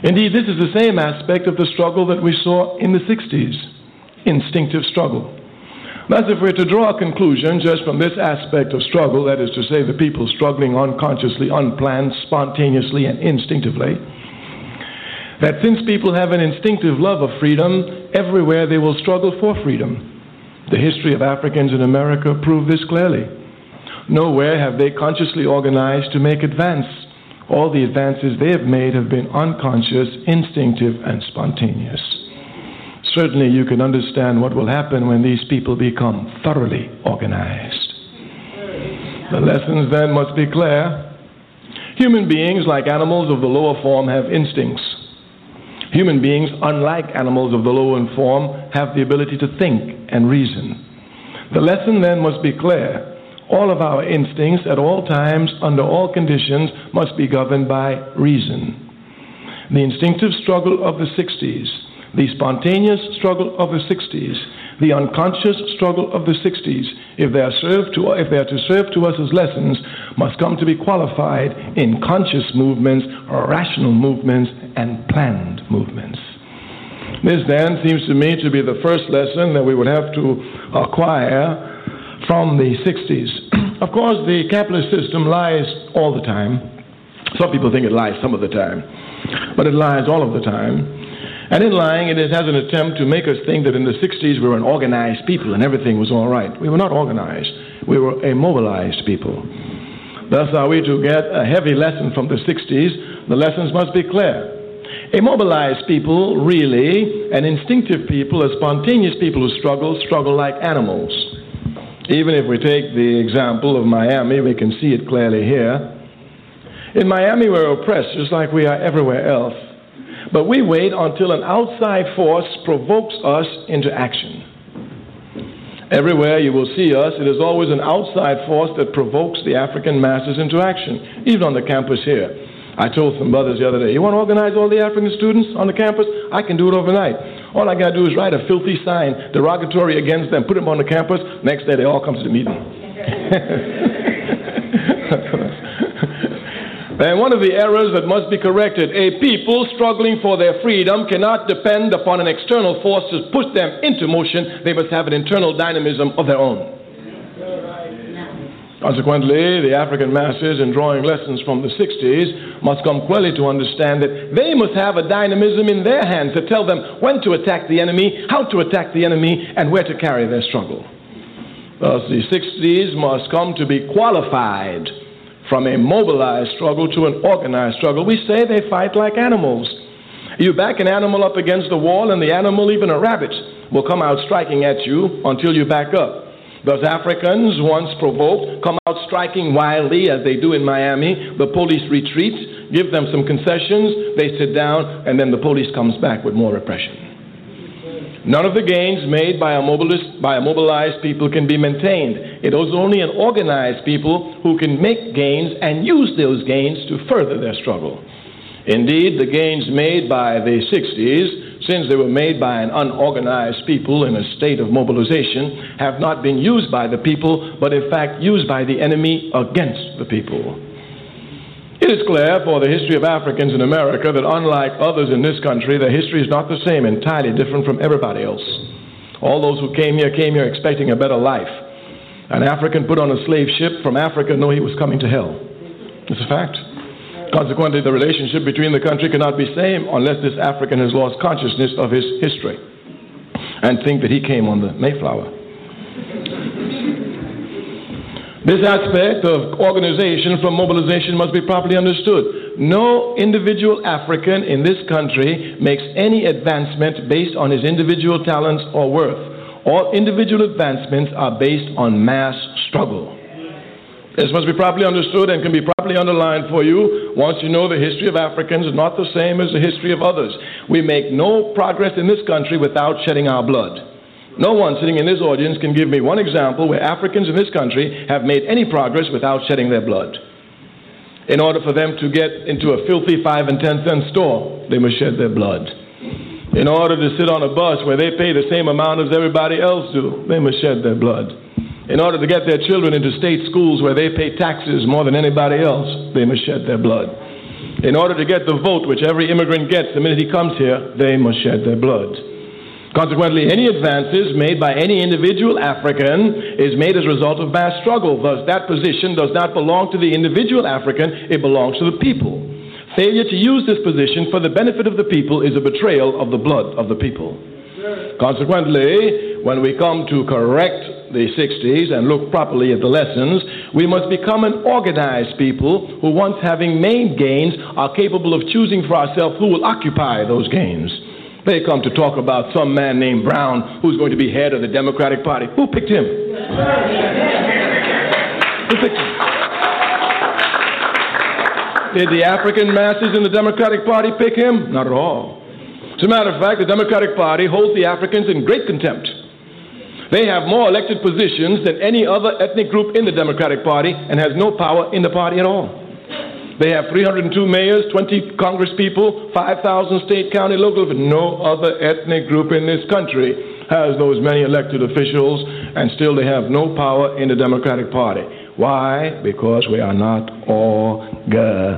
Indeed, this is the same aspect of the struggle that we saw in the 60s instinctive struggle. Thus, if we're to draw a conclusion just from this aspect of struggle, that is to say, the people struggling unconsciously, unplanned, spontaneously, and instinctively, that since people have an instinctive love of freedom, everywhere they will struggle for freedom. The history of Africans in America proved this clearly. Nowhere have they consciously organized to make advance all the advances they have made have been unconscious, instinctive, and spontaneous. Certainly, you can understand what will happen when these people become thoroughly organized. The lessons then must be clear. Human beings, like animals of the lower form, have instincts. Human beings, unlike animals of the lower form, have the ability to think and reason. The lesson then must be clear. All of our instincts at all times, under all conditions, must be governed by reason. The instinctive struggle of the 60s, the spontaneous struggle of the 60s, the unconscious struggle of the 60s, if they, are served to, if they are to serve to us as lessons, must come to be qualified in conscious movements, rational movements, and planned movements. This then seems to me to be the first lesson that we would have to acquire from the 60s. of course, the capitalist system lies all the time. Some people think it lies some of the time. but it lies all of the time. And in lying, it has an attempt to make us think that in the 60s we were an organized people and everything was all right. We were not organized, we were a mobilized people. Thus, are we to get a heavy lesson from the 60s? The lessons must be clear. A mobilized people, really, an instinctive people, a spontaneous people who struggle, struggle like animals. Even if we take the example of Miami, we can see it clearly here. In Miami, we're oppressed just like we are everywhere else. But we wait until an outside force provokes us into action. Everywhere you will see us, it is always an outside force that provokes the African masses into action, even on the campus here. I told some brothers the other day, you want to organize all the African students on the campus? I can do it overnight. All I got to do is write a filthy sign derogatory against them, put them on the campus. Next day, they all come to the meeting. And one of the errors that must be corrected a people struggling for their freedom cannot depend upon an external force to push them into motion. They must have an internal dynamism of their own. Consequently, the African masses, in drawing lessons from the 60s, must come clearly to understand that they must have a dynamism in their hands to tell them when to attack the enemy, how to attack the enemy, and where to carry their struggle. Thus, the 60s must come to be qualified from a mobilized struggle to an organized struggle. We say they fight like animals. You back an animal up against the wall, and the animal, even a rabbit, will come out striking at you until you back up. Thus, Africans, once provoked, come out striking wildly as they do in Miami. The police retreats, give them some concessions, they sit down, and then the police comes back with more repression. None of the gains made by a, by a mobilized people can be maintained. It is only an organized people who can make gains and use those gains to further their struggle. Indeed, the gains made by the 60s, since they were made by an unorganized people in a state of mobilization, have not been used by the people, but in fact used by the enemy against the people. It is clear for the history of Africans in America that, unlike others in this country, their history is not the same, entirely different from everybody else. All those who came here came here expecting a better life. An African put on a slave ship from Africa knew he was coming to hell. It's a fact. Consequently, the relationship between the country cannot be same unless this African has lost consciousness of his history and think that he came on the Mayflower. This aspect of organization from mobilization must be properly understood. No individual African in this country makes any advancement based on his individual talents or worth. All individual advancements are based on mass struggle. This must be properly understood and can be properly underlined for you once you know the history of Africans is not the same as the history of others. We make no progress in this country without shedding our blood. No one sitting in this audience can give me one example where Africans in this country have made any progress without shedding their blood. In order for them to get into a filthy five and ten cent store, they must shed their blood. In order to sit on a bus where they pay the same amount as everybody else do, they must shed their blood. In order to get their children into state schools where they pay taxes more than anybody else, they must shed their blood. In order to get the vote which every immigrant gets the minute he comes here, they must shed their blood. Consequently, any advances made by any individual African is made as a result of mass struggle. Thus, that position does not belong to the individual African, it belongs to the people. Failure to use this position for the benefit of the people is a betrayal of the blood of the people. Consequently, when we come to correct the 60s and look properly at the lessons, we must become an organized people who, once having made gains, are capable of choosing for ourselves who will occupy those gains. They come to talk about some man named Brown who's going to be head of the Democratic Party. Who picked him? Who picked him? Did the African masses in the Democratic Party pick him? Not at all. As a matter of fact, the Democratic Party holds the Africans in great contempt. They have more elected positions than any other ethnic group in the Democratic Party and has no power in the party at all. They have 302 mayors, 20 congresspeople, 5,000 state, county, local. No other ethnic group in this country has those many elected officials, and still they have no power in the Democratic Party. Why? Because we are not organized.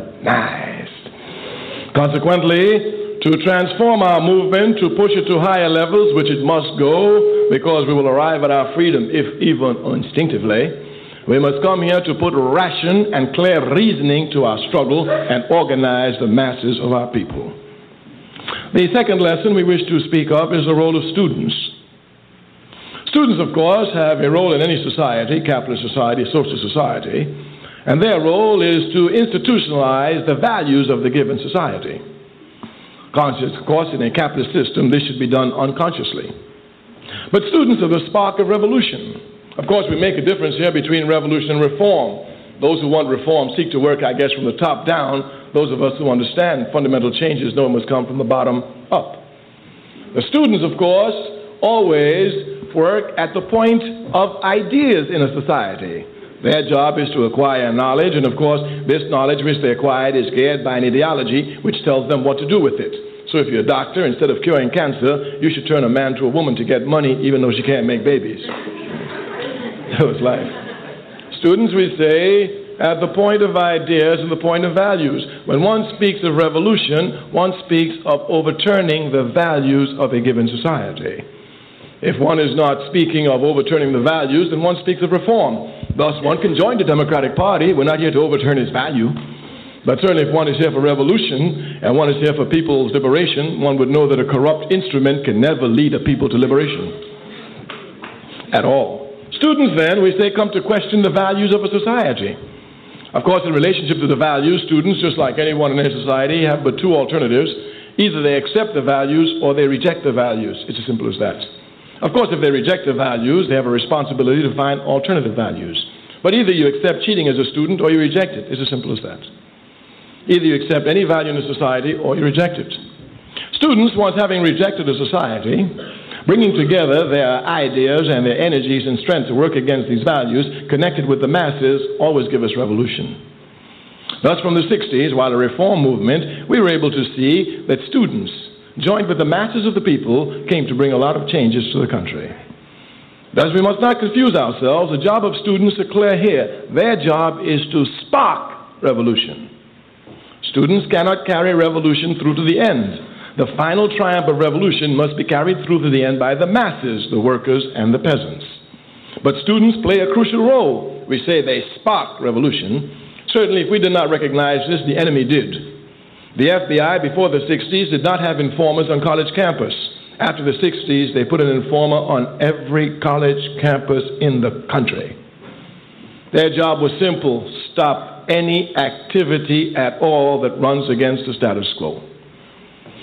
Consequently, to transform our movement, to push it to higher levels, which it must go, because we will arrive at our freedom, if even instinctively We must come here to put ration and clear reasoning to our struggle and organize the masses of our people. The second lesson we wish to speak of is the role of students. Students, of course, have a role in any society, capitalist society, social society, and their role is to institutionalize the values of the given society. Conscious, of course, in a capitalist system, this should be done unconsciously. But students are the spark of revolution. Of course, we make a difference here between revolution and reform. Those who want reform seek to work, I guess, from the top down. Those of us who understand fundamental changes know it must come from the bottom up. The students, of course, always work at the point of ideas in a society. Their job is to acquire knowledge, and of course, this knowledge which they acquired is geared by an ideology which tells them what to do with it. So if you're a doctor, instead of curing cancer, you should turn a man to a woman to get money, even though she can't make babies. that was life. Students, we say, at the point of ideas and the point of values. When one speaks of revolution, one speaks of overturning the values of a given society. If one is not speaking of overturning the values, then one speaks of reform. Thus, one can join the Democratic Party. We're not here to overturn its value. But certainly, if one is here for revolution and one is here for people's liberation, one would know that a corrupt instrument can never lead a people to liberation at all. Students, then, we say, come to question the values of a society. Of course, in relationship to the values, students, just like anyone in a society, have but two alternatives. Either they accept the values or they reject the values. It's as simple as that. Of course, if they reject the values, they have a responsibility to find alternative values. But either you accept cheating as a student or you reject it. It's as simple as that. Either you accept any value in a society or you reject it. Students, once having rejected a society, bringing together their ideas and their energies and strength to work against these values, connected with the masses, always give us revolution. Thus, from the 60s, while a reform movement, we were able to see that students, joined with the masses of the people, came to bring a lot of changes to the country. Thus, we must not confuse ourselves. The job of students is clear here. Their job is to spark revolution. Students cannot carry revolution through to the end. The final triumph of revolution must be carried through to the end by the masses, the workers, and the peasants. But students play a crucial role. We say they spark revolution. Certainly, if we did not recognize this, the enemy did. The FBI, before the 60s, did not have informers on college campus. After the 60s, they put an informer on every college campus in the country. Their job was simple stop any activity at all that runs against the status quo.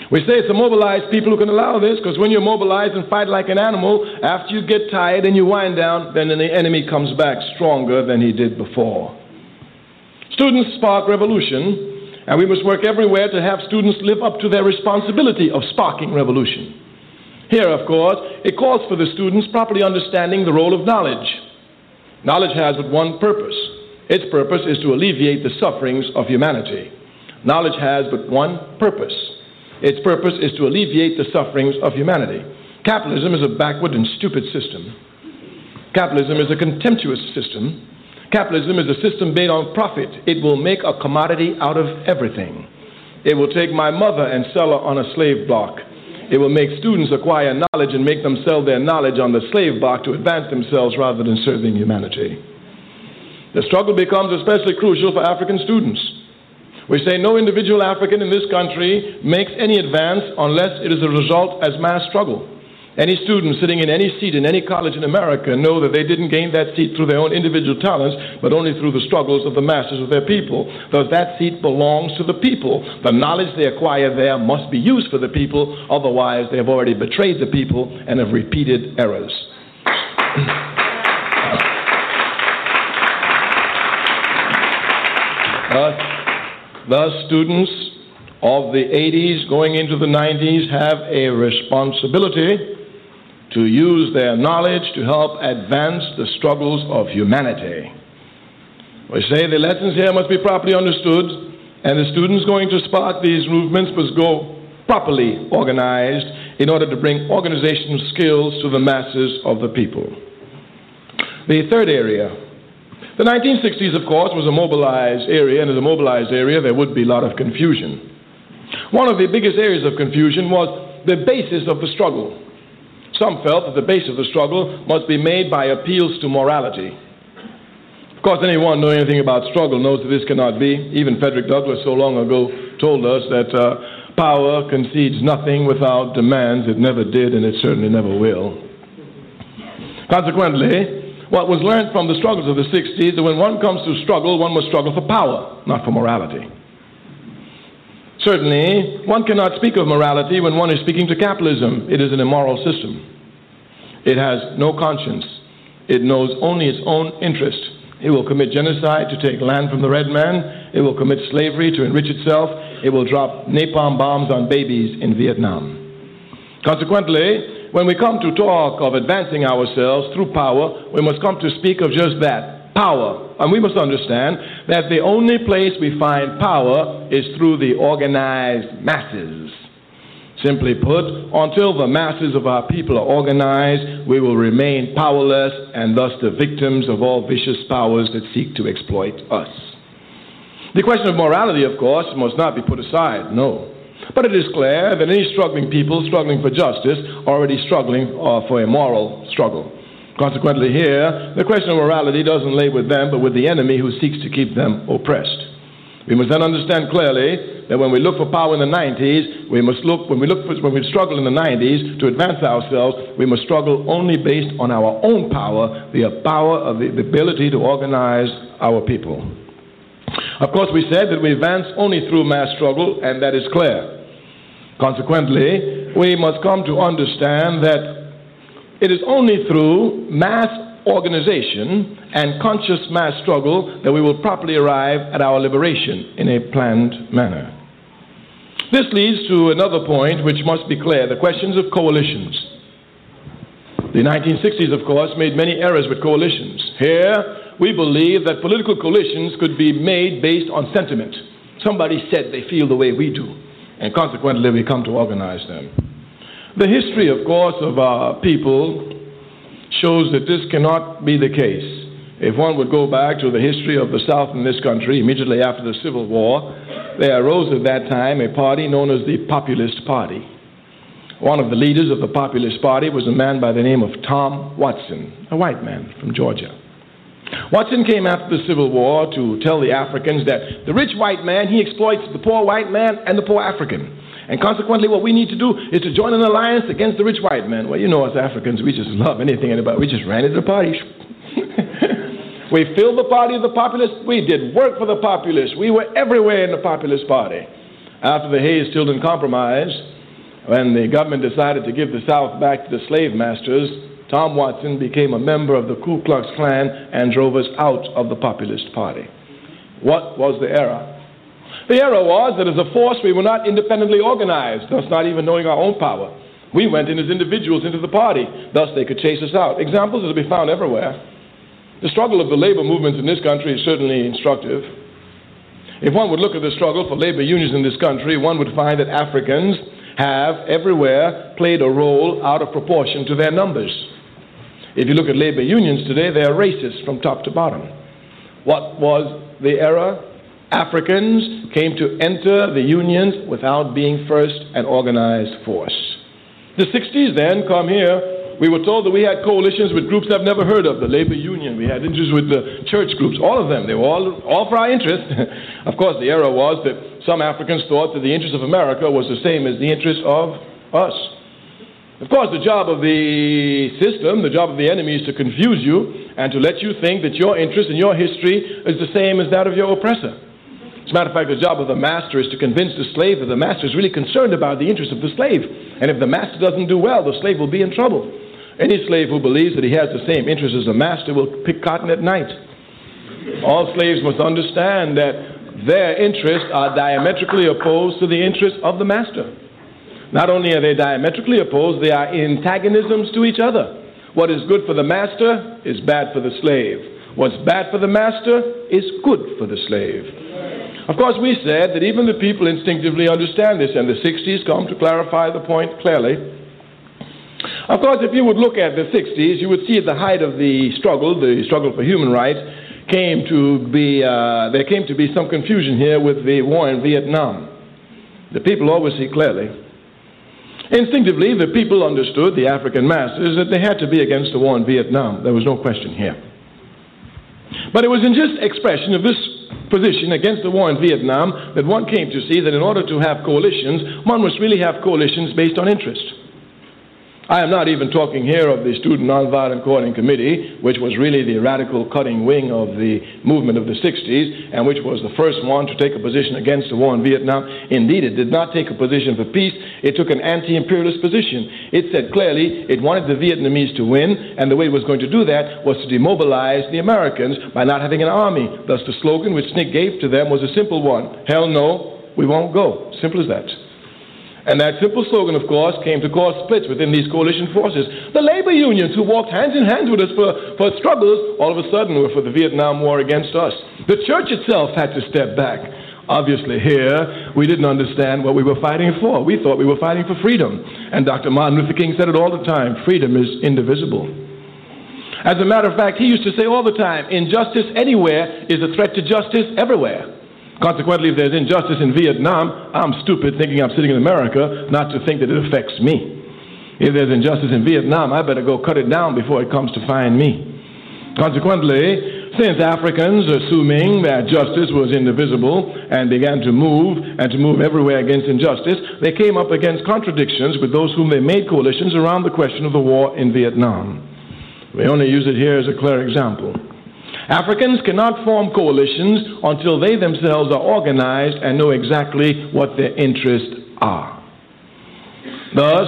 We say it's the mobilized people who can allow this because when you're mobilized and fight like an animal, after you get tired and you wind down, then the enemy comes back stronger than he did before. Students spark revolution and we must work everywhere to have students live up to their responsibility of sparking revolution. Here, of course, it calls for the students properly understanding the role of knowledge. Knowledge has but one purpose its purpose is to alleviate the sufferings of humanity. Knowledge has but one purpose its purpose is to alleviate the sufferings of humanity. Capitalism is a backward and stupid system. Capitalism is a contemptuous system Capitalism is a system based on profit. It will make a commodity out of everything. It will take my mother and sell her on a slave block. It will make students acquire knowledge and make them sell their knowledge on the slave block to advance themselves rather than serving humanity. The struggle becomes especially crucial for African students. We say no individual African in this country makes any advance unless it is a result as mass struggle. Any student sitting in any seat in any college in America know that they didn't gain that seat through their own individual talents, but only through the struggles of the masses of their people. Thus, that seat belongs to the people. The knowledge they acquire there must be used for the people, otherwise, they have already betrayed the people and have repeated errors. thus, thus, students of the 80s going into the 90s have a responsibility to use their knowledge to help advance the struggles of humanity. We say the lessons here must be properly understood, and the students going to spark these movements must go properly organized in order to bring organizational skills to the masses of the people. The third area. The 1960s, of course, was a mobilized area, and as a mobilized area, there would be a lot of confusion. One of the biggest areas of confusion was the basis of the struggle. Some felt that the base of the struggle must be made by appeals to morality. Of course, anyone knowing anything about struggle knows that this cannot be. Even Frederick Douglass so long ago told us that uh, power concedes nothing without demands. It never did, and it certainly never will. Consequently, what was learned from the struggles of the 60s is that when one comes to struggle, one must struggle for power, not for morality. Certainly, one cannot speak of morality when one is speaking to capitalism. It is an immoral system. It has no conscience. It knows only its own interest. It will commit genocide to take land from the red man. It will commit slavery to enrich itself. It will drop napalm bombs on babies in Vietnam. Consequently, when we come to talk of advancing ourselves through power, we must come to speak of just that power. And we must understand that the only place we find power is through the organized masses. Simply put, until the masses of our people are organized, we will remain powerless and thus the victims of all vicious powers that seek to exploit us. The question of morality, of course, must not be put aside, no. But it is clear that any struggling people struggling for justice are already struggling uh, for a moral struggle. Consequently, here, the question of morality doesn't lay with them, but with the enemy who seeks to keep them oppressed. We must then understand clearly that when we look for power in the 90s, we must look, when we look for, when we struggle in the 90s to advance ourselves, we must struggle only based on our own power, the power of the, the ability to organize our people. Of course, we said that we advance only through mass struggle, and that is clear. Consequently, we must come to understand that it is only through mass organization and conscious mass struggle that we will properly arrive at our liberation in a planned manner. This leads to another point which must be clear the questions of coalitions. The 1960s, of course, made many errors with coalitions. Here, we believe that political coalitions could be made based on sentiment. Somebody said they feel the way we do, and consequently, we come to organize them. The history, of course, of our people shows that this cannot be the case. If one would go back to the history of the South in this country, immediately after the Civil War, there arose at that time a party known as the Populist Party. One of the leaders of the Populist Party was a man by the name of Tom Watson, a white man from Georgia. Watson came after the Civil War to tell the Africans that the rich white man, he exploits the poor white man and the poor African. And consequently, what we need to do is to join an alliance against the rich white man. Well, you know, us Africans, we just love anything anybody. We just ran into the party. We filled the party of the populace. We did work for the populace. We were everywhere in the populist party. After the Hayes-Tilden Compromise, when the government decided to give the South back to the slave masters, Tom Watson became a member of the Ku Klux Klan and drove us out of the populist party. What was the error? The error was that as a force we were not independently organized, thus not even knowing our own power. We went in as individuals into the party, thus they could chase us out. Examples are to be found everywhere. The struggle of the labor movements in this country is certainly instructive. If one would look at the struggle for labor unions in this country, one would find that Africans have everywhere played a role out of proportion to their numbers. If you look at labor unions today, they are racist from top to bottom. What was the error? Africans came to enter the unions without being first an organized force. The 60s then come here we were told that we had coalitions with groups I've never heard of, the labor union. We had interests with the church groups, all of them. They were all, all for our interest. of course, the error was that some Africans thought that the interest of America was the same as the interest of us. Of course, the job of the system, the job of the enemy is to confuse you and to let you think that your interest and your history is the same as that of your oppressor. As a matter of fact, the job of the master is to convince the slave that the master is really concerned about the interest of the slave. And if the master doesn't do well, the slave will be in trouble. Any slave who believes that he has the same interest as the master will pick cotton at night. All slaves must understand that their interests are diametrically opposed to the interests of the master. Not only are they diametrically opposed, they are antagonisms to each other. What is good for the master is bad for the slave. What's bad for the master is good for the slave. Of course, we said that even the people instinctively understand this, and the 60s come to clarify the point clearly. Of course, if you would look at the 60s, you would see at the height of the struggle, the struggle for human rights, came to be, uh, there came to be some confusion here with the war in Vietnam. The people always see clearly. Instinctively, the people understood, the African masses, that they had to be against the war in Vietnam. There was no question here. But it was in just expression of this position against the war in Vietnam that one came to see that in order to have coalitions, one must really have coalitions based on interest. I am not even talking here of the Student Nonviolent Coordinating Committee, which was really the radical cutting wing of the movement of the 60s, and which was the first one to take a position against the war in Vietnam. Indeed, it did not take a position for peace, it took an anti imperialist position. It said clearly it wanted the Vietnamese to win, and the way it was going to do that was to demobilize the Americans by not having an army. Thus, the slogan which SNCC gave to them was a simple one Hell no, we won't go. Simple as that. And that simple slogan, of course, came to cause splits within these coalition forces. The labor unions, who walked hands in hand with us for, for struggles, all of a sudden were for the Vietnam War against us. The church itself had to step back. Obviously, here, we didn't understand what we were fighting for. We thought we were fighting for freedom. And Dr. Martin Luther King said it all the time freedom is indivisible. As a matter of fact, he used to say all the time injustice anywhere is a threat to justice everywhere. Consequently, if there's injustice in Vietnam, I'm stupid thinking I'm sitting in America not to think that it affects me. If there's injustice in Vietnam, I better go cut it down before it comes to find me. Consequently, since Africans, assuming that justice was indivisible and began to move and to move everywhere against injustice, they came up against contradictions with those whom they made coalitions around the question of the war in Vietnam. We only use it here as a clear example. Africans cannot form coalitions until they themselves are organized and know exactly what their interests are. Thus,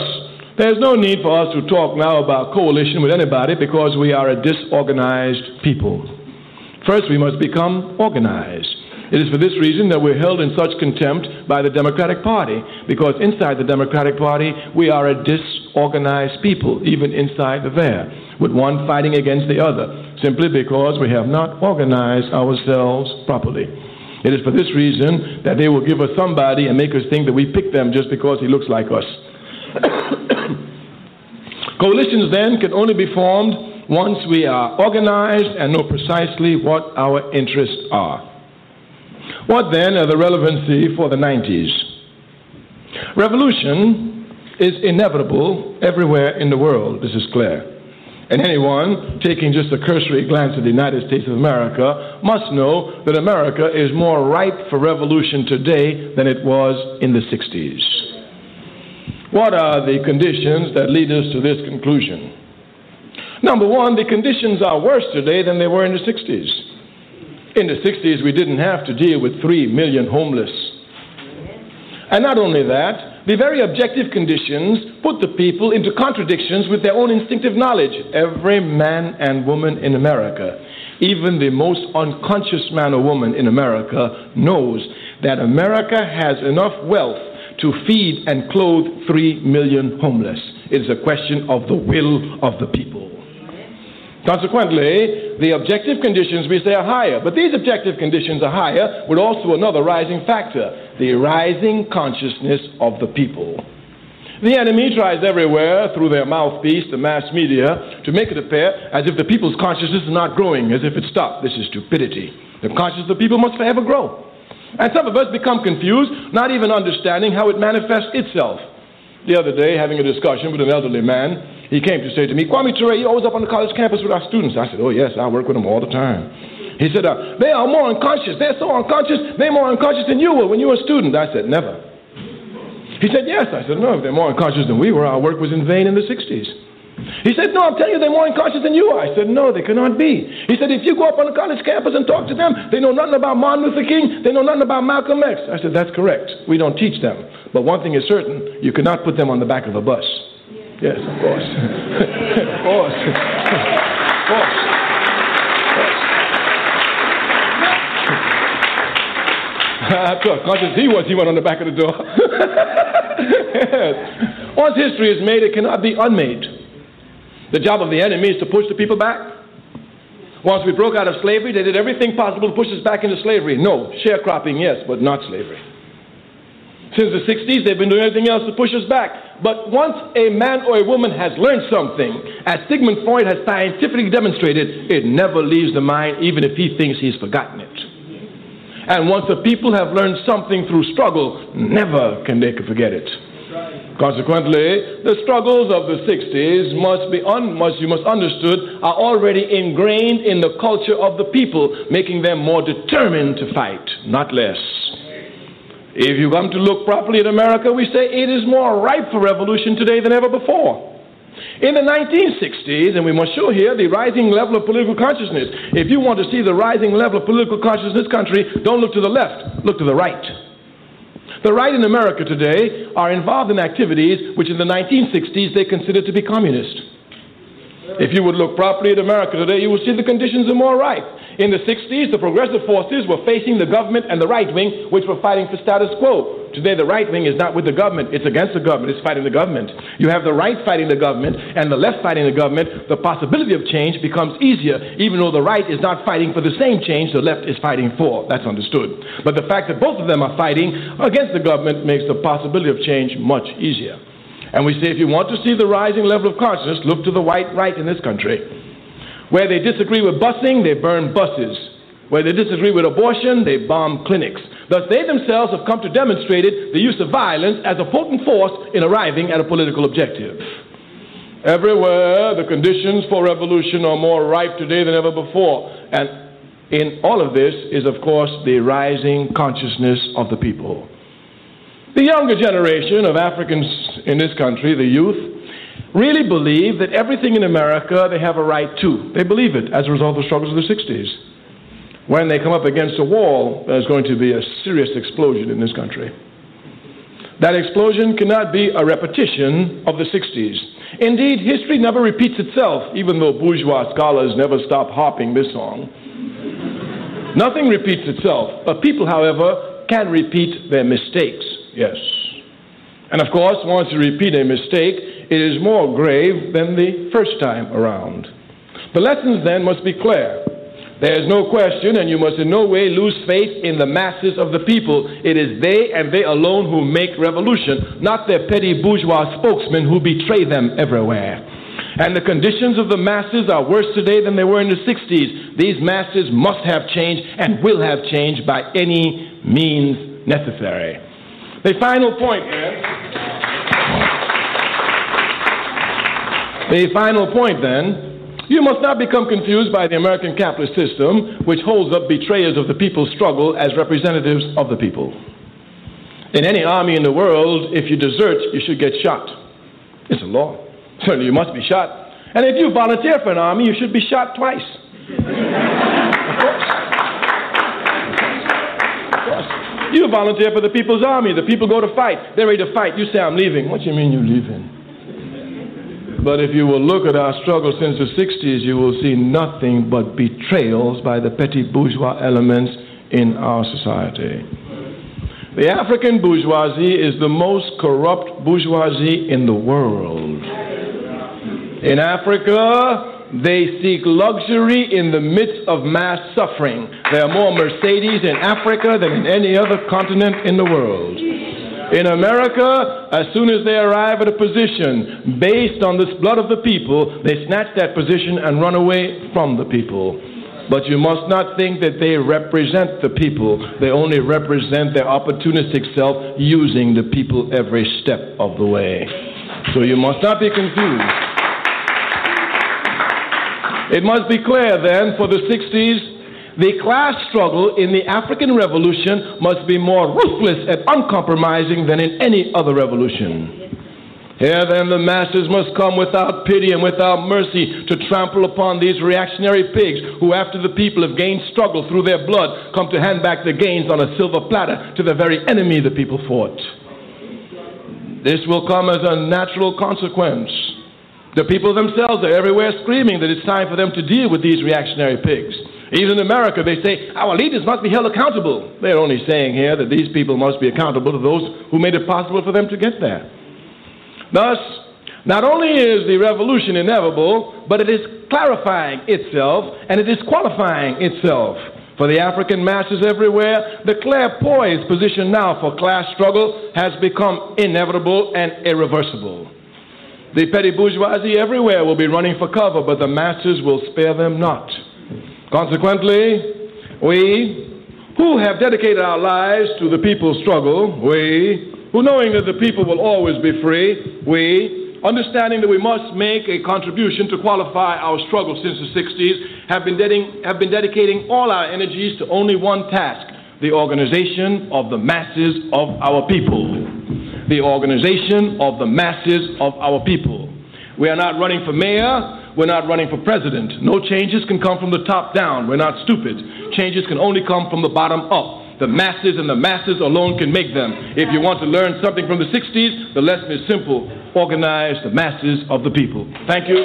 there's no need for us to talk now about coalition with anybody because we are a disorganized people. First, we must become organized. It is for this reason that we're held in such contempt by the Democratic Party, because inside the Democratic Party, we are a disorganized people, even inside the there, with one fighting against the other simply because we have not organized ourselves properly. It is for this reason that they will give us somebody and make us think that we picked them just because he looks like us. Coalitions then can only be formed once we are organized and know precisely what our interests are. What then are the relevancy for the 90s? Revolution is inevitable everywhere in the world, this is clear. And anyone taking just a cursory glance at the United States of America must know that America is more ripe for revolution today than it was in the 60s. What are the conditions that lead us to this conclusion? Number one, the conditions are worse today than they were in the 60s. In the 60s, we didn't have to deal with 3 million homeless. And not only that, the very objective conditions put the people into contradictions with their own instinctive knowledge. Every man and woman in America, even the most unconscious man or woman in America, knows that America has enough wealth to feed and clothe three million homeless. It is a question of the will of the people. Consequently, the objective conditions we say are higher. But these objective conditions are higher with also another rising factor the rising consciousness of the people. The enemy tries everywhere through their mouthpiece, the mass media, to make it appear as if the people's consciousness is not growing, as if it stopped. This is stupidity. The consciousness of the people must forever grow. And some of us become confused, not even understanding how it manifests itself. The other day, having a discussion with an elderly man, he came to say to me, Kwame Ture, you're always up on the college campus with our students. I said, Oh, yes, I work with them all the time. He said, uh, They are more unconscious. They're so unconscious, they're more unconscious than you were when you were a student. I said, Never. He said, Yes. I said, No, if they're more unconscious than we were, our work was in vain in the 60s. He said, No, I'm telling you, they're more unconscious than you are. I said, No, they cannot be. He said, If you go up on the college campus and talk to them, they know nothing about Martin Luther King, they know nothing about Malcolm X. I said, That's correct. We don't teach them. But one thing is certain you cannot put them on the back of a bus. Yes, of course. of course. of course. Conscious he was, he went on the back of the door. Once history is made, it cannot be unmade. The job of the enemy is to push the people back. Once we broke out of slavery, they did everything possible to push us back into slavery. No, sharecropping, yes, but not slavery. Since the 60s, they've been doing everything else to push us back. But once a man or a woman has learned something, as Sigmund Freud has scientifically demonstrated, it never leaves the mind, even if he thinks he's forgotten it. And once the people have learned something through struggle, never can they forget it. Consequently, the struggles of the 60s must be un- must, you must understood are already ingrained in the culture of the people, making them more determined to fight, not less. If you come to look properly at America, we say it is more ripe for revolution today than ever before. In the 1960s, and we must show here the rising level of political consciousness. If you want to see the rising level of political consciousness in this country, don't look to the left, look to the right. The right in America today are involved in activities which in the 1960s they considered to be communist. If you would look properly at America today, you will see the conditions are more ripe. In the 60s, the progressive forces were facing the government and the right wing, which were fighting for status quo. Today, the right wing is not with the government, it's against the government, it's fighting the government. You have the right fighting the government and the left fighting the government. The possibility of change becomes easier, even though the right is not fighting for the same change the left is fighting for. That's understood. But the fact that both of them are fighting against the government makes the possibility of change much easier. And we say if you want to see the rising level of consciousness, look to the white right in this country. Where they disagree with busing, they burn buses. Where they disagree with abortion, they bomb clinics. Thus, they themselves have come to demonstrate the use of violence as a potent force in arriving at a political objective. Everywhere, the conditions for revolution are more ripe today than ever before. And in all of this is, of course, the rising consciousness of the people. The younger generation of Africans in this country, the youth, really believe that everything in America they have a right to. They believe it as a result of the struggles of the 60s. When they come up against a wall, there's going to be a serious explosion in this country. That explosion cannot be a repetition of the 60s. Indeed, history never repeats itself, even though bourgeois scholars never stop harping this song. Nothing repeats itself, but people, however, can repeat their mistakes, yes. And of course, once you repeat a mistake, it is more grave than the first time around. The lessons then must be clear. There is no question, and you must in no way lose faith in the masses of the people. It is they and they alone who make revolution, not their petty bourgeois spokesmen who betray them everywhere. And the conditions of the masses are worse today than they were in the 60s. These masses must have changed and will have changed by any means necessary. The final point here. The final point, then, you must not become confused by the American capitalist system, which holds up betrayers of the people's struggle as representatives of the people. In any army in the world, if you desert, you should get shot. It's a law. Certainly, you must be shot. And if you volunteer for an army, you should be shot twice. of course. Of course. You volunteer for the people's army. The people go to fight. They're ready to fight. You say, I'm leaving. What do you mean you're leaving? But if you will look at our struggle since the 60s, you will see nothing but betrayals by the petty bourgeois elements in our society. The African bourgeoisie is the most corrupt bourgeoisie in the world. In Africa, they seek luxury in the midst of mass suffering. There are more Mercedes in Africa than in any other continent in the world. In America, as soon as they arrive at a position based on this blood of the people, they snatch that position and run away from the people. But you must not think that they represent the people. They only represent their opportunistic self using the people every step of the way. So you must not be confused. It must be clear then for the 60s the class struggle in the African Revolution must be more ruthless and uncompromising than in any other revolution. Here then the masters must come without pity and without mercy to trample upon these reactionary pigs who, after the people have gained struggle through their blood, come to hand back the gains on a silver platter to the very enemy the people fought. This will come as a natural consequence. The people themselves are everywhere screaming that it's time for them to deal with these reactionary pigs. Even in America, they say our leaders must be held accountable. They're only saying here that these people must be accountable to those who made it possible for them to get there. Thus, not only is the revolution inevitable, but it is clarifying itself and it is qualifying itself. For the African masses everywhere, the clairpoised position now for class struggle has become inevitable and irreversible. The petty bourgeoisie everywhere will be running for cover, but the masses will spare them not. Consequently, we who have dedicated our lives to the people's struggle, we who, knowing that the people will always be free, we, understanding that we must make a contribution to qualify our struggle since the 60s, have been, dedicating, have been dedicating all our energies to only one task the organization of the masses of our people. The organization of the masses of our people. We are not running for mayor. We're not running for president. No changes can come from the top down. We're not stupid. Changes can only come from the bottom up. The masses and the masses alone can make them. If you want to learn something from the 60s, the lesson is simple organize the masses of the people. Thank you.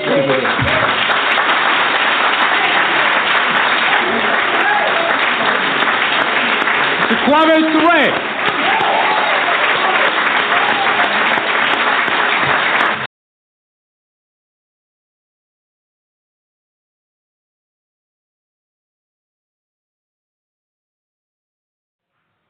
Kwame Ture.